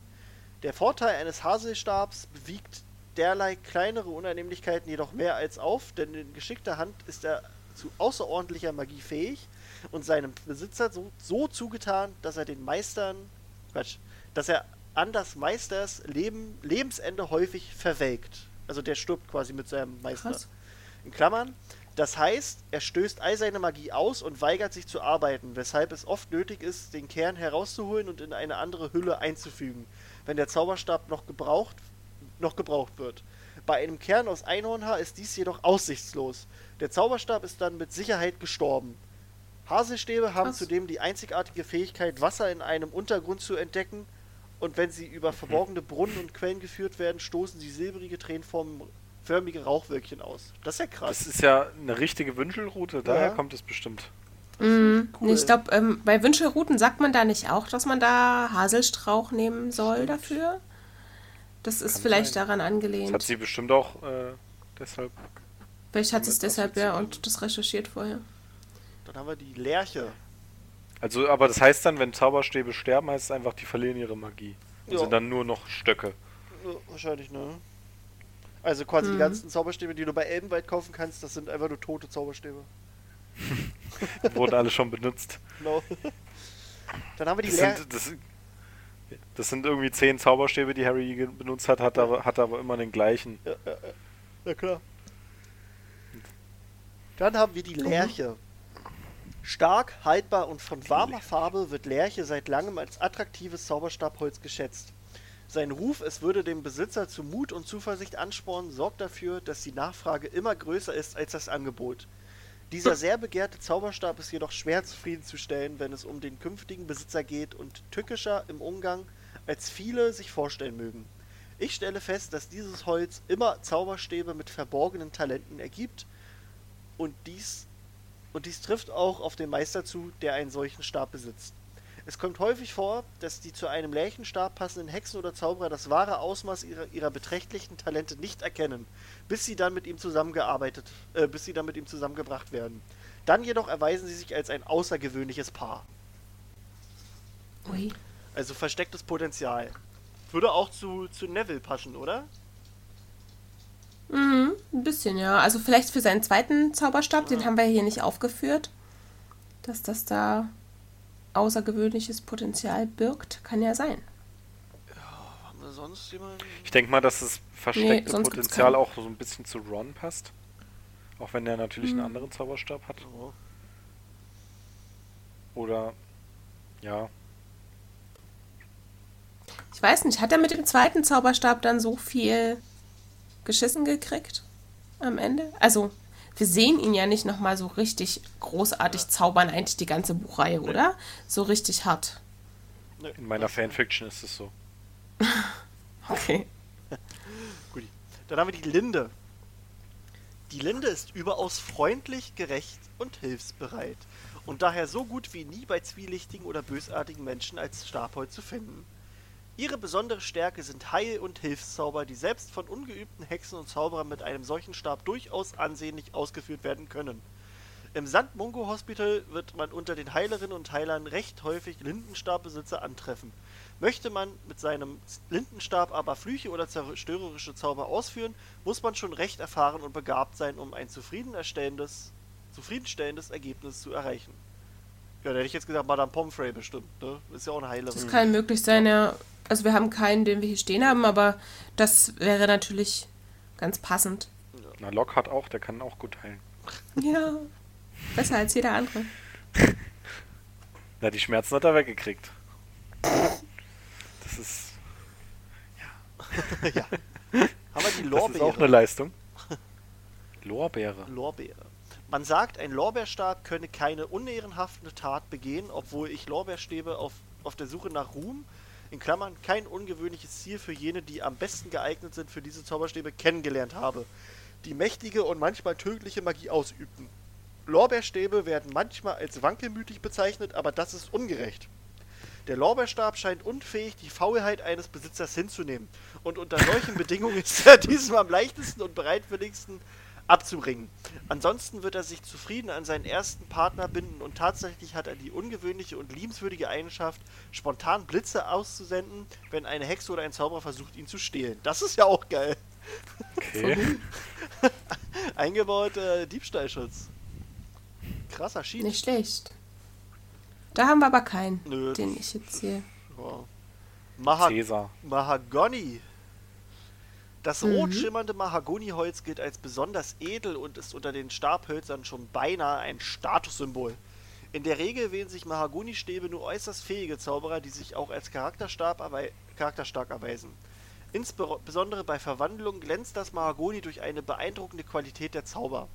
Speaker 1: Der Vorteil eines Haselstabs wiegt derlei kleinere Unannehmlichkeiten jedoch mehr als auf, denn in geschickter Hand ist er zu außerordentlicher Magie fähig und seinem Besitzer so, so zugetan, dass er den Meistern, Quatsch, dass er an das Meisters Leben, Lebensende häufig verwelkt. Also der stirbt quasi mit seinem Meister.
Speaker 3: Krass.
Speaker 1: In Klammern. Das heißt, er stößt all seine Magie aus und weigert sich zu arbeiten, weshalb es oft nötig ist, den Kern herauszuholen und in eine andere Hülle einzufügen, wenn der Zauberstab noch gebraucht, noch gebraucht wird. Bei einem Kern aus Einhornhaar ist dies jedoch aussichtslos. Der Zauberstab ist dann mit Sicherheit gestorben. Haselstäbe haben
Speaker 3: Krass.
Speaker 1: zudem die einzigartige Fähigkeit, Wasser in einem Untergrund zu entdecken, und wenn sie über verborgene Brunnen und Quellen geführt werden, stoßen sie silbrige, tränenförmige Rauchwölkchen aus. Das ist ja krass.
Speaker 4: Das ist ja eine richtige Wünschelroute, daher
Speaker 1: Ja.
Speaker 4: kommt es bestimmt.
Speaker 3: Mhm.
Speaker 1: cool.
Speaker 3: Ich glaube, ähm, bei Wünschelruten sagt man da nicht auch, dass man da Haselstrauch nehmen soll dafür. Das ist
Speaker 4: Kann
Speaker 3: vielleicht
Speaker 4: sein.
Speaker 3: daran
Speaker 4: Das
Speaker 3: angelehnt.
Speaker 4: hat sie bestimmt auch äh, deshalb.
Speaker 3: vielleicht hat sie es deshalb ja und das recherchiert vorher.
Speaker 1: Dann haben wir die Lerche.
Speaker 4: Also, aber das heißt dann, wenn Zauberstäbe sterben, heißt es einfach, die verlieren ihre Magie. Und
Speaker 1: Ja.
Speaker 4: sind dann nur noch Stöcke.
Speaker 1: Ja, wahrscheinlich, ne? Also quasi die
Speaker 3: Mhm.
Speaker 1: ganzen Zauberstäbe, die du bei Elbenwald kaufen kannst, das sind einfach nur tote Zauberstäbe.
Speaker 4: Wurden alle schon benutzt.
Speaker 1: Genau. Dann haben wir die
Speaker 4: Das sind, das, das sind irgendwie zehn Zauberstäbe, die Harry benutzt hat, hat aber, hat aber immer den gleichen.
Speaker 1: Ja, ja, ja. ja, klar. Dann haben wir die Lerche. Stark, haltbar und von warmer Farbe wird Lerche seit langem als attraktives Zauberstabholz geschätzt. Sein Ruf, es würde dem Besitzer zu Mut und Zuversicht anspornen, sorgt dafür, dass die Nachfrage immer größer ist als das Angebot. Dieser sehr begehrte Zauberstab ist jedoch schwer zufriedenzustellen, wenn es um den künftigen Besitzer geht und tückischer im Umgang, als viele sich vorstellen mögen. Ich stelle fest, dass dieses Holz immer Zauberstäbe mit verborgenen Talenten ergibt und dies, und dies trifft auch auf den Meister zu, der einen solchen Stab besitzt. Es kommt häufig vor, dass die zu einem Lärchenstab passenden Hexen oder Zauberer das wahre Ausmaß ihrer, ihrer beträchtlichen Talente nicht erkennen, bis sie dann mit ihm zusammengearbeitet, äh, bis sie dann mit ihm zusammengebracht werden. Dann jedoch erweisen sie sich als ein außergewöhnliches Paar.
Speaker 3: Ui.
Speaker 1: Also verstecktes Potenzial. Würde auch zu, zu Neville passen, oder?
Speaker 3: Mhm, ein bisschen, ja. Also vielleicht für seinen zweiten Zauberstab, den haben wir hier nicht aufgeführt. Dass das da außergewöhnliches Potenzial birgt, kann ja sein.
Speaker 1: Haben wir sonst jemanden?
Speaker 4: Ich denke mal, dass das versteckte
Speaker 3: gibt's
Speaker 4: Potenzial auch so ein bisschen zu Ron passt. Auch wenn er natürlich einen anderen Zauberstab hat.
Speaker 1: Oh.
Speaker 4: Oder ja.
Speaker 3: Ich weiß nicht, hat er mit dem zweiten Zauberstab dann so viel geschissen gekriegt? am Ende? Also, wir sehen ihn ja nicht nochmal so richtig großartig zaubern, eigentlich die ganze Buchreihe, oder? So richtig hart.
Speaker 1: Nö,
Speaker 4: In meiner Fanfiction ist es so.
Speaker 3: Okay.
Speaker 1: Gut. Dann haben wir die Linde. Die Linde ist überaus freundlich, gerecht und hilfsbereit und daher so gut wie nie bei zwielichtigen oder bösartigen Menschen als Stabholz zu finden. Ihre besondere Stärke sind Heil- und Hilfszauber, die selbst von ungeübten Hexen und Zauberern mit einem solchen Stab durchaus ansehnlich ausgeführt werden können. Im St. Mungo Hospital wird man unter den Heilerinnen und Heilern recht häufig Lindenstabbesitzer antreffen. Möchte man mit seinem Lindenstab aber Flüche oder zerstörerische Zauber ausführen, muss man schon recht erfahren und begabt sein, um ein zufriedenerstellendes, zufriedenstellendes Ergebnis zu erreichen. Ja, da hätte ich jetzt gesagt, Madame Pomfrey bestimmt, ne? Ist ja auch eine Heilerin.
Speaker 3: Das kann möglich sein, ja. Also wir haben keinen, den wir hier stehen haben, aber das wäre natürlich ganz passend.
Speaker 4: Na, Locke hat auch, der kann auch gut heilen.
Speaker 3: Ja. Besser als jeder andere.
Speaker 4: Na, die Schmerzen hat er weggekriegt. Das ist,
Speaker 1: ja. Haben wir die
Speaker 4: das ist
Speaker 1: Lorbeere.
Speaker 4: auch eine Leistung. Lorbeere.
Speaker 1: Lorbeere. Man sagt, ein Lorbeerstab könne keine unehrenhafte Tat begehen, obwohl ich Lorbeerstäbe auf, auf der Suche nach Ruhm, in Klammern kein ungewöhnliches Ziel für jene, die am besten geeignet sind für diese Zauberstäbe, kennengelernt habe, die mächtige und manchmal tödliche Magie ausübten. Lorbeerstäbe werden manchmal als wankelmütig bezeichnet, aber das ist ungerecht. Der Lorbeerstab scheint unfähig, die Faulheit eines Besitzers hinzunehmen. Und unter solchen Bedingungen ist er diesem am leichtesten und bereitwilligsten abzubringen. Ansonsten wird er sich zufrieden an seinen ersten Partner binden und tatsächlich hat er die ungewöhnliche und liebenswürdige Eigenschaft, spontan Blitze auszusenden, wenn eine Hexe oder ein Zauberer versucht, ihn zu stehlen. Das ist ja auch geil.
Speaker 4: Okay.
Speaker 1: Eingebauter Diebstahlschutz. Krasser Schied.
Speaker 3: Nicht schlecht. Da haben wir aber keinen,
Speaker 1: Nö,
Speaker 3: den ich jetzt hier.
Speaker 1: Ja. Maha. Mahagoni. Das
Speaker 3: Mhm.
Speaker 1: rot schimmernde Mahagoniholz gilt als besonders edel und ist unter den Stabhölzern schon beinahe ein Statussymbol. In der Regel wählen sich Mahagonistäbe nur äußerst fähige Zauberer, die sich auch als Charakterstab erwei charakterstark erweisen. Insbesondere bei Verwandlung glänzt das Mahagoni durch eine beeindruckende Qualität der Zauber.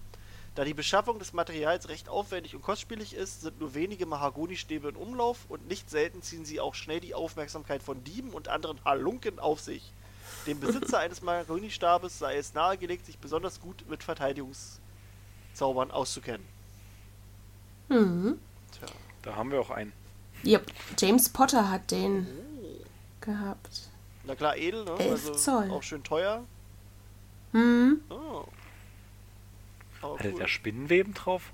Speaker 1: Da die Beschaffung des Materials recht aufwendig und kostspielig ist, sind nur wenige Mahagonistäbe in Umlauf und nicht selten ziehen sie auch schnell die Aufmerksamkeit von Dieben und anderen Halunken auf sich. Dem Besitzer eines Mahagonistabes sei es nahegelegt, sich besonders gut mit Verteidigungszaubern auszukennen.
Speaker 3: Mhm.
Speaker 1: Tja.
Speaker 4: Da haben wir auch einen.
Speaker 3: Yep. James Potter hat den gehabt.
Speaker 1: Na klar, edel, ne?
Speaker 3: Elf
Speaker 1: Also
Speaker 3: Zoll.
Speaker 1: auch schön teuer.
Speaker 3: Mhm.
Speaker 1: Oh. Aber
Speaker 4: Hatte
Speaker 1: cool.
Speaker 4: der Spinnenweben drauf?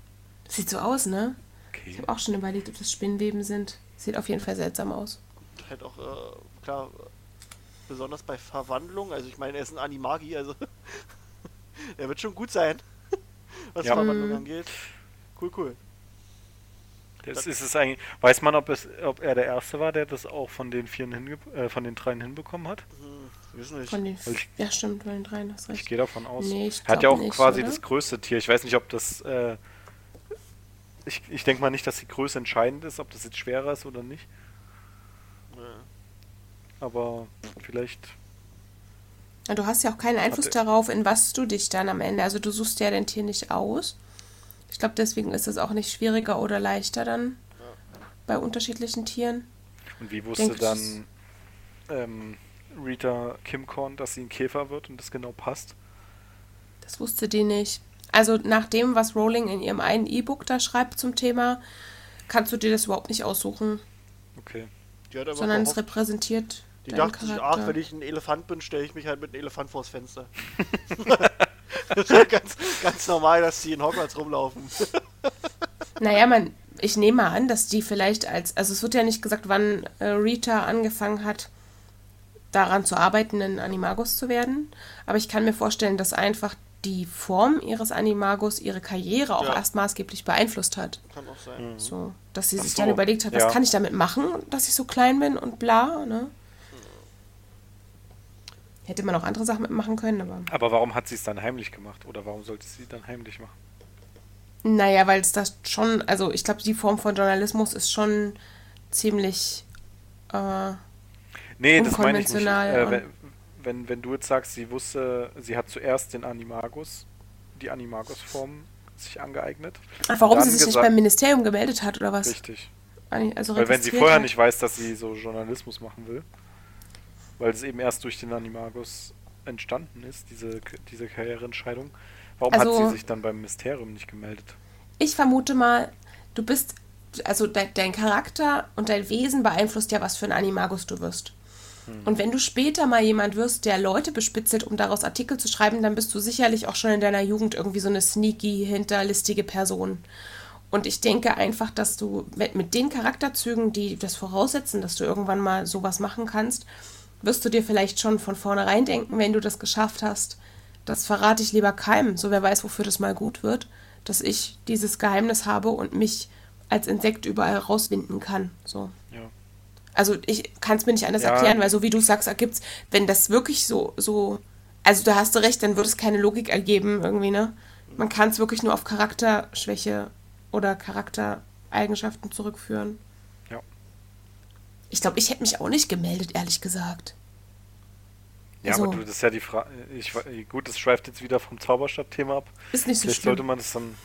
Speaker 3: Sieht so aus, ne? Ich
Speaker 4: Okay.
Speaker 3: habe auch schon überlegt, ob das Spinnweben sind. Sieht auf jeden Fall seltsam aus.
Speaker 1: halt auch, äh, klar, besonders bei Verwandlung, also ich meine, er ist ein Animagi, also er wird schon gut sein, was
Speaker 4: Ja.
Speaker 1: Verwandlung
Speaker 3: Mhm.
Speaker 1: angeht. Cool, cool.
Speaker 4: Das ist es eigentlich. Weiß man, ob es, ob er der Erste war, der das auch von den vieren hinge äh, von den dreien hinbekommen hat?
Speaker 1: Hm, wissen nicht.
Speaker 3: Von den.
Speaker 4: Weil ich-
Speaker 3: Ja, stimmt, von den dreien, hast
Speaker 4: Ich
Speaker 3: recht.
Speaker 4: gehe davon aus.
Speaker 3: Nee, ich
Speaker 4: er hat ja auch
Speaker 3: nicht,
Speaker 4: quasi
Speaker 3: oder?
Speaker 4: das größte Tier. Ich weiß nicht, ob das. Äh, ich ich denke mal nicht, dass die Größe entscheidend ist, ob das jetzt schwerer ist oder nicht. Aber vielleicht.
Speaker 3: Ja, du hast ja auch keinen Einfluss darauf, in was du dich dann am Ende. Also du suchst ja dein Tier nicht aus. Ich glaube, deswegen ist es auch nicht schwieriger oder leichter dann bei unterschiedlichen Tieren.
Speaker 4: Und wie wusste
Speaker 3: Denk
Speaker 4: dann ähm, Rita Kimcorn, dass sie ein Käfer wird und das genau passt?
Speaker 3: Das wusste die nicht. Also nach dem, was Rowling in ihrem einen E-Book da schreibt zum Thema, kannst du dir das überhaupt nicht aussuchen,
Speaker 4: Okay.
Speaker 1: Die hat einfach
Speaker 3: sondern es repräsentiert
Speaker 1: die
Speaker 3: deinen
Speaker 1: dachte sich, ach, wenn ich ein Elefant bin, stelle ich mich halt mit einem Elefant vors Fenster. das ist ja ganz, ganz normal, dass die in Hogwarts rumlaufen.
Speaker 3: Naja, man, ich nehme mal an, dass die vielleicht als, also es wird ja nicht gesagt, wann äh, Rita angefangen hat, daran zu arbeiten, ein Animagus zu werden. Aber ich kann mir vorstellen, dass einfach die Form ihres Animagus ihre Karriere auch
Speaker 1: Ja.
Speaker 3: erst maßgeblich beeinflusst hat.
Speaker 1: Kann auch sein.
Speaker 3: So, dass sie sich
Speaker 4: so,
Speaker 3: dann überlegt hat, was
Speaker 4: ja.
Speaker 3: kann ich damit machen, dass ich so klein bin und bla, ne? Hätte man auch andere Sachen mitmachen können, aber.
Speaker 4: Aber warum hat sie es dann heimlich gemacht? Oder warum sollte sie dann heimlich machen?
Speaker 3: Naja, weil es das schon, also ich glaube, die Form von Journalismus ist schon ziemlich. Äh,
Speaker 4: Nee, das meine ich nicht. Äh, wenn, wenn, wenn du jetzt sagst, sie wusste, sie hat zuerst den Animagus die Animagus-Form sich angeeignet.
Speaker 3: Ach, warum sie sich nicht
Speaker 4: gesagt-
Speaker 3: beim Ministerium gemeldet hat oder was?
Speaker 4: Richtig.
Speaker 3: Also
Speaker 4: Weil wenn sie vorher
Speaker 3: hat.
Speaker 4: nicht weiß, dass sie so Journalismus machen will, weil es eben erst durch den Animagus entstanden ist, diese, diese Karriereentscheidung, warum hat
Speaker 3: Also-
Speaker 4: sie sich dann beim Ministerium nicht gemeldet?
Speaker 3: Ich vermute mal, du bist, also de dein Charakter und dein Wesen beeinflusst ja, was für ein Animagus du wirst. Und wenn du später mal jemand wirst, der Leute bespitzelt, um daraus Artikel zu schreiben, dann bist du sicherlich auch schon in deiner Jugend irgendwie so eine sneaky, hinterlistige Person. Und ich denke einfach, dass du mit, mit den Charakterzügen, die das voraussetzen, dass du irgendwann mal sowas machen kannst, wirst du dir vielleicht schon von vornherein denken, wenn du das geschafft hast, das verrate ich lieber keinem, so wer weiß, wofür das mal gut wird, dass ich dieses Geheimnis habe und mich als Insekt überall rauswinden kann. So.
Speaker 4: Ja.
Speaker 3: Also ich kann es mir nicht anders
Speaker 4: Ja.
Speaker 3: erklären, weil so wie du sagst, ergibt's, wenn das wirklich so, so, also da hast du recht, dann würde es keine Logik ergeben irgendwie, ne? Man kann es wirklich nur auf Charakterschwäche oder Charaktereigenschaften zurückführen. Ich glaube, ich hätte mich auch nicht gemeldet, ehrlich gesagt.
Speaker 4: Ja,
Speaker 3: Also-
Speaker 4: aber du, das ist ja die Frage. Gut, das schweift jetzt wieder vom Zauberstab-Thema ab.
Speaker 3: Ist nicht so
Speaker 4: Vielleicht sollte
Speaker 3: schlimm.
Speaker 4: man das dann.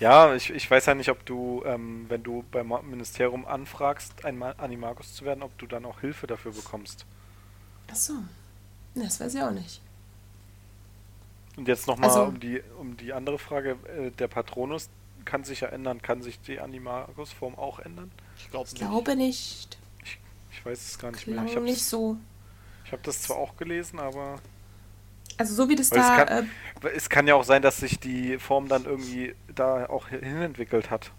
Speaker 4: Ja, ich, ich weiß ja nicht, ob du, ähm, wenn du beim Ministerium anfragst, ein Ma- Animagus zu werden, ob du dann auch Hilfe dafür bekommst.
Speaker 3: Achso. Das weiß ich auch nicht.
Speaker 4: Und jetzt nochmal
Speaker 3: Also-
Speaker 4: um, die, um die andere Frage, äh, der Patronus kann sich ja ändern. Kann sich die Animagus-Form auch ändern?
Speaker 1: Ich glaube
Speaker 3: Ich
Speaker 1: nicht.
Speaker 3: glaube nicht.
Speaker 4: Ich, weiß es gar nicht
Speaker 3: Klang
Speaker 4: mehr. Ich habe
Speaker 3: nicht so.
Speaker 4: ich hab das zwar auch gelesen, aber
Speaker 3: Also so wie das
Speaker 4: Weil es
Speaker 3: da.
Speaker 4: kann-
Speaker 3: äh,
Speaker 4: es kann ja auch sein, dass sich die Form dann irgendwie da auch hinentwickelt hat.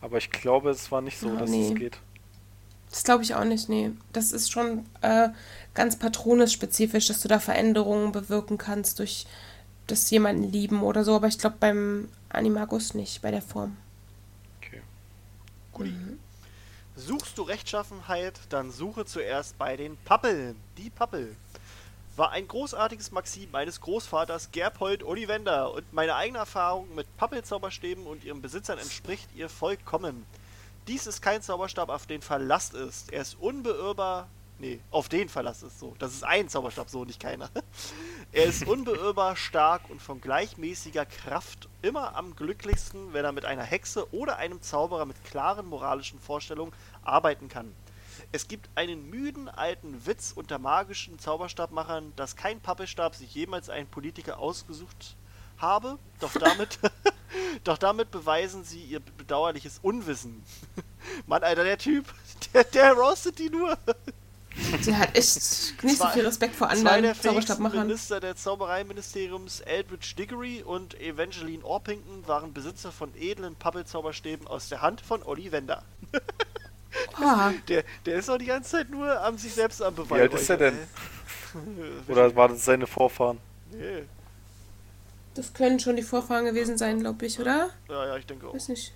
Speaker 4: Aber ich glaube, es war nicht so,
Speaker 3: Ja,
Speaker 4: dass
Speaker 3: nee.
Speaker 4: es geht.
Speaker 3: Das glaube ich auch nicht, nee. Das ist schon äh, ganz patrones-spezifisch, dass du da Veränderungen bewirken kannst durch das jemanden lieben oder so, aber ich glaube beim Animagus nicht, bei der Form.
Speaker 4: Okay.
Speaker 1: Guti. Suchst du Rechtschaffenheit, dann suche zuerst bei den Pappeln. Die Pappel war ein großartiges Maxim meines Großvaters Gerpold Ollivander und meine eigene Erfahrung mit Pappelzauberstäben und ihren Besitzern entspricht ihr vollkommen. Dies ist kein Zauberstab, auf den Verlass ist. Er ist unbeirrbar. Nee, auf den Verlass ist so. Das ist ein Zauberstab, so nicht keiner. Er ist unbeirrbar stark und von gleichmäßiger Kraft immer am glücklichsten, wenn er mit einer Hexe oder einem Zauberer mit klaren moralischen Vorstellungen arbeiten kann. Es gibt einen müden alten Witz unter magischen Zauberstabmachern, dass kein Pappelstab sich jemals einen Politiker ausgesucht habe, doch damit, doch damit beweisen sie ihr bedauerliches Unwissen. Mann, Alter, der Typ, der, der roastet die nur.
Speaker 3: Der hat echt nicht so
Speaker 1: Zwei-
Speaker 3: viel Respekt vor anderen Zauberstabmachern.
Speaker 1: Minister der Zaubereiministeriums, Eldridge Diggory und Evangeline Orpington, waren Besitzer von edlen Pappelzauberstäben aus der Hand von Ollivander.
Speaker 3: Oh,
Speaker 1: Der, der ist doch die ganze Zeit nur am sich selbst am Beweisen.
Speaker 4: Wie alt ist er denn? Oder war das seine Vorfahren?
Speaker 1: Nee.
Speaker 3: das können schon die Vorfahren gewesen sein, glaube ich, oder?
Speaker 1: Ja, ja, ich denke auch.
Speaker 3: Weiß nicht.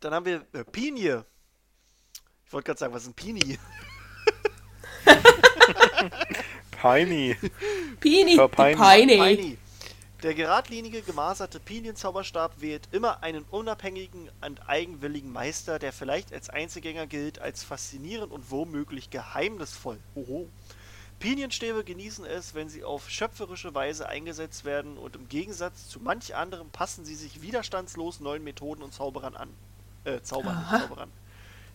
Speaker 1: Dann haben wir äh, Pinie. Ich wollte gerade sagen, was ist ein Pini?
Speaker 4: Piney.
Speaker 3: Pini.
Speaker 4: Peini.
Speaker 3: Peini.
Speaker 1: Der geradlinige, gemaserte Pinienzauberstab wählt immer einen unabhängigen und eigenwilligen Meister, der vielleicht als Einzelgänger gilt, als faszinierend und womöglich geheimnisvoll. Oho. Pinienstäbe genießen es, wenn sie auf schöpferische Weise eingesetzt werden und im Gegensatz zu manch anderem passen sie sich widerstandslos neuen Methoden und Zauberern an. Äh, Zaubern. Zauberern.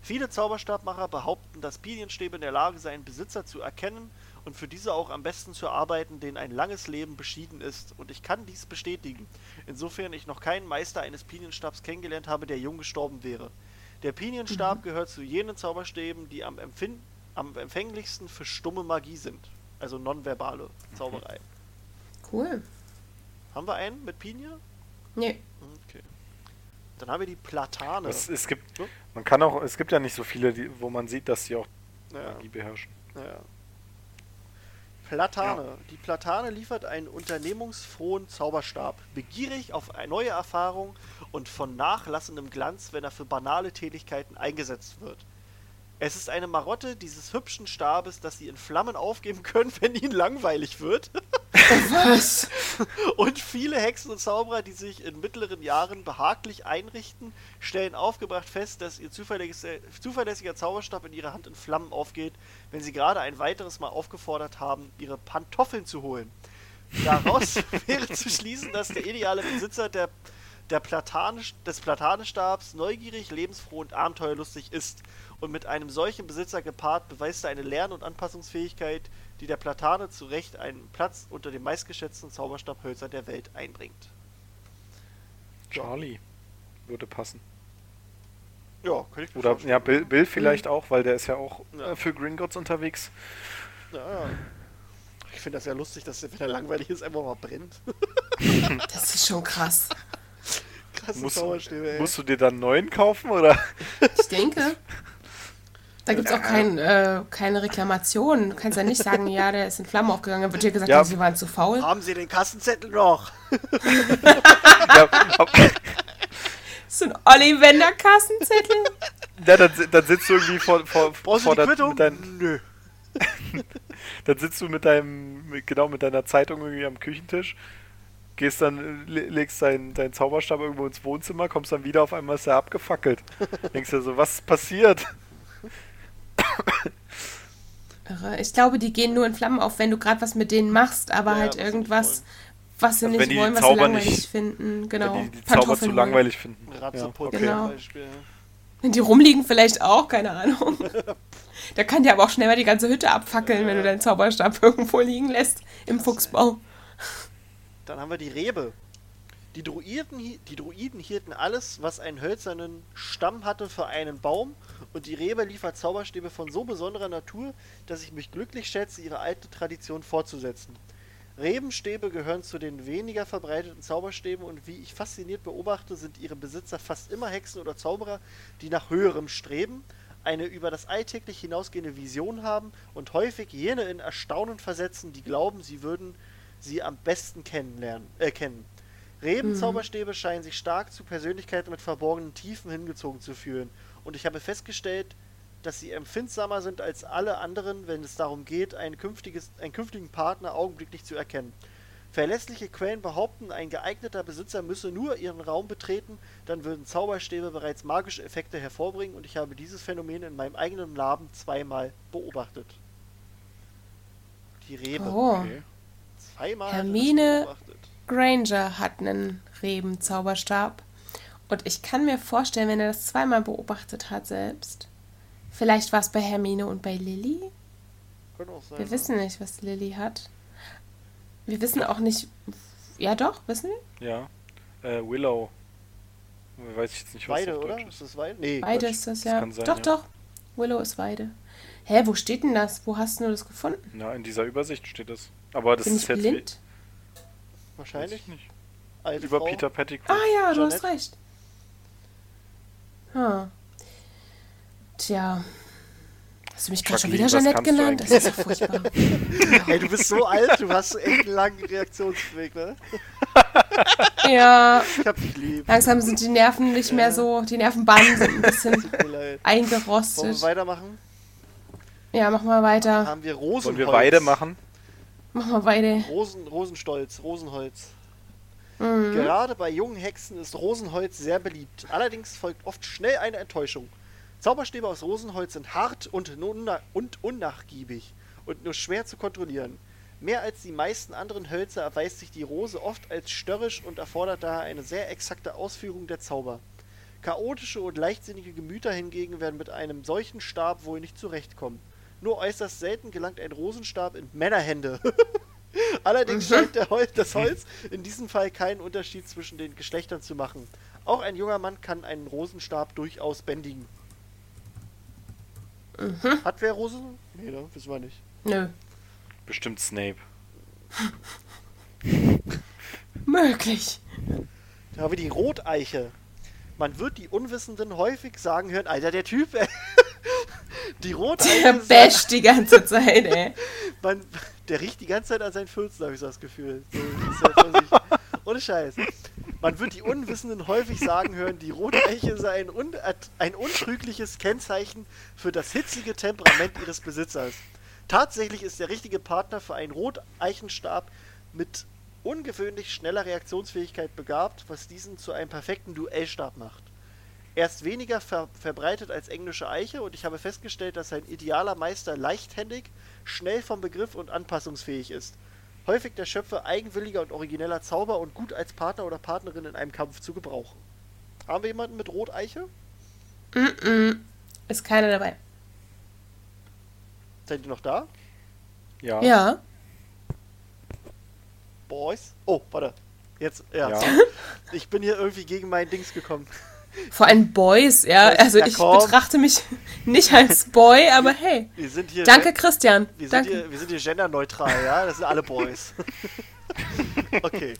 Speaker 1: Viele Zauberstabmacher behaupten, dass Pinienstäbe in der Lage seien, Besitzer zu erkennen und für diese auch am besten zu arbeiten, denen ein langes Leben beschieden ist. Und ich kann dies bestätigen, insofern ich noch keinen Meister eines Pinienstabs kennengelernt habe, der jung gestorben wäre. Der Pinienstab gehört zu jenen Zauberstäben, die am, Empfin am empfänglichsten für stumme Magie sind. Also nonverbale Zauberei.
Speaker 3: Cool.
Speaker 1: Haben wir einen mit Pinie?
Speaker 3: Nee.
Speaker 1: Okay. Dann haben wir die Platane.
Speaker 4: Es, es gibt,
Speaker 1: So.
Speaker 4: man kann auch, es gibt ja nicht so viele, die, wo man sieht, dass sie auch
Speaker 1: Ja.
Speaker 4: Magie beherrschen.
Speaker 1: Ja. Platane. Die Platane liefert einen unternehmungsfrohen Zauberstab, begierig auf neue Erfahrung und von nachlassendem Glanz, wenn er für banale Tätigkeiten eingesetzt wird. Es ist eine Marotte dieses hübschen Stabes, dass sie in Flammen aufgeben können, wenn ihnen langweilig wird.
Speaker 3: Was?
Speaker 1: Und viele Hexen und Zauberer, die sich in mittleren Jahren behaglich einrichten, stellen aufgebracht fest, dass ihr zuverlässiger, zuverlässiger Zauberstab in ihrer Hand in Flammen aufgeht, wenn sie gerade ein weiteres Mal aufgefordert haben, ihre Pantoffeln zu holen. Daraus wäre zu schließen, dass der ideale Besitzer der, der Platanisch, des Platanestabs neugierig, lebensfroh und abenteuerlustig ist. Und mit einem solchen Besitzer gepaart beweist er eine Lern- und Anpassungsfähigkeit, die der Platane zu Recht einen Platz unter den meistgeschätzten Zauberstabhölzern der Welt einbringt.
Speaker 4: Charlie würde passen.
Speaker 1: Ja, könnte ich mir
Speaker 4: Oder ja, Bill, Bill vielleicht auch, weil der ist ja auch
Speaker 1: Ja.
Speaker 4: äh, für Gringotts unterwegs.
Speaker 1: Ja, ja. Ich finde das ja lustig, dass der, wenn er langweilig ist, einfach mal brennt.
Speaker 3: Das ist schon krass.
Speaker 1: Krasse
Speaker 4: Musst,
Speaker 1: Zauberstäbe, ey.
Speaker 4: musst du dir dann einen neuen kaufen oder?
Speaker 3: Ich denke. Da gibt es auch kein, äh, keine Reklamation. Du kannst ja nicht sagen, ja, der ist in Flammen aufgegangen. Dann wird dir gesagt,
Speaker 4: Ja.
Speaker 3: sie waren zu faul.
Speaker 1: Haben Sie den Kassenzettel noch?
Speaker 4: ja, ab-
Speaker 3: So ein Olli-Wender-Kassenzettel.
Speaker 4: ja, dann, dann sitzt du irgendwie vor, vor,
Speaker 1: Brauchst
Speaker 4: vor der,
Speaker 1: Quittung?
Speaker 4: mit dein,
Speaker 1: Nö.
Speaker 4: dann sitzt du mit deinem, mit, genau mit deiner Zeitung irgendwie am Küchentisch, gehst dann, le- legst deinen dein Zauberstab irgendwo ins Wohnzimmer, kommst dann wieder, auf einmal ist er abgefackelt. Denkst dir so, was ist passiert?
Speaker 3: Irre. Ich glaube, die gehen nur in Flammen auf, wenn du gerade was mit denen machst, aber
Speaker 1: Ja,
Speaker 3: halt
Speaker 1: was
Speaker 3: irgendwas, was sie
Speaker 4: Also
Speaker 3: nicht wollen, was sie langweilig
Speaker 4: nicht-
Speaker 3: finden. Genau.
Speaker 4: Wenn die, die Zauber zu langweilig finden.
Speaker 1: Ratzeputz
Speaker 4: okay.
Speaker 3: Genau.
Speaker 1: zum Beispiel.
Speaker 3: Wenn die rumliegen, vielleicht auch, keine Ahnung. da kann dir aber auch schnell mal die ganze Hütte abfackeln, wenn du deinen Zauberstab irgendwo liegen lässt im Fuchsbau.
Speaker 1: Dann haben wir die Rebe. Die Druiden, die Druiden hielten alles, was einen hölzernen Stamm hatte, für einen Baum und die Rebe liefert Zauberstäbe von so besonderer Natur, dass ich mich glücklich schätze, ihre alte Tradition fortzusetzen. Rebenstäbe gehören zu den weniger verbreiteten Zauberstäben und wie ich fasziniert beobachte, sind ihre Besitzer fast immer Hexen oder Zauberer, die nach höherem streben, eine über das Alltäglich hinausgehende Vision haben und häufig jene in Erstaunen versetzen, die glauben, sie würden sie am besten kennenlernen, äh, kennen. Rebenzauberstäbe scheinen sich stark zu Persönlichkeiten mit verborgenen Tiefen hingezogen zu fühlen. Und ich habe festgestellt, dass sie empfindsamer sind als alle anderen, wenn es darum geht, ein künftiges, einen künftigen Partner augenblicklich zu erkennen. Verlässliche Quellen behaupten, ein geeigneter Besitzer müsse nur ihren Raum betreten, dann würden Zauberstäbe bereits magische Effekte hervorbringen und ich habe dieses Phänomen in meinem eigenen Laden zweimal beobachtet. Die Rebe.
Speaker 3: Oh.
Speaker 4: Okay.
Speaker 1: Zweimal hatte ich das
Speaker 3: Hermine-. Granger hat einen Rebenzauberstab. Und ich kann mir vorstellen, wenn er das zweimal beobachtet hat selbst. Vielleicht war es bei Hermine und bei Lilly.
Speaker 1: Könnte auch sein.
Speaker 3: Wir
Speaker 1: ne?
Speaker 3: wissen nicht, was Lilly hat. Wir wissen auch nicht. Ja, doch, wissen wir?
Speaker 4: Ja. Äh, Willow. Weiß ich jetzt nicht, was
Speaker 1: Weide,
Speaker 4: auf
Speaker 1: oder?
Speaker 4: Deutsch
Speaker 1: Ist
Speaker 4: ist.
Speaker 1: das Weide? Nee.
Speaker 3: Weide
Speaker 1: Quatsch.
Speaker 3: ist das,
Speaker 4: Das
Speaker 3: ja.
Speaker 4: kann sein,
Speaker 3: doch,
Speaker 4: ja.
Speaker 3: doch. Willow ist Weide. Hä, wo steht denn das? Wo hast du das gefunden?
Speaker 4: Ja, in dieser Übersicht steht es. Aber das
Speaker 3: Bin
Speaker 4: ist
Speaker 3: ich
Speaker 4: jetzt
Speaker 3: blind?
Speaker 1: Wahrscheinlich.
Speaker 4: ich nicht.
Speaker 1: Alte
Speaker 4: Über
Speaker 1: Frau.
Speaker 4: Peter Pettigrew.
Speaker 3: Ah ja, du hast
Speaker 1: Jeanette?
Speaker 3: recht. Hm. Tja. Hast du mich gerade schon wieder Jeanette genannt? Das ist ja furchtbar.
Speaker 1: Ey, du bist so alt, du hast echt einen langen Reaktionsweg, ne?
Speaker 3: ja,
Speaker 1: Ich hab dich lieb.
Speaker 3: langsam sind die Nerven nicht mehr so, die Nervenbahnen sind ein bisschen
Speaker 1: leid. Wollen wir
Speaker 3: eingerostet.
Speaker 1: weitermachen?
Speaker 3: Ja, mach mal weiter.
Speaker 1: Haben wir Rosenholz.
Speaker 4: Wollen wir Weide machen?
Speaker 3: Mach mal weiter.
Speaker 1: Rosen, Rosenstolz, Rosenholz.
Speaker 3: Mhm.
Speaker 1: Gerade bei jungen Hexen ist Rosenholz sehr beliebt. Allerdings folgt oft schnell eine Enttäuschung. Zauberstäbe aus Rosenholz sind hart und, und unnachgiebig und nur schwer zu kontrollieren. Mehr als die meisten anderen Hölzer erweist sich die Rose oft als störrisch und erfordert daher eine sehr exakte Ausführung der Zauber. Chaotische und leichtsinnige Gemüter hingegen werden mit einem solchen Stab wohl nicht zurechtkommen. Nur äußerst selten gelangt ein Rosenstab in Männerhände. Allerdings scheint der Hol das Holz in diesem Fall keinen Unterschied zwischen den Geschlechtern zu machen. Auch ein junger Mann kann einen Rosenstab durchaus bändigen. Hat wer Rosen? Nee, ne? Wissen wir nicht.
Speaker 3: Nö.
Speaker 4: Bestimmt Snape.
Speaker 3: Möglich.
Speaker 1: Da haben wir die Roteiche. Man wird die Unwissenden häufig sagen hören, Alter, der Typ. Die Roteiche
Speaker 3: Der basht die ganze Zeit, ey.
Speaker 1: man, der riecht die ganze Zeit an seinen Fürzen, habe ich so das Gefühl. So, das halt. Ohne Scheiß. Man wird die Unwissenden häufig sagen hören, die Roteiche sei ein, un ein untrügliches Kennzeichen für das hitzige Temperament ihres Besitzers. Tatsächlich ist der richtige Partner für einen Roteichenstab mit ungewöhnlich schneller Reaktionsfähigkeit begabt, was diesen zu einem perfekten Duellstab macht. Er ist weniger ver verbreitet als englische Eiche und ich habe festgestellt, dass sein idealer Meister leichthändig, schnell vom Begriff und anpassungsfähig ist. Häufig der Schöpfer eigenwilliger und origineller Zauber und gut als Partner oder Partnerin in einem Kampf zu gebrauchen. Haben wir jemanden mit Roteiche?
Speaker 3: Ist keiner dabei.
Speaker 1: Seid ihr noch da?
Speaker 4: Ja.
Speaker 3: Ja.
Speaker 1: Boys? Oh, warte. Jetzt, ja.
Speaker 4: Ja.
Speaker 1: Ich bin hier irgendwie gegen mein Dings gekommen.
Speaker 3: Vor allem Boys, ja. Also ich betrachte mich nicht als Boy, aber hey.
Speaker 1: Wir sind hier.
Speaker 3: Danke, Christian.
Speaker 1: Wir sind,
Speaker 3: Danke.
Speaker 1: hier, wir sind hier genderneutral, ja? Das sind alle Boys. okay.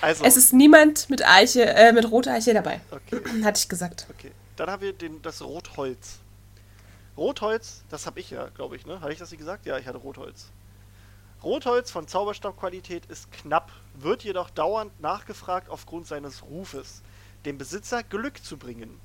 Speaker 1: Also,
Speaker 3: Es ist niemand mit Eiche, äh, mit roter Eiche dabei.
Speaker 1: okay,
Speaker 3: Hatte ich gesagt.
Speaker 1: okay. Dann haben wir den, das Rotholz. Rotholz, das habe ich ja, glaube ich, ne? Hatte ich das nicht gesagt? Ja, ich hatte Rotholz. Rotholz von Zauberstabqualität ist knapp, wird jedoch dauernd nachgefragt aufgrund seines Rufes, dem Besitzer Glück zu bringen.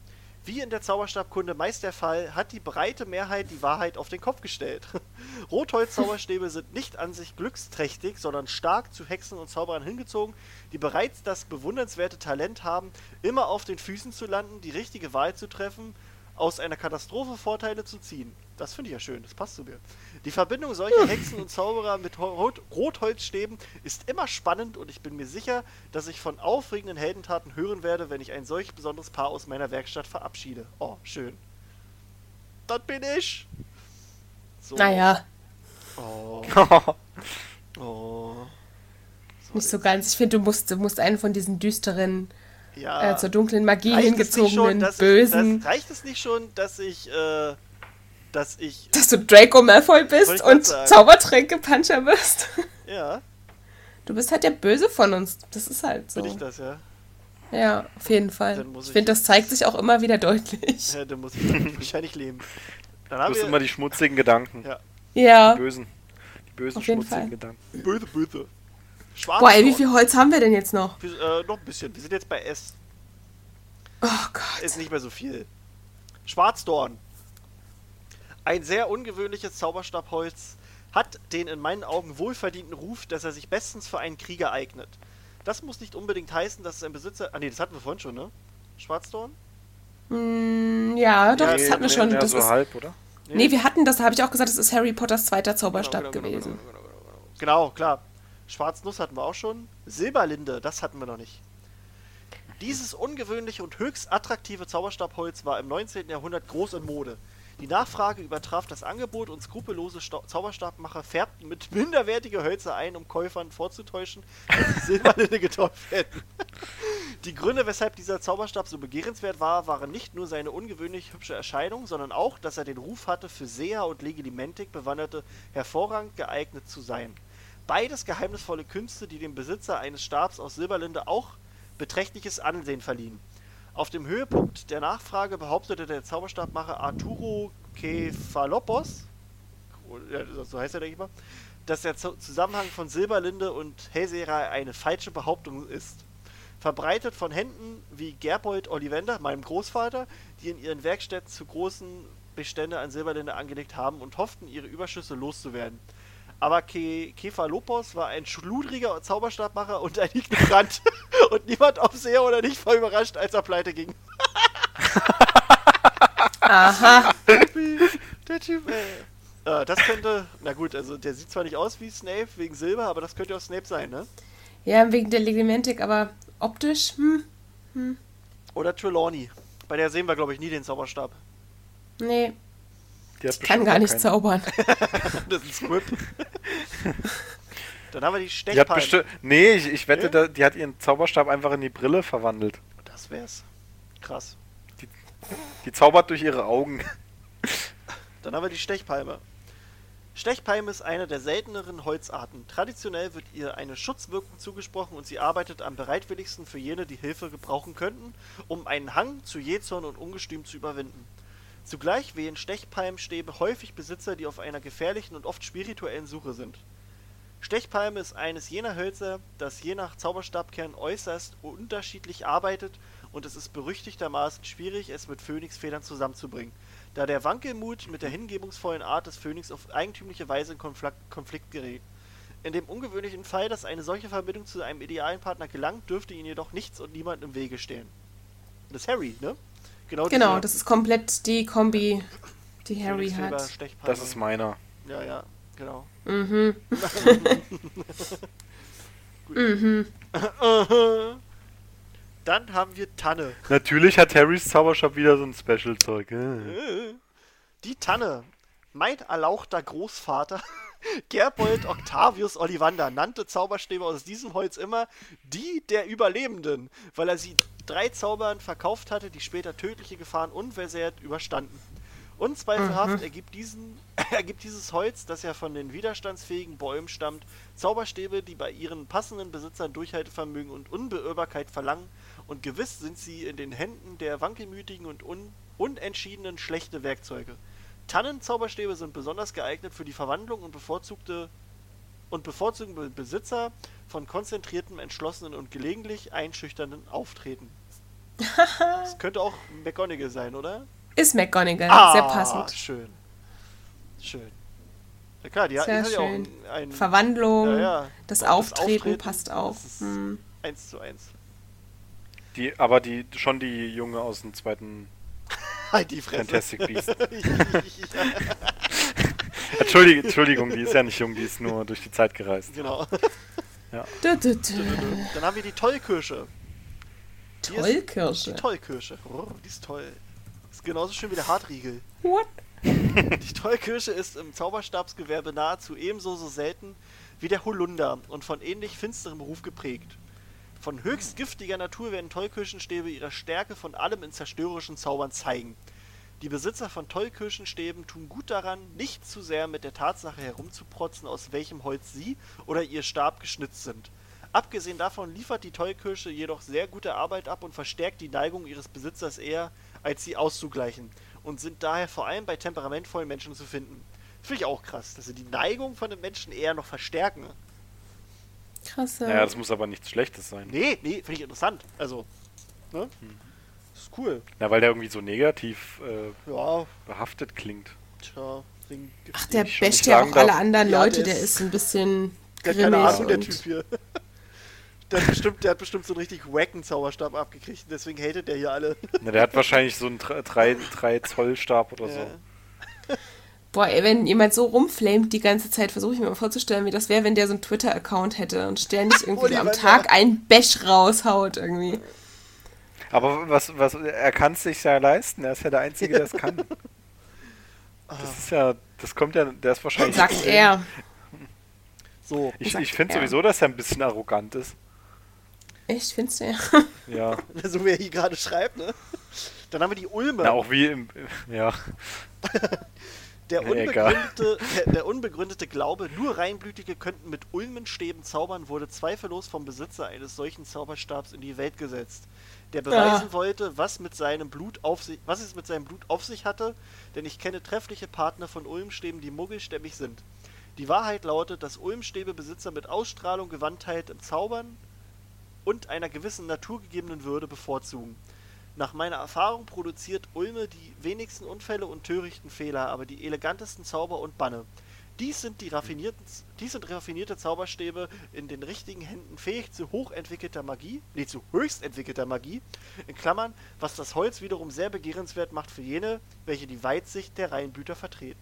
Speaker 1: Wie in der Zauberstabkunde meist der Fall, hat die breite Mehrheit die Wahrheit auf den Kopf gestellt. Rotholz-Zauberstäbe sind nicht an sich glücksträchtig, sondern stark zu Hexen und Zauberern hingezogen, die bereits das bewundernswerte Talent haben, immer auf den Füßen zu landen, die richtige Wahl zu treffen, aus einer Katastrophe Vorteile zu ziehen. Das finde ich ja schön, das passt zu mir. Die Verbindung solcher Hexen und Zauberer mit Rot Rotholzstäben ist immer spannend und ich bin mir sicher, dass ich von aufregenden Heldentaten hören werde, wenn ich ein solch besonderes Paar aus meiner Werkstatt verabschiede. Oh, schön. Das bin ich. So.
Speaker 3: Naja,
Speaker 1: Oh. Oh.
Speaker 3: nicht so ganz. Ich finde, du musst, du musst einen von diesen düsteren,
Speaker 1: Ja.
Speaker 3: äh, zur dunklen Magie
Speaker 1: Reicht schon,
Speaker 3: hingezogenen,
Speaker 1: dass
Speaker 3: bösen.
Speaker 1: Ich, das, reicht es nicht schon, dass ich, äh, dass ich,
Speaker 3: dass du Draco Malfoy bist und
Speaker 1: sagen.
Speaker 3: Zaubertränke-Puncher bist.
Speaker 1: ja,
Speaker 3: Du bist halt der Böse von uns. Das ist halt so.
Speaker 1: bin ich das, ja.
Speaker 3: Ja, auf jeden Fall. Ich
Speaker 1: ich
Speaker 3: finde, das zeigt sich auch immer wieder deutlich.
Speaker 1: ja dann muss ich wahrscheinlich leben. Dann
Speaker 4: Du hast immer
Speaker 1: wir,
Speaker 4: die schmutzigen Gedanken.
Speaker 1: Ja.
Speaker 3: Ja.
Speaker 4: Die bösen. Die bösen schmutzigen
Speaker 3: Fall.
Speaker 4: Gedanken.
Speaker 1: böse, böse. Schwarz.
Speaker 3: Boah, ey, wie viel Holz haben wir denn jetzt noch?
Speaker 1: Äh, noch ein bisschen. Wir sind jetzt bei S.
Speaker 3: Oh Gott.
Speaker 1: Ist nicht mehr so viel. Schwarzdorn. Ein sehr ungewöhnliches Zauberstabholz hat den in meinen Augen wohlverdienten Ruf, dass er sich bestens für einen Krieger eignet. Das muss nicht unbedingt heißen, dass es ein Besitzer. Ah, nee, das hatten wir vorhin schon, ne? Schwarzdorn?
Speaker 3: Mm, ja, doch,
Speaker 1: Ja,
Speaker 3: das
Speaker 1: nee,
Speaker 3: hatten wir
Speaker 1: nee,
Speaker 3: schon. Das
Speaker 4: so
Speaker 3: ist,
Speaker 4: halb, oder?
Speaker 3: nee, wir hatten das, da habe ich auch gesagt, das ist Harry Potters zweiter Zauberstab
Speaker 1: Genau, genau,
Speaker 3: gewesen.
Speaker 1: Genau, genau, genau, genau. genau, klar. Schwarznuss hatten wir auch schon. Silberlinde, das hatten wir noch nicht. Dieses ungewöhnliche und höchst attraktive Zauberstabholz war im 19. Jahrhundert groß in Mode. Die Nachfrage übertraf das Angebot und skrupellose Sta Zauberstabmacher färbten mit minderwertige Hölzer ein, um Käufern vorzutäuschen, dass die Silberlinde getäuscht hätten. Die Gründe, weshalb dieser Zauberstab so begehrenswert war, waren nicht nur seine ungewöhnlich hübsche Erscheinung, sondern auch, dass er den Ruf hatte, für Seher und Legilimentik Bewanderte hervorragend geeignet zu sein. Beides geheimnisvolle Künste, die dem Besitzer eines Stabs aus Silberlinde auch beträchtliches Ansehen verliehen. Auf dem Höhepunkt der Nachfrage behauptete der Zauberstabmacher Arturo Kefalopos, so heißt er, denke ich mal, dass der Zu- Zusammenhang von Silberlinde und Hellseherei eine falsche Behauptung ist. Verbreitet von Händen wie Gerbold Ollivander, meinem Großvater, die in ihren Werkstätten zu großen Bestände an Silberlinde angelegt haben und hofften, ihre Überschüsse loszuwerden. Aber Ke Kefalopos war ein schludriger Zauberstabmacher und ein Ignorant. und niemand, ob sehr oder nicht, war überrascht, als er pleite ging.
Speaker 3: Aha.
Speaker 1: Der Typ, ey. Äh, das könnte, na gut, also der sieht zwar nicht aus wie Snape wegen Silber, aber das könnte auch Snape sein, ne?
Speaker 3: Ja, wegen der Legimentik, aber optisch, hm,
Speaker 1: Oder Trelawney. Bei der sehen wir, glaube ich, nie den Zauberstab.
Speaker 3: nee,
Speaker 4: Die hat
Speaker 3: kann gar nicht
Speaker 4: keinen.
Speaker 3: zaubern.
Speaker 1: Das ist Squib. Dann haben wir die
Speaker 4: Die
Speaker 1: Stechpalme.
Speaker 4: Nee, ich, ich wette, da, die hat ihren Zauberstab einfach in die Brille verwandelt.
Speaker 1: Das wär's. Krass.
Speaker 4: Die zaubert durch ihre Augen.
Speaker 1: Dann haben wir die Stechpalme. Stechpalme ist eine der selteneren Holzarten. Traditionell wird ihr eine Schutzwirkung zugesprochen und sie arbeitet am bereitwilligsten für jene, die Hilfe gebrauchen könnten, um einen Hang zu Jezorn und Ungestüm zu überwinden. Zugleich wählen Stechpalmstäbe häufig Besitzer, die auf einer gefährlichen und oft spirituellen Suche sind. Stechpalme ist eines jener Hölzer, das je nach Zauberstabkern äußerst unterschiedlich arbeitet und es ist berüchtigtermaßen schwierig, es mit Phönixfedern zusammenzubringen, da der Wankelmut mit der hingebungsvollen Art des Phönix auf eigentümliche Weise in Konflikt, Konflikt gerät. In dem ungewöhnlichen Fall, dass eine solche Verbindung zu einem idealen Partner gelangt, dürfte ihnen jedoch nichts und niemand im Wege stehen. Das ist Harry, ne? Genau,
Speaker 3: Genau, das ist komplett die Kombi, die Harry hat.
Speaker 4: Das ist meiner.
Speaker 1: Ja, ja. Genau.
Speaker 3: Mhm. Mhm.
Speaker 1: Dann haben wir Tanne.
Speaker 4: Natürlich hat Harrys Zauberstab wieder so ein Special-Zeug. Äh.
Speaker 1: Die Tanne. Mein erlauchter Großvater Gerbold Octavius Ollivander nannte Zauberstäbe aus diesem Holz immer die der Überlebenden, weil er sie drei Zaubern verkauft hatte, die später tödliche Gefahren unversehrt überstanden. Unzweifelhaft ergibt, diesen, ergibt dieses Holz, das ja von den widerstandsfähigen Bäumen stammt, Zauberstäbe, die bei ihren passenden Besitzern Durchhaltevermögen und Unbeirrbarkeit verlangen, und gewiss sind sie in den Händen der wankelmütigen und un unentschiedenen schlechte Werkzeuge. Tannenzauberstäbe sind besonders geeignet für die Verwandlung und bevorzugte und bevorzugen Be- Besitzer von konzentriertem, entschlossenen und gelegentlich einschüchternden Auftreten. das könnte auch McGonagall sein, oder?
Speaker 3: Ist McGonagall.
Speaker 1: Ah,
Speaker 3: Sehr passend.
Speaker 1: Schön. Schön. Ja klar, die hat, die
Speaker 3: Sehr
Speaker 1: hat ja auch
Speaker 3: schön.
Speaker 1: ein, ein
Speaker 3: Verwandlung,
Speaker 1: Ja, ja.
Speaker 3: das
Speaker 1: Und
Speaker 3: Auftreten passt auch.
Speaker 1: Das
Speaker 3: Hm.
Speaker 1: eins zu eins.
Speaker 4: Die, aber die schon die Junge aus dem zweiten
Speaker 1: Halt die.
Speaker 4: Fantastic Beast. Entschuldigung, Entschuldigung, die ist ja nicht jung, die ist nur durch die Zeit gereist.
Speaker 1: genau.
Speaker 3: Dü, dü, dü.
Speaker 1: Dann haben wir die Tollkirsche. Die ist-
Speaker 3: Tollkirsche.
Speaker 1: Die Tollkirsche. Oh, die ist toll. Ist genauso schön wie der Hartriegel.
Speaker 3: What?
Speaker 1: Die Tollkirsche ist im Zauberstabsgewerbe nahezu ebenso so selten wie der Holunder und von ähnlich finsterem Ruf geprägt. Von höchst giftiger Natur werden Tollkirschenstäbe ihre Stärke von allem in zerstörerischen Zaubern zeigen. Die Besitzer von Tollkirschenstäben tun gut daran, nicht zu sehr mit der Tatsache herumzuprotzen, aus welchem Holz sie oder ihr Stab geschnitzt sind. Abgesehen davon liefert die Tollkirsche jedoch sehr gute Arbeit ab und verstärkt die Neigung ihres Besitzers eher, als sie auszugleichen und sind daher vor allem bei temperamentvollen Menschen zu finden. Finde ich auch krass, dass sie die Neigung von den Menschen eher noch verstärken.
Speaker 3: Krass.
Speaker 4: Naja, das muss aber nichts Schlechtes sein.
Speaker 1: Nee, nee, finde ich interessant. Also, ne? Das ist cool.
Speaker 4: Na, weil der irgendwie so negativ äh,
Speaker 1: Ja,
Speaker 4: behaftet klingt.
Speaker 1: tja, Ring
Speaker 3: Ach, der
Speaker 4: ich schon
Speaker 3: basht ja auch alle anderen
Speaker 1: Ja,
Speaker 3: Leute.
Speaker 1: der
Speaker 3: Der
Speaker 1: ist-
Speaker 3: ist ein bisschen
Speaker 1: Der hat keine Ahnung, der
Speaker 3: und-
Speaker 1: Typ hier. Der hat, bestimmt, der hat bestimmt so einen richtig wacken Zauberstab abgekriegt, deswegen hatet der hier alle.
Speaker 4: Na, der hat wahrscheinlich so einen 3 Zoll Stab oder so.
Speaker 1: Ja.
Speaker 3: Boah, ey, wenn jemand so rumflamet die ganze Zeit, versuche ich mir mal vorzustellen, wie das wäre, wenn der so einen Twitter-Account hätte und ständig irgendwie so am. Tag einen Bash raushaut irgendwie.
Speaker 4: Aber was, was, er kann es sich ja leisten, er ist ja der Einzige, der es kann. Das ist ja, das kommt ja, der ist wahrscheinlich.
Speaker 3: Sagt er.
Speaker 1: So,
Speaker 4: Ich, ich finde sowieso, dass er ein bisschen arrogant ist.
Speaker 3: Echt, findest du ja?
Speaker 4: Ja.
Speaker 1: so wie er hier gerade schreibt, ne? Dann haben wir die Ulme.
Speaker 4: Na, auch wie im. Ja.
Speaker 1: Der unbegründete, der, der unbegründete Glaube, nur Reinblütige könnten mit Ulmenstäben zaubern, wurde zweifellos vom Besitzer eines solchen Zauberstabs in die Welt gesetzt, der beweisen
Speaker 3: Ah.
Speaker 1: wollte, was, mit seinem Blut auf sich, was es mit seinem Blut auf sich hatte, denn ich kenne treffliche Partner von Ulmstäben, die muggelstämmig sind. Die Wahrheit lautet, dass Ulmstäbebesitzer mit Ausstrahlung, Gewandtheit im Zaubern und einer gewissen naturgegebenen Würde bevorzugen. Nach meiner Erfahrung produziert Ulme die wenigsten Unfälle und törichten Fehler, aber die elegantesten Zauber und Banne. Dies sind, die raffinierten, dies sind raffinierte Zauberstäbe in den richtigen Händen fähig zu hochentwickelter Magie, nee, zu höchst entwickelter Magie, in Klammern, was das Holz wiederum sehr begehrenswert macht für jene, welche die Weitsicht der Reihenblüter vertreten.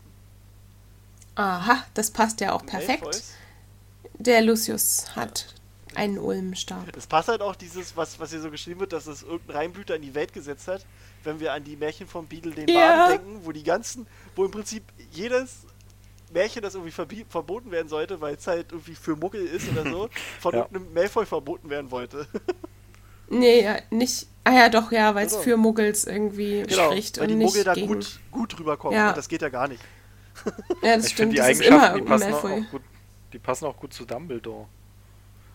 Speaker 3: Aha, das passt ja auch perfekt.
Speaker 1: Malfoys.
Speaker 3: Der Lucius hat einen Ulmstab.
Speaker 1: Es passt halt auch dieses, was, was hier so geschrieben wird, dass es irgendein Reinblüter in die Welt gesetzt hat, wenn wir an die Märchen von Beadle den
Speaker 3: Ja.
Speaker 1: Baden denken, wo die ganzen, wo im Prinzip jedes Märchen, das irgendwie verboten werden sollte, weil es halt irgendwie für Muggel ist oder so, von
Speaker 4: Ja.
Speaker 1: irgendeinem Malfoy verboten werden wollte.
Speaker 3: Nee, ja, nicht. Ah ja, doch, ja, weil es
Speaker 1: Genau.
Speaker 3: für Muggels irgendwie spricht
Speaker 1: weil
Speaker 3: und
Speaker 1: die
Speaker 3: nicht
Speaker 1: Muggel da
Speaker 3: gegen.
Speaker 1: gut, gut rüberkommen
Speaker 3: Ja.
Speaker 1: und das geht ja gar nicht.
Speaker 3: Ja, das
Speaker 4: Ich
Speaker 3: stimmt.
Speaker 4: finde die
Speaker 3: Das ist immer
Speaker 4: Eigenschaften, die passen, auch,
Speaker 3: Malfoy.
Speaker 4: auch gut, die passen auch gut zu Dumbledore.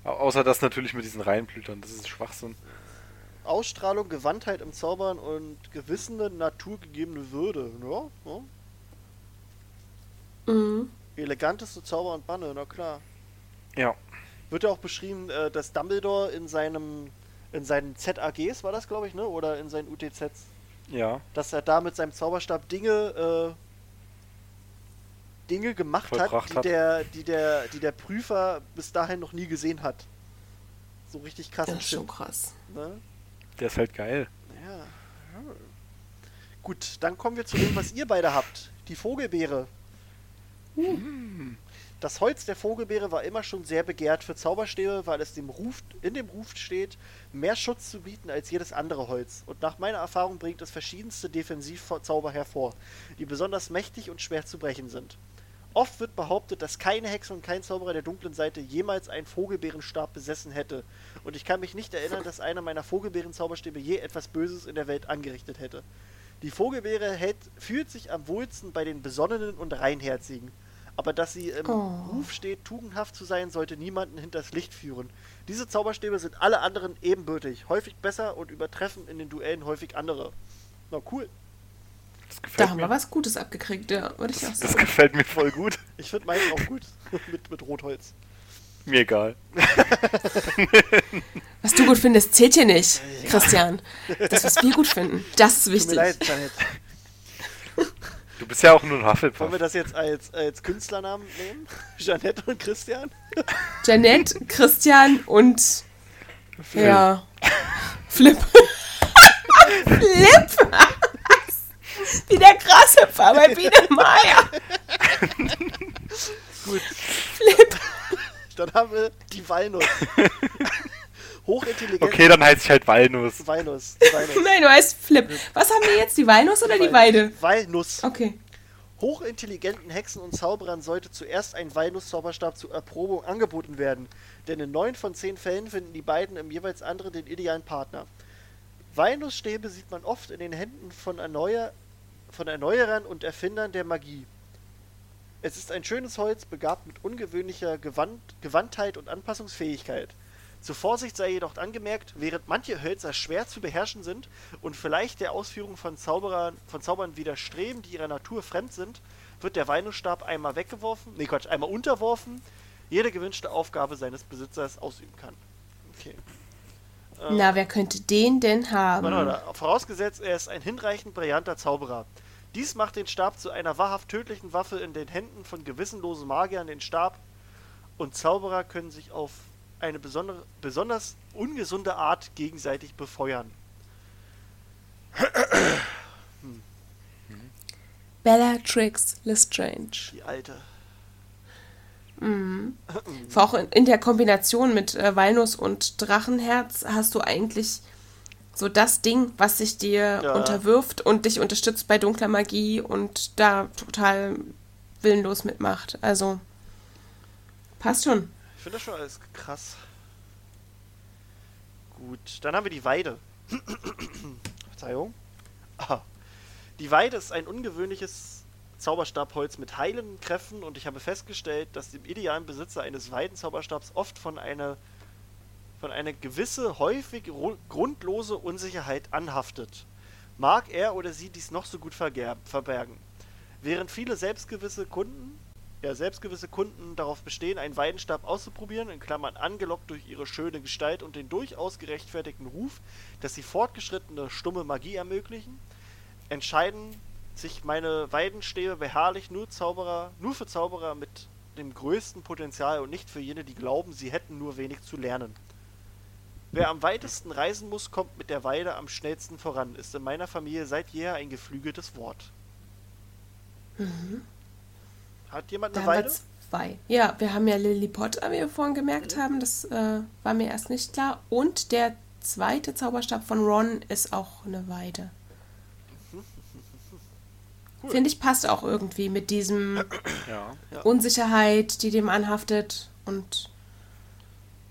Speaker 4: Au- Außer das natürlich mit diesen Reihenblütern, das ist Schwachsinn.
Speaker 1: Ausstrahlung, Gewandtheit im Zaubern und gewissene naturgegebene Würde. Ja, ja.
Speaker 3: Mhm.
Speaker 1: Eleganteste Zauber und Banne, na klar.
Speaker 4: Ja.
Speaker 1: Wird ja auch beschrieben, äh, dass Dumbledore in seinem in seinen ZAGs war das, glaube ich, ne? Oder in seinen UTZs,
Speaker 4: Ja.
Speaker 1: dass er da mit seinem Zauberstab Dinge äh, Dinge gemacht hat, die
Speaker 4: hat.
Speaker 1: der die der die der Prüfer bis dahin noch nie gesehen hat. So richtig krassen
Speaker 3: Das ist
Speaker 1: Shit,
Speaker 3: schon krass.
Speaker 1: ne?
Speaker 4: Der ist halt geil.
Speaker 1: Ja. Gut, dann kommen wir zu dem, was ihr beide habt. Die Vogelbeere. Das Holz der Vogelbeere war immer schon sehr begehrt für Zauberstäbe, weil es dem Ruf, in dem Ruf steht, mehr Schutz zu bieten als jedes andere Holz. Und nach meiner Erfahrung bringt es verschiedenste Defensivzauber hervor, die besonders mächtig und schwer zu brechen sind. Oft wird behauptet, dass keine Hexe und kein Zauberer der dunklen Seite jemals einen Vogelbeerenstab besessen hätte. Und ich kann mich nicht erinnern, dass einer meiner Vogelbeeren-Zauberstäbe je etwas Böses in der Welt angerichtet hätte. Die Vogelbeere hält, fühlt sich am wohlsten bei den Besonnenen und Reinherzigen. Aber dass sie im
Speaker 3: Oh.
Speaker 1: Ruf steht, tugendhaft zu sein, sollte niemanden hinters Licht führen. Diese Zauberstäbe sind alle anderen ebenbürtig, häufig besser und übertreffen in den Duellen häufig andere. Na cool.
Speaker 4: Das
Speaker 3: Da
Speaker 4: gefällt
Speaker 3: haben
Speaker 4: mir.
Speaker 3: wir was Gutes abgekriegt, ja, würde ich auch
Speaker 4: Das
Speaker 3: sagen.
Speaker 4: gefällt mir voll gut.
Speaker 1: Ich finde meinen auch gut. mit, mit Rotholz.
Speaker 4: Mir egal.
Speaker 3: Was du gut findest, zählt hier nicht, Christian. Das, was wir gut finden, das ist
Speaker 1: Tut
Speaker 3: wichtig.
Speaker 1: mir leid, Janet.
Speaker 4: Du bist ja auch nur ein
Speaker 1: Wollen wir
Speaker 4: Hufflepuff.
Speaker 1: das jetzt als, als Künstlernamen nehmen? Jeanette und Christian?
Speaker 3: Janette, Christian und ja, Flip. Flip! Wie der Grashüpfer bei Biene Meier.
Speaker 1: Gut,
Speaker 3: Flip.
Speaker 1: Dann haben wir die Walnuss. Hochintelligent.
Speaker 4: Okay, dann heißt ich halt Walnuss.
Speaker 1: Walnuss. Walnuss.
Speaker 3: Nein, du heißt Flip. Was haben wir jetzt, die Walnuss oder die Weide?
Speaker 1: Walnuss.
Speaker 3: Okay.
Speaker 1: Hochintelligenten Hexen und Zauberern sollte zuerst ein Walnuss-Zauberstab zur Erprobung angeboten werden, denn in neun von zehn Fällen finden die beiden im jeweils anderen den idealen Partner. Walnussstäbe sieht man oft in den Händen von, Erneuer von Erneuerern und Erfindern der Magie. Es ist ein schönes Holz, begabt mit ungewöhnlicher Gewand Gewandtheit und Anpassungsfähigkeit. Zur Vorsicht sei jedoch angemerkt, während manche Hölzer schwer zu beherrschen sind und vielleicht der Ausführung von, Zauberern, von Zaubern widerstreben, die ihrer Natur fremd sind, wird der Weinusstab einmal weggeworfen, nee Quatsch, einmal unterworfen, jede gewünschte Aufgabe seines Besitzers ausüben kann. Okay.
Speaker 3: Na, wer könnte den denn haben?
Speaker 1: Vorausgesetzt, er ist ein hinreichend brillanter Zauberer. Dies macht den Stab zu einer wahrhaft tödlichen Waffe in den Händen von gewissenlosen Magiern. Den Stab und Zauberer können sich auf eine besondere, besonders ungesunde Art gegenseitig befeuern.
Speaker 3: Bellatrix Lestrange.
Speaker 1: Die alte.
Speaker 3: Auch in, in der Kombination mit äh, Walnuss und Drachenherz hast du eigentlich so das Ding, was sich dir
Speaker 1: Ja.
Speaker 3: unterwirft und dich unterstützt bei dunkler Magie und da total willenlos mitmacht. Also passt schon.
Speaker 1: Ich finde das schon alles krass. Gut, dann haben wir die Weide. Verzeihung. Ah. Die Weide ist ein ungewöhnliches Zauberstabholz mit heilenden Kräften und ich habe festgestellt, dass dem idealen Besitzer eines Weidenzauberstabs oft von einer von einer gewisse, häufig ru- grundlose Unsicherheit anhaftet. Mag er oder sie dies noch so gut verbergen. Während viele selbstgewisse Kunden, ja, selbstgewisse Kunden darauf bestehen, einen Weidenstab auszuprobieren, in Klammern angelockt durch ihre schöne Gestalt und den durchaus gerechtfertigten Ruf, dass sie fortgeschrittene stumme Magie ermöglichen, entscheiden sich meine Weidenstäbe beharrlich nur Zauberer, nur für Zauberer mit dem größten Potenzial und nicht für jene, die glauben, sie hätten nur wenig zu lernen. Wer am weitesten reisen muss, kommt mit der Weide am schnellsten voran, ist in meiner Familie seit jeher ein geflügeltes Wort. Hat jemand
Speaker 3: Da
Speaker 1: eine
Speaker 3: wir
Speaker 1: Weide?
Speaker 3: zwei. Ja, wir haben ja Lilliput, wie wir vorhin gemerkt haben. Das äh, war mir erst nicht klar. Und der zweite Zauberstab von Ron ist auch eine Weide.
Speaker 1: Cool.
Speaker 3: Finde ich, passt auch irgendwie mit diesem
Speaker 4: Ja.
Speaker 3: Unsicherheit, die dem anhaftet. Und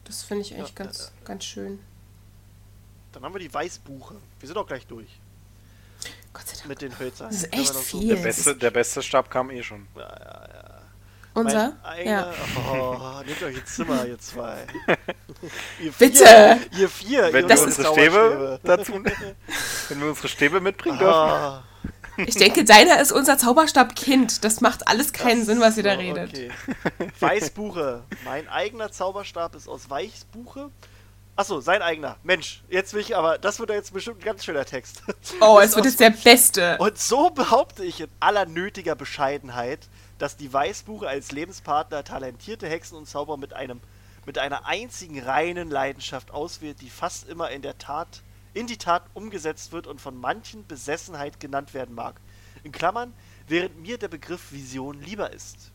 Speaker 3: das finde ich eigentlich
Speaker 1: Ja,
Speaker 3: ganz, ganz schön.
Speaker 1: Dann haben wir die Weißbuche. Wir sind auch gleich durch
Speaker 3: Gott sei Dank.
Speaker 1: mit den Hölzern.
Speaker 3: Das ist echt
Speaker 1: noch so-
Speaker 3: viel.
Speaker 4: Der
Speaker 3: Es
Speaker 4: beste, der beste Stab kam eh schon.
Speaker 1: Ja, ja, ja.
Speaker 3: Unser?
Speaker 1: Eigener,
Speaker 3: Ja.
Speaker 1: Oh, nehmt euch ein Zimmer, ihr zwei. ihr
Speaker 3: Bitte!
Speaker 1: Vier, ihr vier,
Speaker 4: Wenn
Speaker 1: ihr
Speaker 4: wir
Speaker 3: Das
Speaker 4: unsere
Speaker 1: unsere
Speaker 4: Stäbe dazu, wenn wir unsere Stäbe mitbringen dürfen.
Speaker 3: Ich denke, deiner ist unser Zauberstab-Kind. Das macht alles keinen
Speaker 1: das-
Speaker 3: Sinn, was ihr da redet.
Speaker 1: Okay. Weißbuche. Mein eigener Zauberstab ist aus Weißbuche. Achso, sein eigener. Mensch, jetzt will ich aber, das wird ja jetzt bestimmt ein ganz schöner Text.
Speaker 3: Oh, es wird jetzt der Beste.
Speaker 1: Und so behaupte ich in aller nötiger Bescheidenheit, dass die Weißbuche als Lebenspartner talentierte Hexen und Zauberer mit einem mit einer einzigen reinen Leidenschaft auswählt, die fast immer in der Tat in die Tat umgesetzt wird und von manchen Besessenheit genannt werden mag. In Klammern, während mir der Begriff Vision lieber ist.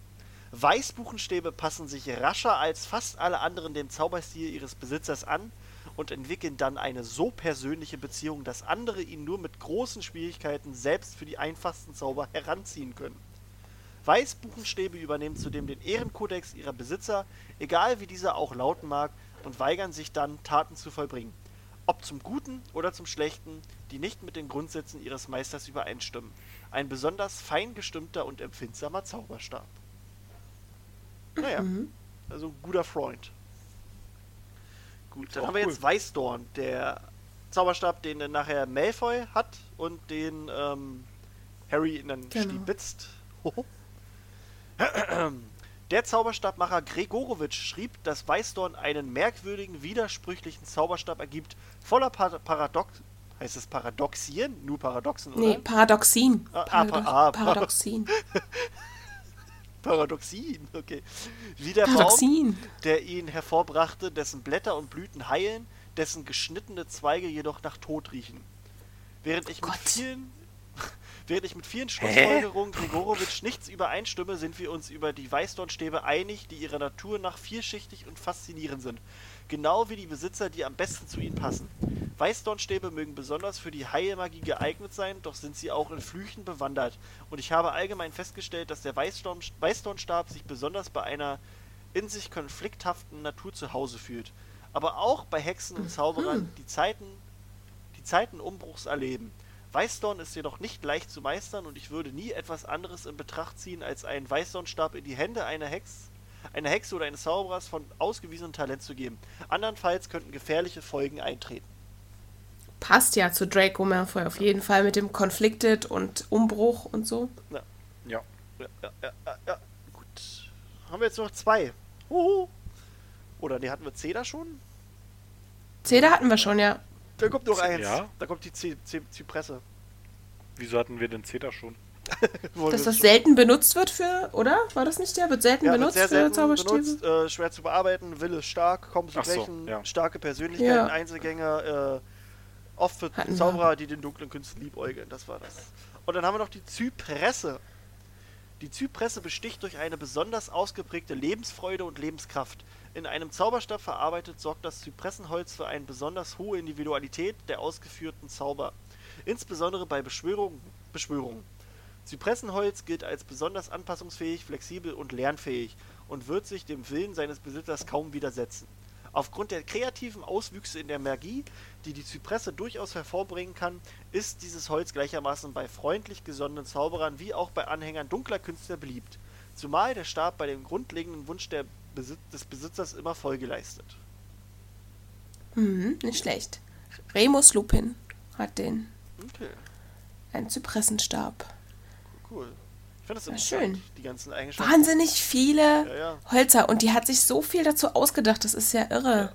Speaker 1: Weißbuchenstäbe passen sich rascher als fast alle anderen dem Zauberstil ihres Besitzers an und entwickeln dann eine so persönliche Beziehung, dass andere ihn nur mit großen Schwierigkeiten selbst für die einfachsten Zauber heranziehen können. Weißbuchenstäbe übernehmen zudem den Ehrenkodex ihrer Besitzer, egal wie dieser auch lauten mag, und weigern sich dann, Taten zu vollbringen. Ob zum Guten oder zum Schlechten, die nicht mit den Grundsätzen ihres Meisters übereinstimmen. Ein besonders fein gestimmter und empfindsamer Zauberstab. Naja, also ein guter Freund. Gut, dann haben wir
Speaker 4: cool.
Speaker 1: jetzt Weißdorn, der Zauberstab, den dann nachher Malfoy hat und den ähm, Harry dann
Speaker 3: Genau.
Speaker 1: stibitzt. Der Zauberstabmacher Gregorowitsch schrieb, dass Weißdorn einen merkwürdigen, widersprüchlichen Zauberstab ergibt, voller Par Paradox... Heißt es Paradoxien? Nur Paradoxen, oder?
Speaker 3: Nee, Paradoxin.
Speaker 1: Ah, ah,
Speaker 3: Paradox
Speaker 1: ah,
Speaker 3: Paradoxin.
Speaker 1: Paradoxien, okay. Wie der Baum,
Speaker 3: Paradoxin.
Speaker 1: der ihn hervorbrachte, dessen Blätter und Blüten heilen, dessen geschnittene Zweige jedoch nach Tod riechen. Während ich mit
Speaker 3: Gott.
Speaker 1: vielen während ich mit vielen Schlussfolgerungen Gregorowitsch nichts übereinstimme, sind wir uns über die Weißdornstäbe einig, die ihrer Natur nach vielschichtig und faszinierend sind. Genau wie die Besitzer, die am besten zu ihnen passen. Weißdornstäbe mögen besonders für die Heilmagie geeignet sein, doch sind sie auch in Flüchen bewandert. Und ich habe allgemein festgestellt, dass der Weißdorn, Weißdornstab sich besonders bei einer in sich konflikthaften Natur zu Hause fühlt. Aber auch bei Hexen und Zauberern, die Zeiten, die Zeiten Umbruchs erleben. Weißdorn ist jedoch nicht leicht zu meistern und ich würde nie etwas anderes in Betracht ziehen, als einen Weißdornstab in die Hände einer Hex, einer Hexe oder eines Zauberers von ausgewiesenem Talent zu geben. Andernfalls könnten gefährliche Folgen eintreten.
Speaker 3: Passt ja zu Draco Malfoy auf jeden Fall mit dem Conflicted und Umbruch und so.
Speaker 4: Ja.
Speaker 1: Ja, ja, ja, ja, ja. Gut. Haben wir jetzt noch zwei. Huhu. Oder nee, hatten wir da schon?
Speaker 3: Zeder hatten wir schon, ja.
Speaker 1: Da kommt noch eins.
Speaker 4: Ja.
Speaker 1: Da kommt die Z Z Zypresse.
Speaker 4: Wieso hatten wir den Zeta schon?
Speaker 3: Dass
Speaker 1: wir
Speaker 3: das selten benutzt wird für, oder? War das nicht der? Wird selten
Speaker 1: ja, wird
Speaker 3: benutzt
Speaker 1: sehr
Speaker 3: für
Speaker 1: selten
Speaker 3: Zauberstäbe?
Speaker 1: benutzt, äh, schwer zu bearbeiten, Wille stark, kaum zu
Speaker 4: Ach so,
Speaker 1: brechen,
Speaker 4: ja.
Speaker 1: starke Persönlichkeiten,
Speaker 3: Ja.
Speaker 1: Einzelgänger, äh, oft für
Speaker 3: Hatten wir.
Speaker 1: Zauberer, die den dunklen Künsten liebäugeln, das war das. Und dann haben wir noch die Zypresse. Die Zypresse besticht durch eine besonders ausgeprägte Lebensfreude und Lebenskraft. In einem Zauberstab verarbeitet sorgt das Zypressenholz für eine besonders hohe Individualität der ausgeführten Zauber. Insbesondere bei Beschwörungen. Beschwörungen. Zypressenholz gilt als besonders anpassungsfähig, flexibel und lernfähig und wird sich dem Willen seines Besitzers kaum widersetzen. Aufgrund der kreativen Auswüchse in der Magie, die die Zypresse durchaus hervorbringen kann, ist dieses Holz gleichermaßen bei freundlich gesonnenen Zauberern wie auch bei Anhängern dunkler Künstler beliebt, zumal der Stab bei dem grundlegenden Wunsch Besit des Besitzers immer Folge leistet.
Speaker 3: Mhm, nicht schlecht. Remus Lupin hat den.
Speaker 1: Okay,
Speaker 3: Ein Zypressenstab.
Speaker 1: cool. Ich finde das
Speaker 3: Ja,
Speaker 1: interessant,
Speaker 3: schön.
Speaker 1: die ganzen Eigenschaften.
Speaker 3: Wahnsinnig viele
Speaker 1: Ja, ja.
Speaker 3: Hölzer. Und die hat sich so viel dazu ausgedacht. Das ist ja irre.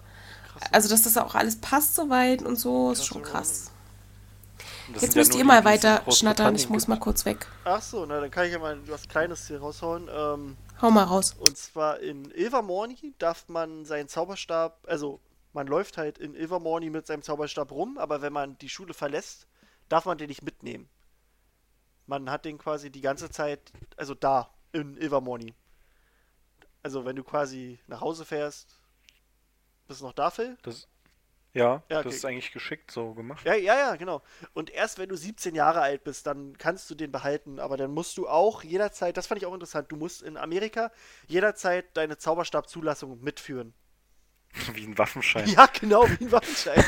Speaker 1: Krass.
Speaker 3: Also, dass das auch alles passt soweit und so, ist
Speaker 1: Krass,
Speaker 3: schon
Speaker 1: ja.
Speaker 3: krass. Jetzt
Speaker 4: ja
Speaker 3: müsst ihr mal weiter schnattern. Ich muss mal kurz weg.
Speaker 1: Ach so, na dann kann ich ja mal was Kleines hier raushauen. Ähm,
Speaker 3: Hau mal raus.
Speaker 1: Und zwar in Ilvermorny darf man seinen Zauberstab, also man läuft halt in Ilvermorny mit seinem Zauberstab rum, aber wenn man die Schule verlässt, darf man den nicht mitnehmen. Man hat den quasi die ganze Zeit, also da, in Ilvermorny. Also wenn du quasi nach Hause fährst, bist du noch da, Phil?
Speaker 4: Das, ja,
Speaker 1: Ja,
Speaker 4: das
Speaker 1: okay.
Speaker 4: ist eigentlich geschickt so gemacht.
Speaker 1: Ja, ja, ja, genau. Und erst wenn du 17 Jahre alt bist, dann kannst du den behalten. Aber dann musst du auch jederzeit, das fand ich auch interessant, du musst in Amerika jederzeit deine Zauberstabzulassung mitführen.
Speaker 4: Wie ein Waffenschein.
Speaker 1: Ja, genau, wie ein Waffenschein.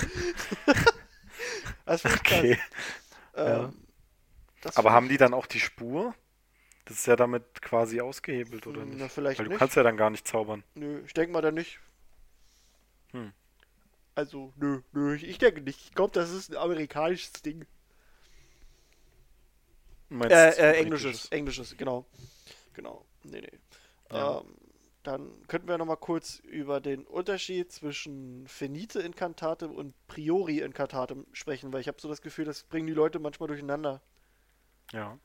Speaker 1: das finde ich krass.
Speaker 4: Okay.
Speaker 1: Ähm, das
Speaker 4: Aber haben die dann auch die Spur? Das ist ja damit quasi ausgehebelt, oder
Speaker 1: Hm,
Speaker 4: nicht?
Speaker 1: na, vielleicht
Speaker 4: Weil du
Speaker 1: nicht.
Speaker 4: kannst ja dann gar nicht zaubern.
Speaker 1: Nö, ich denke mal da nicht.
Speaker 4: Hm.
Speaker 1: Also, nö, nö, ich, ich denke nicht. Ich glaube, das ist ein amerikanisches Ding.
Speaker 4: Meinst,
Speaker 1: Äh, äh, englisches, englisches, genau. Genau, nee, nee.
Speaker 4: Ja.
Speaker 1: Ähm, dann könnten wir nochmal kurz über den Unterschied zwischen Finite Incantatem und Priori Incantatem sprechen, weil ich habe so das Gefühl, das bringen die Leute manchmal durcheinander.
Speaker 4: Ja,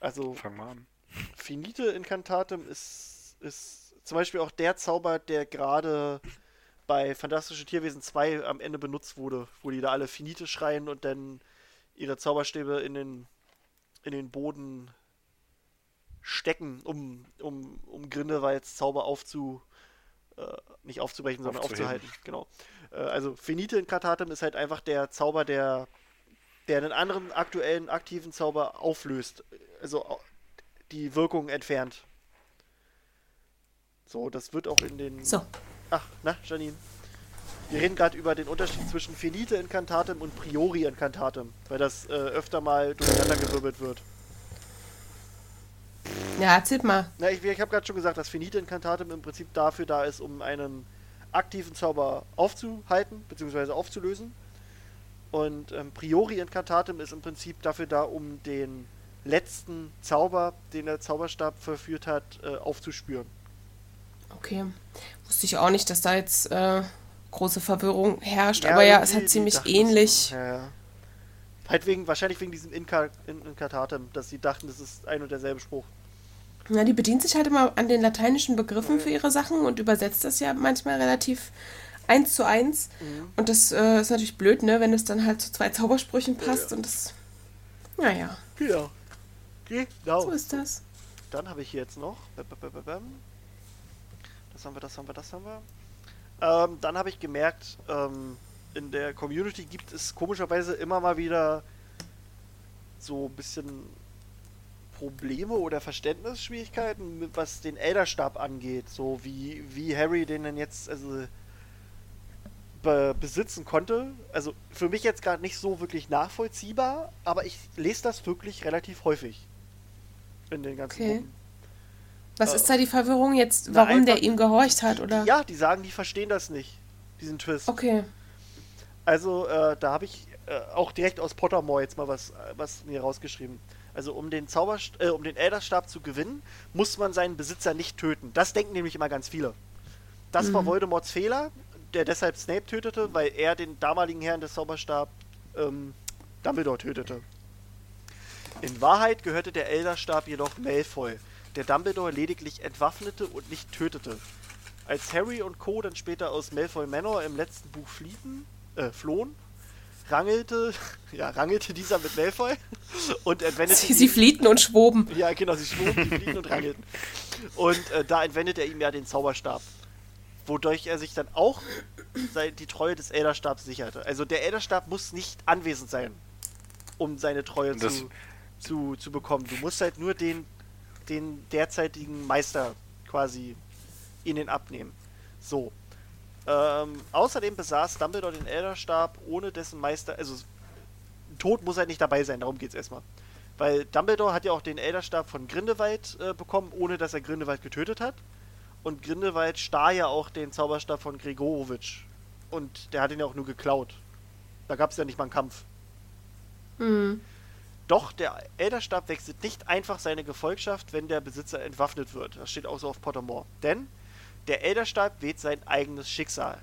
Speaker 1: Also,
Speaker 4: fang mal an.
Speaker 1: Finite Incantatem ist, ist zum Beispiel auch der Zauber, der gerade bei Fantastische Tierwesen 2 am Ende benutzt wurde, wo die da alle Finite schreien und dann ihre Zauberstäbe in den, in den Boden stecken, um, um, um Grindelwalds Zauber aufzu. Äh, nicht aufzubrechen, sondern aufzuhalten. Genau. Äh, also Finite Incantatem ist halt einfach der Zauber, der, der einen anderen aktuellen aktiven Zauber auflöst. Also die Wirkung entfernt. So, das wird auch in den.
Speaker 3: So.
Speaker 1: Ach, na, Janine. Wir reden gerade über den Unterschied zwischen Finite Incantatem und Priori Incantatem, weil das äh, öfter mal durcheinandergewirbelt wird.
Speaker 3: Ja, erzählt mal.
Speaker 1: Na, ich, ich habe gerade schon gesagt, dass Finite Incantatem im Prinzip dafür da ist, um einen aktiven Zauber aufzuhalten bzw. aufzulösen. Und ähm, Priori Incantatem ist im Prinzip dafür da, um den letzten Zauber, den der Zauberstab verführt hat, äh, aufzuspüren.
Speaker 3: Okay. Wusste ich auch nicht, dass da jetzt äh, große Verwirrung herrscht. aber ja, es hat ziemlich ähnlich.
Speaker 1: Ja, ja. Halt wegen, wahrscheinlich wegen diesem Inka, In dass sie dachten, das ist ein und derselbe Spruch.
Speaker 3: Ja, die bedient sich halt immer an den lateinischen Begriffen für ihre Sachen und übersetzt das ja manchmal relativ eins zu eins.
Speaker 1: Mhm.
Speaker 3: Und das äh, ist natürlich blöd, ne, wenn es dann halt zu zwei Zaubersprüchen passt
Speaker 1: ja.
Speaker 3: und das. Naja,
Speaker 1: Genau. Genau.
Speaker 3: so ist das.
Speaker 1: Dann habe ich hier jetzt noch. Das haben wir, das haben wir, das haben wir. Ähm, dann habe ich gemerkt, ähm, in der Community gibt es komischerweise immer mal wieder so ein bisschen Probleme oder Verständnisschwierigkeiten, was den Elderstab angeht. So wie, wie Harry den denn jetzt also be besitzen konnte. Also für mich jetzt gerade nicht so wirklich nachvollziehbar, aber ich lese das wirklich relativ häufig. In den ganzen
Speaker 3: Okay.
Speaker 1: Gruppen.
Speaker 3: Was
Speaker 1: Äh,
Speaker 3: ist da die Verwirrung jetzt,
Speaker 1: na,
Speaker 3: warum der
Speaker 1: einfach-
Speaker 3: ihm gehorcht hat, oder?
Speaker 1: Ja, die sagen, die verstehen das nicht, diesen Twist.
Speaker 3: Okay.
Speaker 1: Also, äh, da habe ich äh, auch direkt aus Pottermore jetzt mal was, äh, was mir rausgeschrieben. Also, um den Zauberst äh, um den Elderstab zu gewinnen, muss man seinen Besitzer nicht töten. Das denken nämlich immer ganz viele. Das war Voldemorts Fehler, der deshalb Snape tötete, weil er den damaligen Herrn des Zauberstabs ähm, Dumbledore tötete. In Wahrheit gehörte der Elderstab jedoch Malfoy, der Dumbledore lediglich entwaffnete und nicht tötete. Als Harry und Co. dann später aus Malfoy Manor im letzten Buch fliehen, äh, flohen, rangelte, ja, rangelte dieser mit Malfoy und entwendete
Speaker 3: Sie, sie fliehten und schwoben.
Speaker 1: ja, genau, sie schwoben, sie fliegen und rangelten. Und äh, da entwendet er ihm ja den Zauberstab. Wodurch er sich dann auch die Treue des Elderstabs sicherte. Also der Elderstab muss nicht anwesend sein, um seine Treue
Speaker 4: das-
Speaker 1: zu, zu, zu bekommen. Du musst halt nur den, den derzeitigen Meister quasi ihnen abnehmen. So. Ähm, außerdem besaß Dumbledore den Elderstab ohne dessen Meister, also Tod muss halt nicht dabei sein, darum geht's erstmal. Weil Dumbledore hat ja auch den Elderstab von Grindelwald äh, bekommen, ohne dass er Grindelwald getötet hat. Und Grindelwald stahl ja auch den Zauberstab von Gregorowitsch. Und der hat ihn ja auch nur geklaut. Da gab es ja nicht mal einen Kampf.
Speaker 3: Hm.
Speaker 1: Doch der Elderstab wechselt nicht einfach seine Gefolgschaft, wenn der Besitzer entwaffnet wird. Das steht auch so auf Pottermore. Denn der Elderstab wählt sein eigenes Schicksal.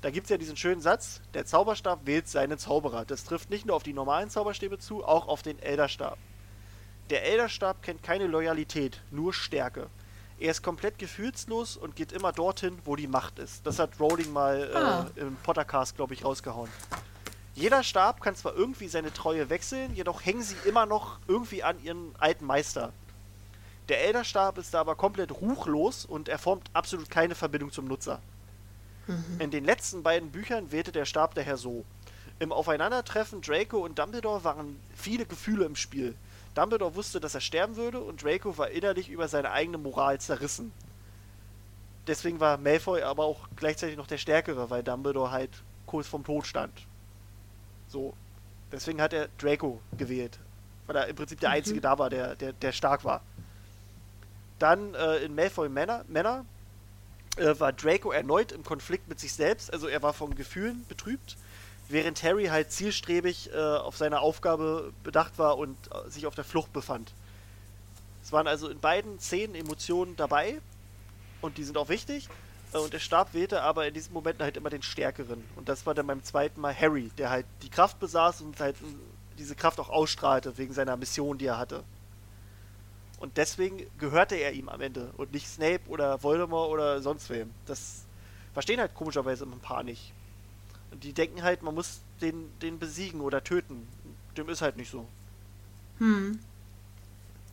Speaker 1: Da gibt es ja diesen schönen Satz, der Zauberstab wählt seinen Zauberer. Das trifft nicht nur auf die normalen Zauberstäbe zu, auch auf den Elderstab. Der Elderstab kennt keine Loyalität, nur Stärke. Er ist komplett gefühlslos und geht immer dorthin, wo die Macht ist. Das hat Rowling mal
Speaker 3: Ah.
Speaker 1: äh, im Pottercast, glaube ich, rausgehauen. Jeder Stab kann zwar irgendwie seine Treue wechseln, jedoch hängen sie immer noch irgendwie an ihren alten Meister. Der Elderstab ist da aber komplett ruchlos und er formt absolut keine Verbindung zum Nutzer. In den letzten beiden Büchern wählte der Stab daher so. Im Aufeinandertreffen Draco und Dumbledore waren viele Gefühle im Spiel. Dumbledore wusste, dass er sterben würde und Draco war innerlich über seine eigene Moral zerrissen. Deswegen war Malfoy aber auch gleichzeitig noch der Stärkere, weil Dumbledore halt kurz vorm Tod stand. So. Deswegen hat er Draco gewählt. Weil er im Prinzip der Einzige da war, der, der, der stark war. Dann äh, in Malfoy Manor, Manor äh, war Draco erneut im Konflikt mit sich selbst, also er war von Gefühlen betrübt, während Harry halt zielstrebig äh, auf seine Aufgabe bedacht war und äh, sich auf der Flucht befand. Es waren also in beiden Szenen Emotionen dabei und die sind auch wichtig. Äh, Und der Stab wählte aber in diesen Momenten halt immer den Stärkeren. Und das war dann beim zweiten Mal Harry, der halt die Kraft besaß und halt äh, diese Kraft auch ausstrahlte wegen seiner Mission, die er hatte. Und deswegen gehörte er ihm am Ende und nicht Snape oder Voldemort oder sonst wem. Das verstehen halt komischerweise ein paar nicht. Die denken halt, man muss den, den besiegen oder töten. Dem ist halt nicht so.
Speaker 3: Hm.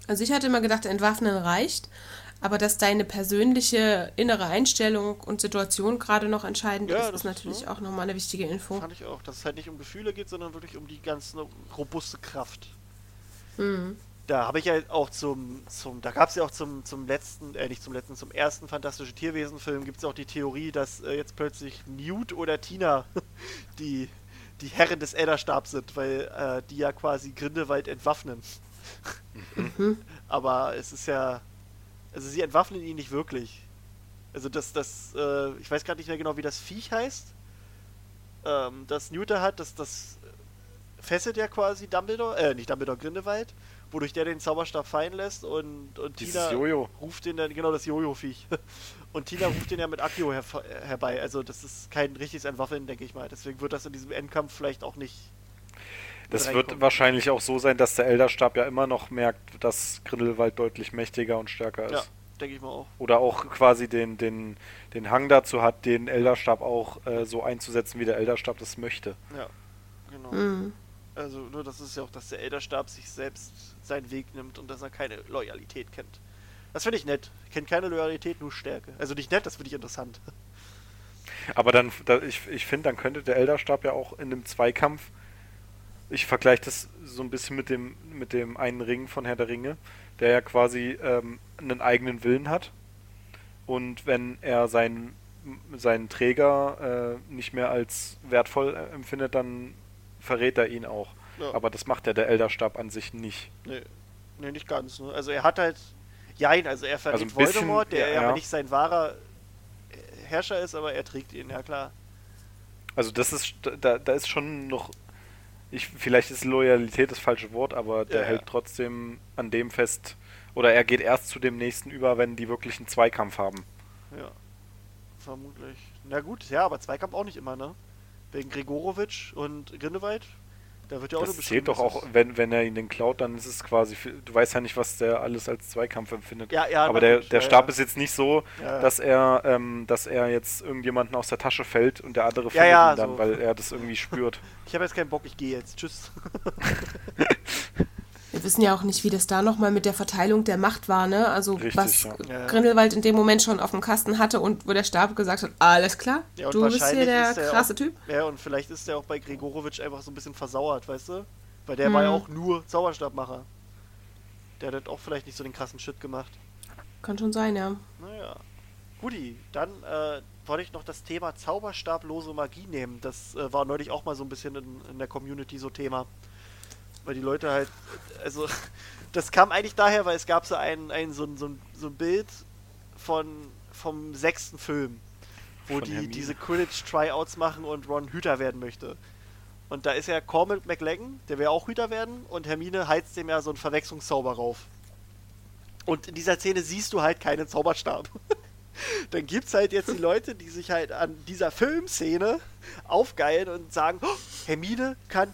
Speaker 3: Also ich hatte immer gedacht, entwaffnen reicht, aber dass deine persönliche innere Einstellung und Situation gerade noch entscheidend
Speaker 1: Ja,
Speaker 3: ist,
Speaker 1: das
Speaker 3: ist natürlich
Speaker 1: ne?
Speaker 3: auch nochmal eine wichtige Info.
Speaker 1: Fand ich auch, dass es halt nicht um Gefühle geht, sondern wirklich um die ganze robuste Kraft.
Speaker 3: Mhm.
Speaker 1: Da habe ich ja auch zum, zum da gab es ja auch zum, zum letzten, äh, nicht zum letzten, zum ersten Fantastische Tierwesen-Film gibt es auch die Theorie, dass äh, jetzt plötzlich Newt oder Tina die, die Herren des Elderstabs sind, weil äh, die ja quasi Grindelwald entwaffnen. Aber es ist ja, also sie entwaffnen ihn nicht wirklich. Also das, das, äh, ich weiß gerade nicht mehr genau, wie das Viech heißt, ähm, das Newt da hat, das, das fesselt ja quasi Dumbledore, äh, nicht Dumbledore, Grindelwald, wodurch der den Zauberstab fallen lässt und, und
Speaker 4: Dieses
Speaker 1: Tina
Speaker 4: Jojo.
Speaker 1: ruft den dann, genau das Jojo-Viech. Und Tina ruft den ja mit Akio her herbei. Also das ist kein richtiges Entwaffeln, denke ich mal. Deswegen wird das in diesem Endkampf vielleicht auch nicht.
Speaker 4: Das wird wahrscheinlich auch so sein, dass der Elderstab ja immer noch merkt, dass Grindelwald deutlich mächtiger und stärker ist.
Speaker 1: Ja, denke ich mal auch.
Speaker 4: Oder auch quasi den, den, den Hang dazu hat, den Elderstab auch äh, so einzusetzen, wie der Elderstab das möchte.
Speaker 1: Ja, genau.
Speaker 3: Mhm.
Speaker 1: Also nur das ist ja auch, dass der Elderstab sich selbst seinen Weg nimmt und dass er keine Loyalität kennt. Das finde ich nett. Kennt keine Loyalität, nur Stärke. Also nicht nett, das finde ich interessant.
Speaker 4: Aber dann, da, ich, ich finde, dann könnte der Elderstab ja auch in einem Zweikampf, ich vergleiche das so ein bisschen mit dem, mit dem einen Ring von Herr der Ringe, der ja quasi ähm, einen eigenen Willen hat. Und wenn er seinen, seinen Träger äh, nicht mehr als wertvoll äh, empfindet, dann verrät er ihn auch.
Speaker 1: Ja.
Speaker 4: Aber das macht ja der Elderstab an sich nicht.
Speaker 1: Nee, nee nicht ganz. Ne? Also er hat halt. Jein, also er verrät
Speaker 4: Also bisschen,
Speaker 1: Voldemort, der
Speaker 4: ja,
Speaker 1: ja, aber
Speaker 4: ja.
Speaker 1: nicht sein wahrer Herrscher ist, aber er trägt ihn, ja klar.
Speaker 4: Also das ist, da, da ist schon noch, ich, vielleicht ist Loyalität das falsche Wort, aber der
Speaker 1: Ja, ja.
Speaker 4: hält trotzdem an dem fest, oder er geht erst zu dem nächsten über, wenn die wirklich einen Zweikampf haben.
Speaker 1: Ja. Vermutlich. Na gut, ja, aber Zweikampf auch nicht immer, ne? Wegen Gregorowitsch und Grindelwald. Da wird ja auch
Speaker 4: Das zählt doch auch, wenn, wenn er ihn den klaut, dann ist es quasi, du weißt ja nicht, was der alles als Zweikampf empfindet.
Speaker 1: Ja, ja,
Speaker 4: aber der, der Stab
Speaker 1: ja.
Speaker 4: ist jetzt nicht so,
Speaker 1: Ja,
Speaker 4: dass er, ähm, dass er jetzt irgendjemanden aus der Tasche fällt und der andere
Speaker 1: ja,
Speaker 4: ihn dann,
Speaker 1: so.
Speaker 4: weil er das irgendwie spürt.
Speaker 1: Ich habe jetzt keinen Bock, ich gehe jetzt. Tschüss.
Speaker 3: Wir wissen ja auch nicht, wie das da nochmal mit der Verteilung der Macht war, ne? Also
Speaker 4: Richtig,
Speaker 3: was
Speaker 4: ja.
Speaker 3: Grindelwald in dem Moment schon auf dem Kasten hatte und wo der Stab gesagt hat, alles klar,
Speaker 1: Ja, und
Speaker 3: du bist hier
Speaker 1: wahrscheinlich
Speaker 3: der
Speaker 1: ist er
Speaker 3: krasse
Speaker 1: auch-
Speaker 3: Typ.
Speaker 1: Ja, und vielleicht ist der auch bei Gregorowitsch einfach so ein bisschen versauert, weißt du? Weil der war ja
Speaker 3: Hm.
Speaker 1: auch nur Zauberstabmacher. Der hat auch vielleicht nicht so den krassen Shit gemacht.
Speaker 3: Kann schon sein, ja.
Speaker 1: Naja. Guti, dann äh, wollte ich noch das Thema Zauberstablose Magie nehmen. Das äh, war neulich auch mal so ein bisschen in, in der Community so Thema. Weil die Leute halt, also, das kam eigentlich daher, weil es gab so ein, ein, so, ein- so, ein, so ein Bild von, vom sechsten Film, wo
Speaker 4: Von
Speaker 1: die
Speaker 4: Hermine.
Speaker 1: diese Quidditch-Tryouts machen und Ron Hüter werden möchte. Und da ist ja Cormac McLaggen, der will auch Hüter werden, und Hermine heizt dem ja so einen Verwechslungszauber rauf. Und in dieser Szene siehst du halt keinen Zauberstab. Dann gibt's halt jetzt die Leute, die sich halt an dieser Filmszene aufgeilen und sagen, oh, Hermine kann,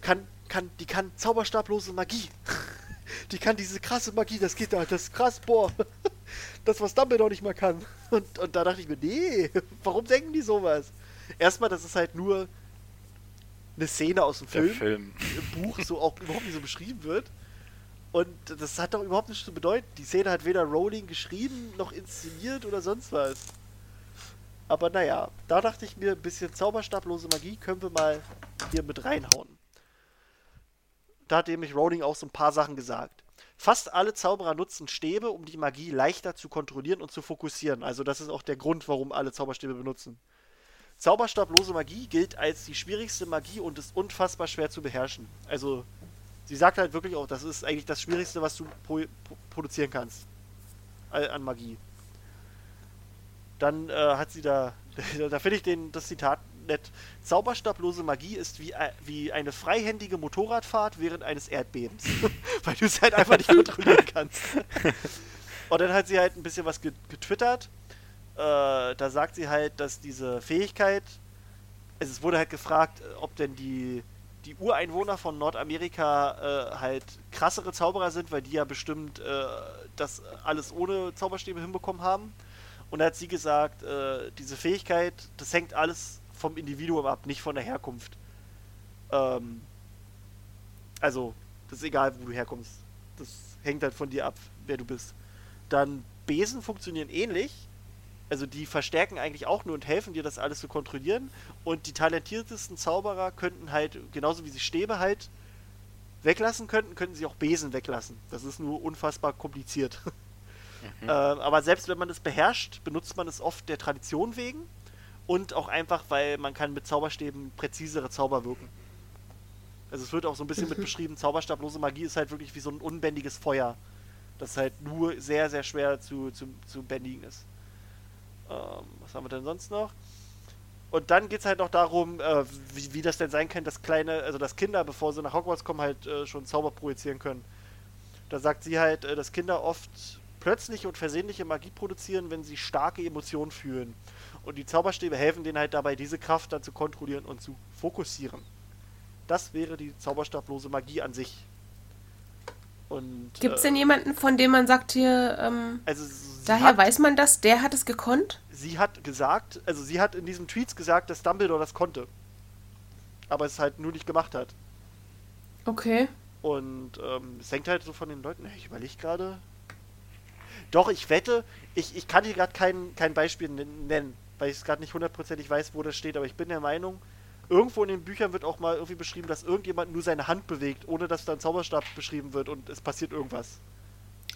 Speaker 1: kann, kann, die kann zauberstablose Magie. Die kann diese krasse Magie, das geht da, das ist krass, boah. Das, was Dumbledore nicht mal kann. Und, und da dachte ich mir, nee, warum denken die sowas? Erstmal, das ist halt nur eine Szene aus dem Film
Speaker 4: Film.
Speaker 1: im Buch so auch überhaupt nicht so beschrieben wird. Und das hat doch überhaupt nichts zu bedeuten. Die Szene hat weder Rowling geschrieben, noch inszeniert oder sonst was. Aber naja, da dachte ich mir, ein bisschen zauberstablose Magie können wir mal hier mit reinhauen. Da hat nämlich Rowling auch so ein paar Sachen gesagt. Fast alle Zauberer nutzen Stäbe, um die Magie leichter zu kontrollieren und zu fokussieren. Also das ist auch der Grund, warum alle Zauberstäbe benutzen. Zauberstablose Magie gilt als die schwierigste Magie und ist unfassbar schwer zu beherrschen. Also, sie sagt halt wirklich auch, das ist eigentlich das Schwierigste, was du pro pro produzieren kannst. An Magie. Dann äh, hat sie da, da finde ich den, das Zitat nett. Zauberstablose Magie ist wie, äh, wie eine freihändige Motorradfahrt während eines Erdbebens. Weil du es halt einfach nicht kontrollieren kannst. Und dann hat sie halt ein bisschen was get getwittert. Äh, da sagt sie halt, dass diese Fähigkeit, also es wurde halt gefragt, äh, ob denn die, die Ureinwohner von Nordamerika äh, halt krassere Zauberer sind, weil die ja bestimmt äh, das alles ohne Zauberstäbe hinbekommen haben. Und da hat sie gesagt, äh, diese Fähigkeit, das hängt alles vom Individuum ab, nicht von der Herkunft. Ähm, also, das ist egal, wo du herkommst. Das hängt halt von dir ab, wer du bist. Dann Besen funktionieren ähnlich. Also die verstärken eigentlich auch nur und helfen dir, das alles zu kontrollieren. Und die talentiertesten Zauberer könnten halt, genauso wie sie Stäbe halt weglassen könnten, könnten sie auch Besen weglassen. Das ist nur unfassbar kompliziert. Mhm. äh, aber selbst wenn man es beherrscht, benutzt man es oft der Tradition wegen und auch einfach, weil man kann mit Zauberstäben präzisere Zauber wirken. Also es wird auch so ein bisschen mit beschrieben, zauberstablose Magie ist halt wirklich wie so ein unbändiges Feuer, das halt nur sehr, sehr schwer zu, zu, zu bändigen ist. Ähm, was haben wir denn sonst noch? Und dann geht es halt noch darum, äh, wie, wie, das denn sein kann, dass kleine, also dass Kinder, bevor sie nach Hogwarts kommen, halt äh, schon Zauber projizieren können. Da sagt sie halt, äh, dass Kinder oft plötzliche und versehentliche Magie produzieren, wenn sie starke Emotionen fühlen. Und die Zauberstäbe helfen denen halt dabei, diese Kraft dann zu kontrollieren und zu fokussieren. Das wäre die zauberstablose Magie an sich.
Speaker 3: Gibt es denn äh, jemanden, von dem man sagt hier, ähm, also daher hat, weiß man das, der hat es gekonnt?
Speaker 1: Sie hat gesagt, also sie hat in diesem Tweets gesagt, dass Dumbledore das konnte. Aber es halt nur nicht gemacht hat.
Speaker 3: Okay.
Speaker 1: Und ähm, es hängt halt so von den Leuten. Ich überlege gerade. Doch, ich wette, ich, ich kann hier gerade kein, kein Beispiel nennen, weil ich es gerade nicht hundertprozentig weiß, wo das steht, aber ich bin der Meinung, irgendwo in den Büchern wird auch mal irgendwie beschrieben, dass irgendjemand nur seine Hand bewegt, ohne dass da ein Zauberstab beschrieben wird und es passiert irgendwas.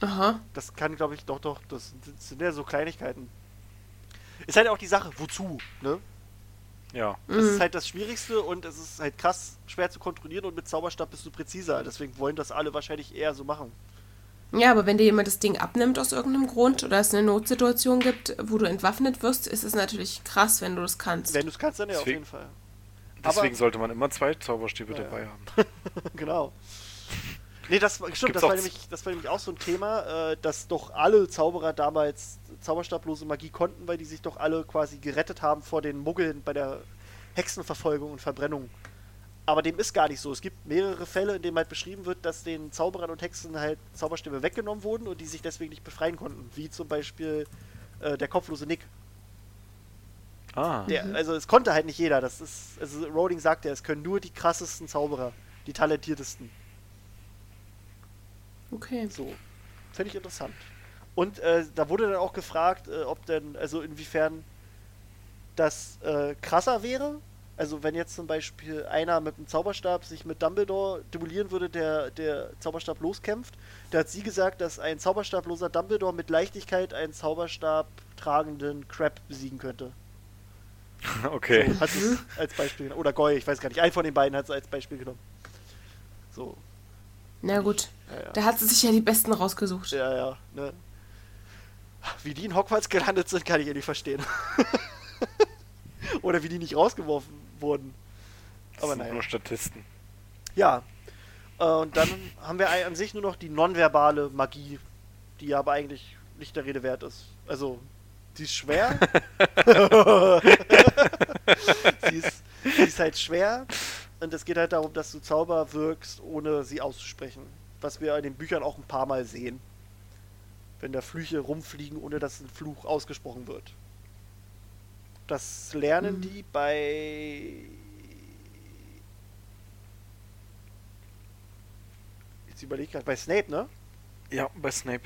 Speaker 3: Aha.
Speaker 1: Das kann, glaube ich, doch, doch, das, sind ja so Kleinigkeiten. Ist halt auch die Sache, wozu, ne?
Speaker 4: Ja.
Speaker 1: Das mhm. ist halt das Schwierigste und es ist halt krass schwer zu kontrollieren und mit Zauberstab bist du präziser. Deswegen wollen das alle wahrscheinlich eher so machen.
Speaker 3: Ja, aber wenn dir jemand das Ding abnimmt aus irgendeinem Grund oder es eine Notsituation gibt, wo du entwaffnet wirst, ist es natürlich krass, wenn du das kannst.
Speaker 1: Wenn du es kannst, dann ja Deswegen, auf jeden Fall.
Speaker 4: Deswegen aber, sollte man immer zwei Zauberstäbe ja, dabei haben.
Speaker 1: genau. Nee, das, stimmt, das war, nämlich, das war nämlich auch so ein Thema, äh, dass doch alle Zauberer damals zauberstablose Magie konnten, weil die sich doch alle quasi gerettet haben vor den Muggeln bei der Hexenverfolgung und Verbrennung. Aber dem ist gar nicht so. Es gibt mehrere Fälle, in denen halt beschrieben wird, dass den Zauberern und Hexen halt Zauberstäbe weggenommen wurden und die sich deswegen nicht befreien konnten. Wie zum Beispiel äh, der kopflose Nick. Ah. Der, also es konnte halt nicht jeder. Das ist, also Rowling sagt ja, es können nur die krassesten Zauberer, die talentiertesten.
Speaker 3: Okay.
Speaker 1: So. Fände ich interessant. Und äh, da wurde dann auch gefragt, äh, ob denn, also inwiefern das äh, krasser wäre. Also wenn jetzt zum Beispiel einer mit einem Zauberstab sich mit Dumbledore duellieren würde, der der Zauberstab loskämpft, da hat sie gesagt, dass ein zauberstabloser Dumbledore mit Leichtigkeit einen Zauberstab tragenden Crab besiegen könnte.
Speaker 4: Okay.
Speaker 1: So, hat sie als Beispiel Oder Goy, ich weiß gar nicht. Ein von den beiden hat es als Beispiel genommen. So.
Speaker 3: Na gut. Ja, ja. Da hat sie sich ja die Besten rausgesucht.
Speaker 1: Ja, ja. Ne? Wie die in Hogwarts gelandet sind, kann ich ja nicht verstehen. Oder wie die nicht rausgeworfen wurden.
Speaker 4: Aber naja. Nur Statisten.
Speaker 1: Ja. Äh, und dann haben wir an sich nur noch die nonverbale Magie, die aber eigentlich nicht der Rede wert ist. Also, sie ist schwer. sie, ist, sie ist halt schwer. Und es geht halt darum, dass du Zauber wirkst, ohne sie auszusprechen. Was wir in den Büchern auch ein paar Mal sehen. Wenn da Flüche rumfliegen, ohne dass ein Fluch ausgesprochen wird. Das lernen mhm. die bei. Jetzt überlege ich gerade, bei Snape, ne?
Speaker 4: Ja, bei Snape.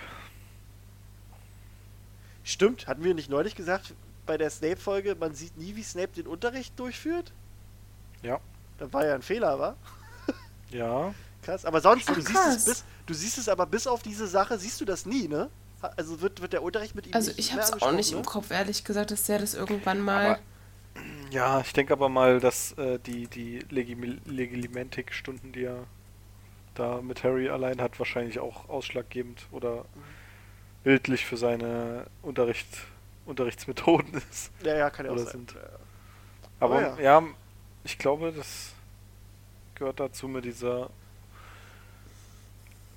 Speaker 1: Stimmt, hatten wir nicht neulich gesagt, bei der Snape-Folge, man sieht nie, wie Snape den Unterricht durchführt?
Speaker 4: Ja.
Speaker 1: Da war ja ein Fehler, wa?
Speaker 4: Ja.
Speaker 1: Krass, aber sonst, Ach, du, siehst es bis, du siehst es aber bis auf diese Sache, siehst du das nie, ne? Also wird, wird der Unterricht mit ihm
Speaker 3: Also ich hab's auch nicht ne? im Kopf, ehrlich gesagt, dass der das irgendwann mal... Aber,
Speaker 4: ja, ich denke aber mal, dass äh, die, die Legimentik-Stunden, die er da mit Harry allein hat, wahrscheinlich auch ausschlaggebend oder mhm. bildlich für seine Unterricht, Unterrichtsmethoden ist.
Speaker 1: Ja, ja, kann ja auch sein. Sind.
Speaker 4: Aber, aber ja. ja, ich glaube, das gehört dazu mit dieser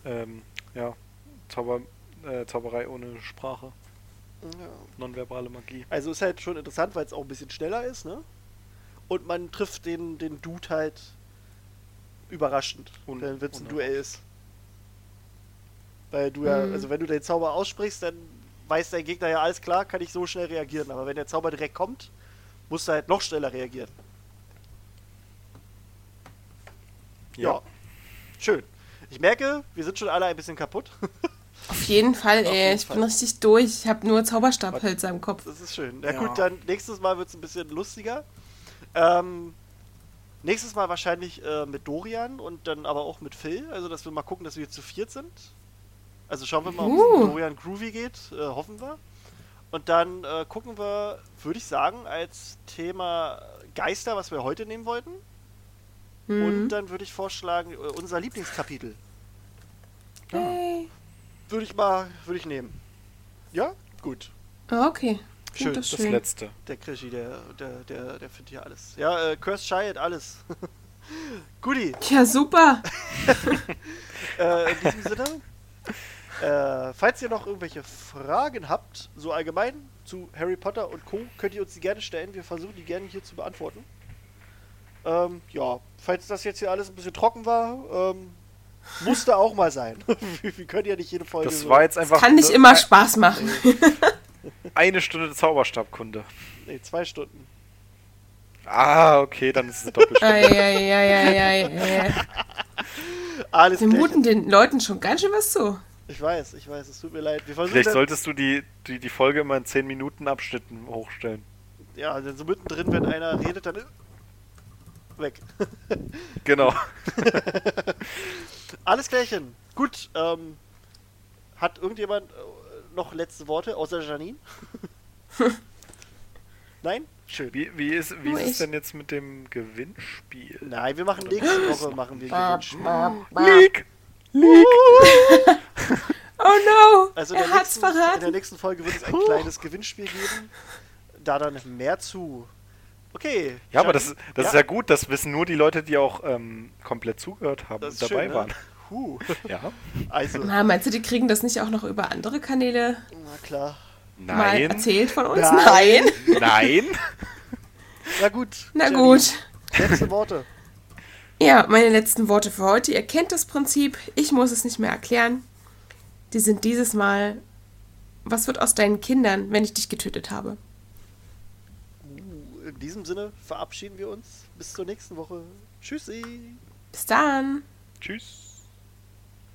Speaker 4: ähm, ja, Zauber, äh, Zauberei ohne Sprache. Ja. Nonverbale Magie.
Speaker 1: Also ist halt schon interessant, weil es auch ein bisschen schneller ist, ne? Und man trifft den, den Dude halt überraschend, Un wenn es ein Duell ist. Weil du ja, mhm. also wenn du den Zauber aussprichst, dann weiß dein Gegner ja alles klar, kann ich so schnell reagieren. Aber wenn der Zauber direkt kommt, musst du halt noch schneller reagieren. Ja. ja. Schön. Ich merke, wir sind schon alle ein bisschen kaputt.
Speaker 3: Auf jeden Fall,
Speaker 1: Auf
Speaker 3: ey.
Speaker 1: jeden
Speaker 3: ich
Speaker 1: Fall.
Speaker 3: bin richtig durch. Ich habe nur Zauberstabhölzer im Kopf.
Speaker 1: Das ist schön. Na
Speaker 4: Ja.
Speaker 1: gut, dann nächstes Mal wird es ein bisschen lustiger. Ähm, nächstes Mal wahrscheinlich äh, mit Dorian und dann aber auch mit Phil. Also, dass wir mal gucken, dass wir zu viert sind. Also schauen wir mal, ob es
Speaker 3: Uh.
Speaker 1: mit Dorian groovy geht. Äh, hoffen wir. Und dann äh, gucken wir, würde ich sagen, als Thema Geister, was wir heute nehmen wollten.
Speaker 3: Mhm.
Speaker 1: Und dann würde ich vorschlagen, äh, unser Lieblingskapitel.
Speaker 3: Hey.
Speaker 1: Würde ich mal, würde ich nehmen. Ja? Gut.
Speaker 3: Ah, Okay.
Speaker 1: Schön,
Speaker 3: das
Speaker 4: Das
Speaker 3: schön.
Speaker 4: letzte.
Speaker 1: Der Krischi, der, der, der, der findet hier alles. Ja, äh, Cursed Child, alles. Guti,
Speaker 3: Ja, super.
Speaker 1: äh, in diesem Sinne, äh, falls ihr noch irgendwelche Fragen habt, so allgemein zu Harry Potter und Co., könnt ihr uns die gerne stellen. Wir versuchen die gerne hier zu beantworten. Ähm, ja, falls das jetzt hier alles ein bisschen trocken war, ähm, musste auch mal sein. wir, können ja nicht jede Folge.
Speaker 4: Das war jetzt einfach
Speaker 3: Kann nicht immer Spaß machen.
Speaker 4: eine Stunde Zauberstabkunde.
Speaker 1: Nee, zwei Stunden.
Speaker 4: Ah, okay, dann ist es doppelt.
Speaker 1: Alles
Speaker 3: Wir muten den Leuten schon ganz schön was zu.
Speaker 1: Ich weiß, ich weiß, es tut mir leid.
Speaker 4: Vielleicht
Speaker 1: dann-
Speaker 4: solltest du die, die, die Folge immer in 10 Minuten Abschnitten hochstellen.
Speaker 1: Ja, dann so mittendrin, wenn einer redet, dann weg.
Speaker 4: Genau.
Speaker 1: Alles klärchen. Gut, ähm, hat irgendjemand äh, noch letzte Worte, außer Janine? Nein? Schön.
Speaker 4: Wie, wie ist, wie ist es denn jetzt mit dem Gewinnspiel?
Speaker 1: Nein, wir machen nächste Woche machen wir Gewinnspiel.
Speaker 4: Leak!
Speaker 3: Oh no,
Speaker 1: Also in
Speaker 3: er hat's
Speaker 1: nächsten, in der
Speaker 3: verraten.
Speaker 1: nächsten Folge wird es ein kleines Gewinnspiel geben. Da dann mehr zu. Okay.
Speaker 4: Ja, aber das, das ist ja gut, das wissen nur die Leute, die auch ähm, komplett zugehört haben und dabei
Speaker 1: schön, ne?
Speaker 4: waren.
Speaker 1: Huh.
Speaker 4: Ja.
Speaker 1: Also,
Speaker 3: Na, meinst du, die kriegen das nicht auch noch über andere Kanäle
Speaker 1: na klar.
Speaker 3: mal
Speaker 4: Nein.
Speaker 3: erzählt von uns?
Speaker 1: Nein.
Speaker 3: Nein.
Speaker 4: Nein.
Speaker 1: Na gut.
Speaker 3: Na
Speaker 1: Janine,
Speaker 3: gut.
Speaker 1: Letzte Worte.
Speaker 3: Ja, meine letzten Worte für heute. Ihr kennt das Prinzip. Ich muss es nicht mehr erklären. Die sind dieses Mal. Was wird aus deinen Kindern, wenn ich dich getötet habe?
Speaker 1: In diesem Sinne verabschieden wir uns. Bis zur nächsten Woche. Tschüssi.
Speaker 3: Bis dann.
Speaker 4: Tschüss.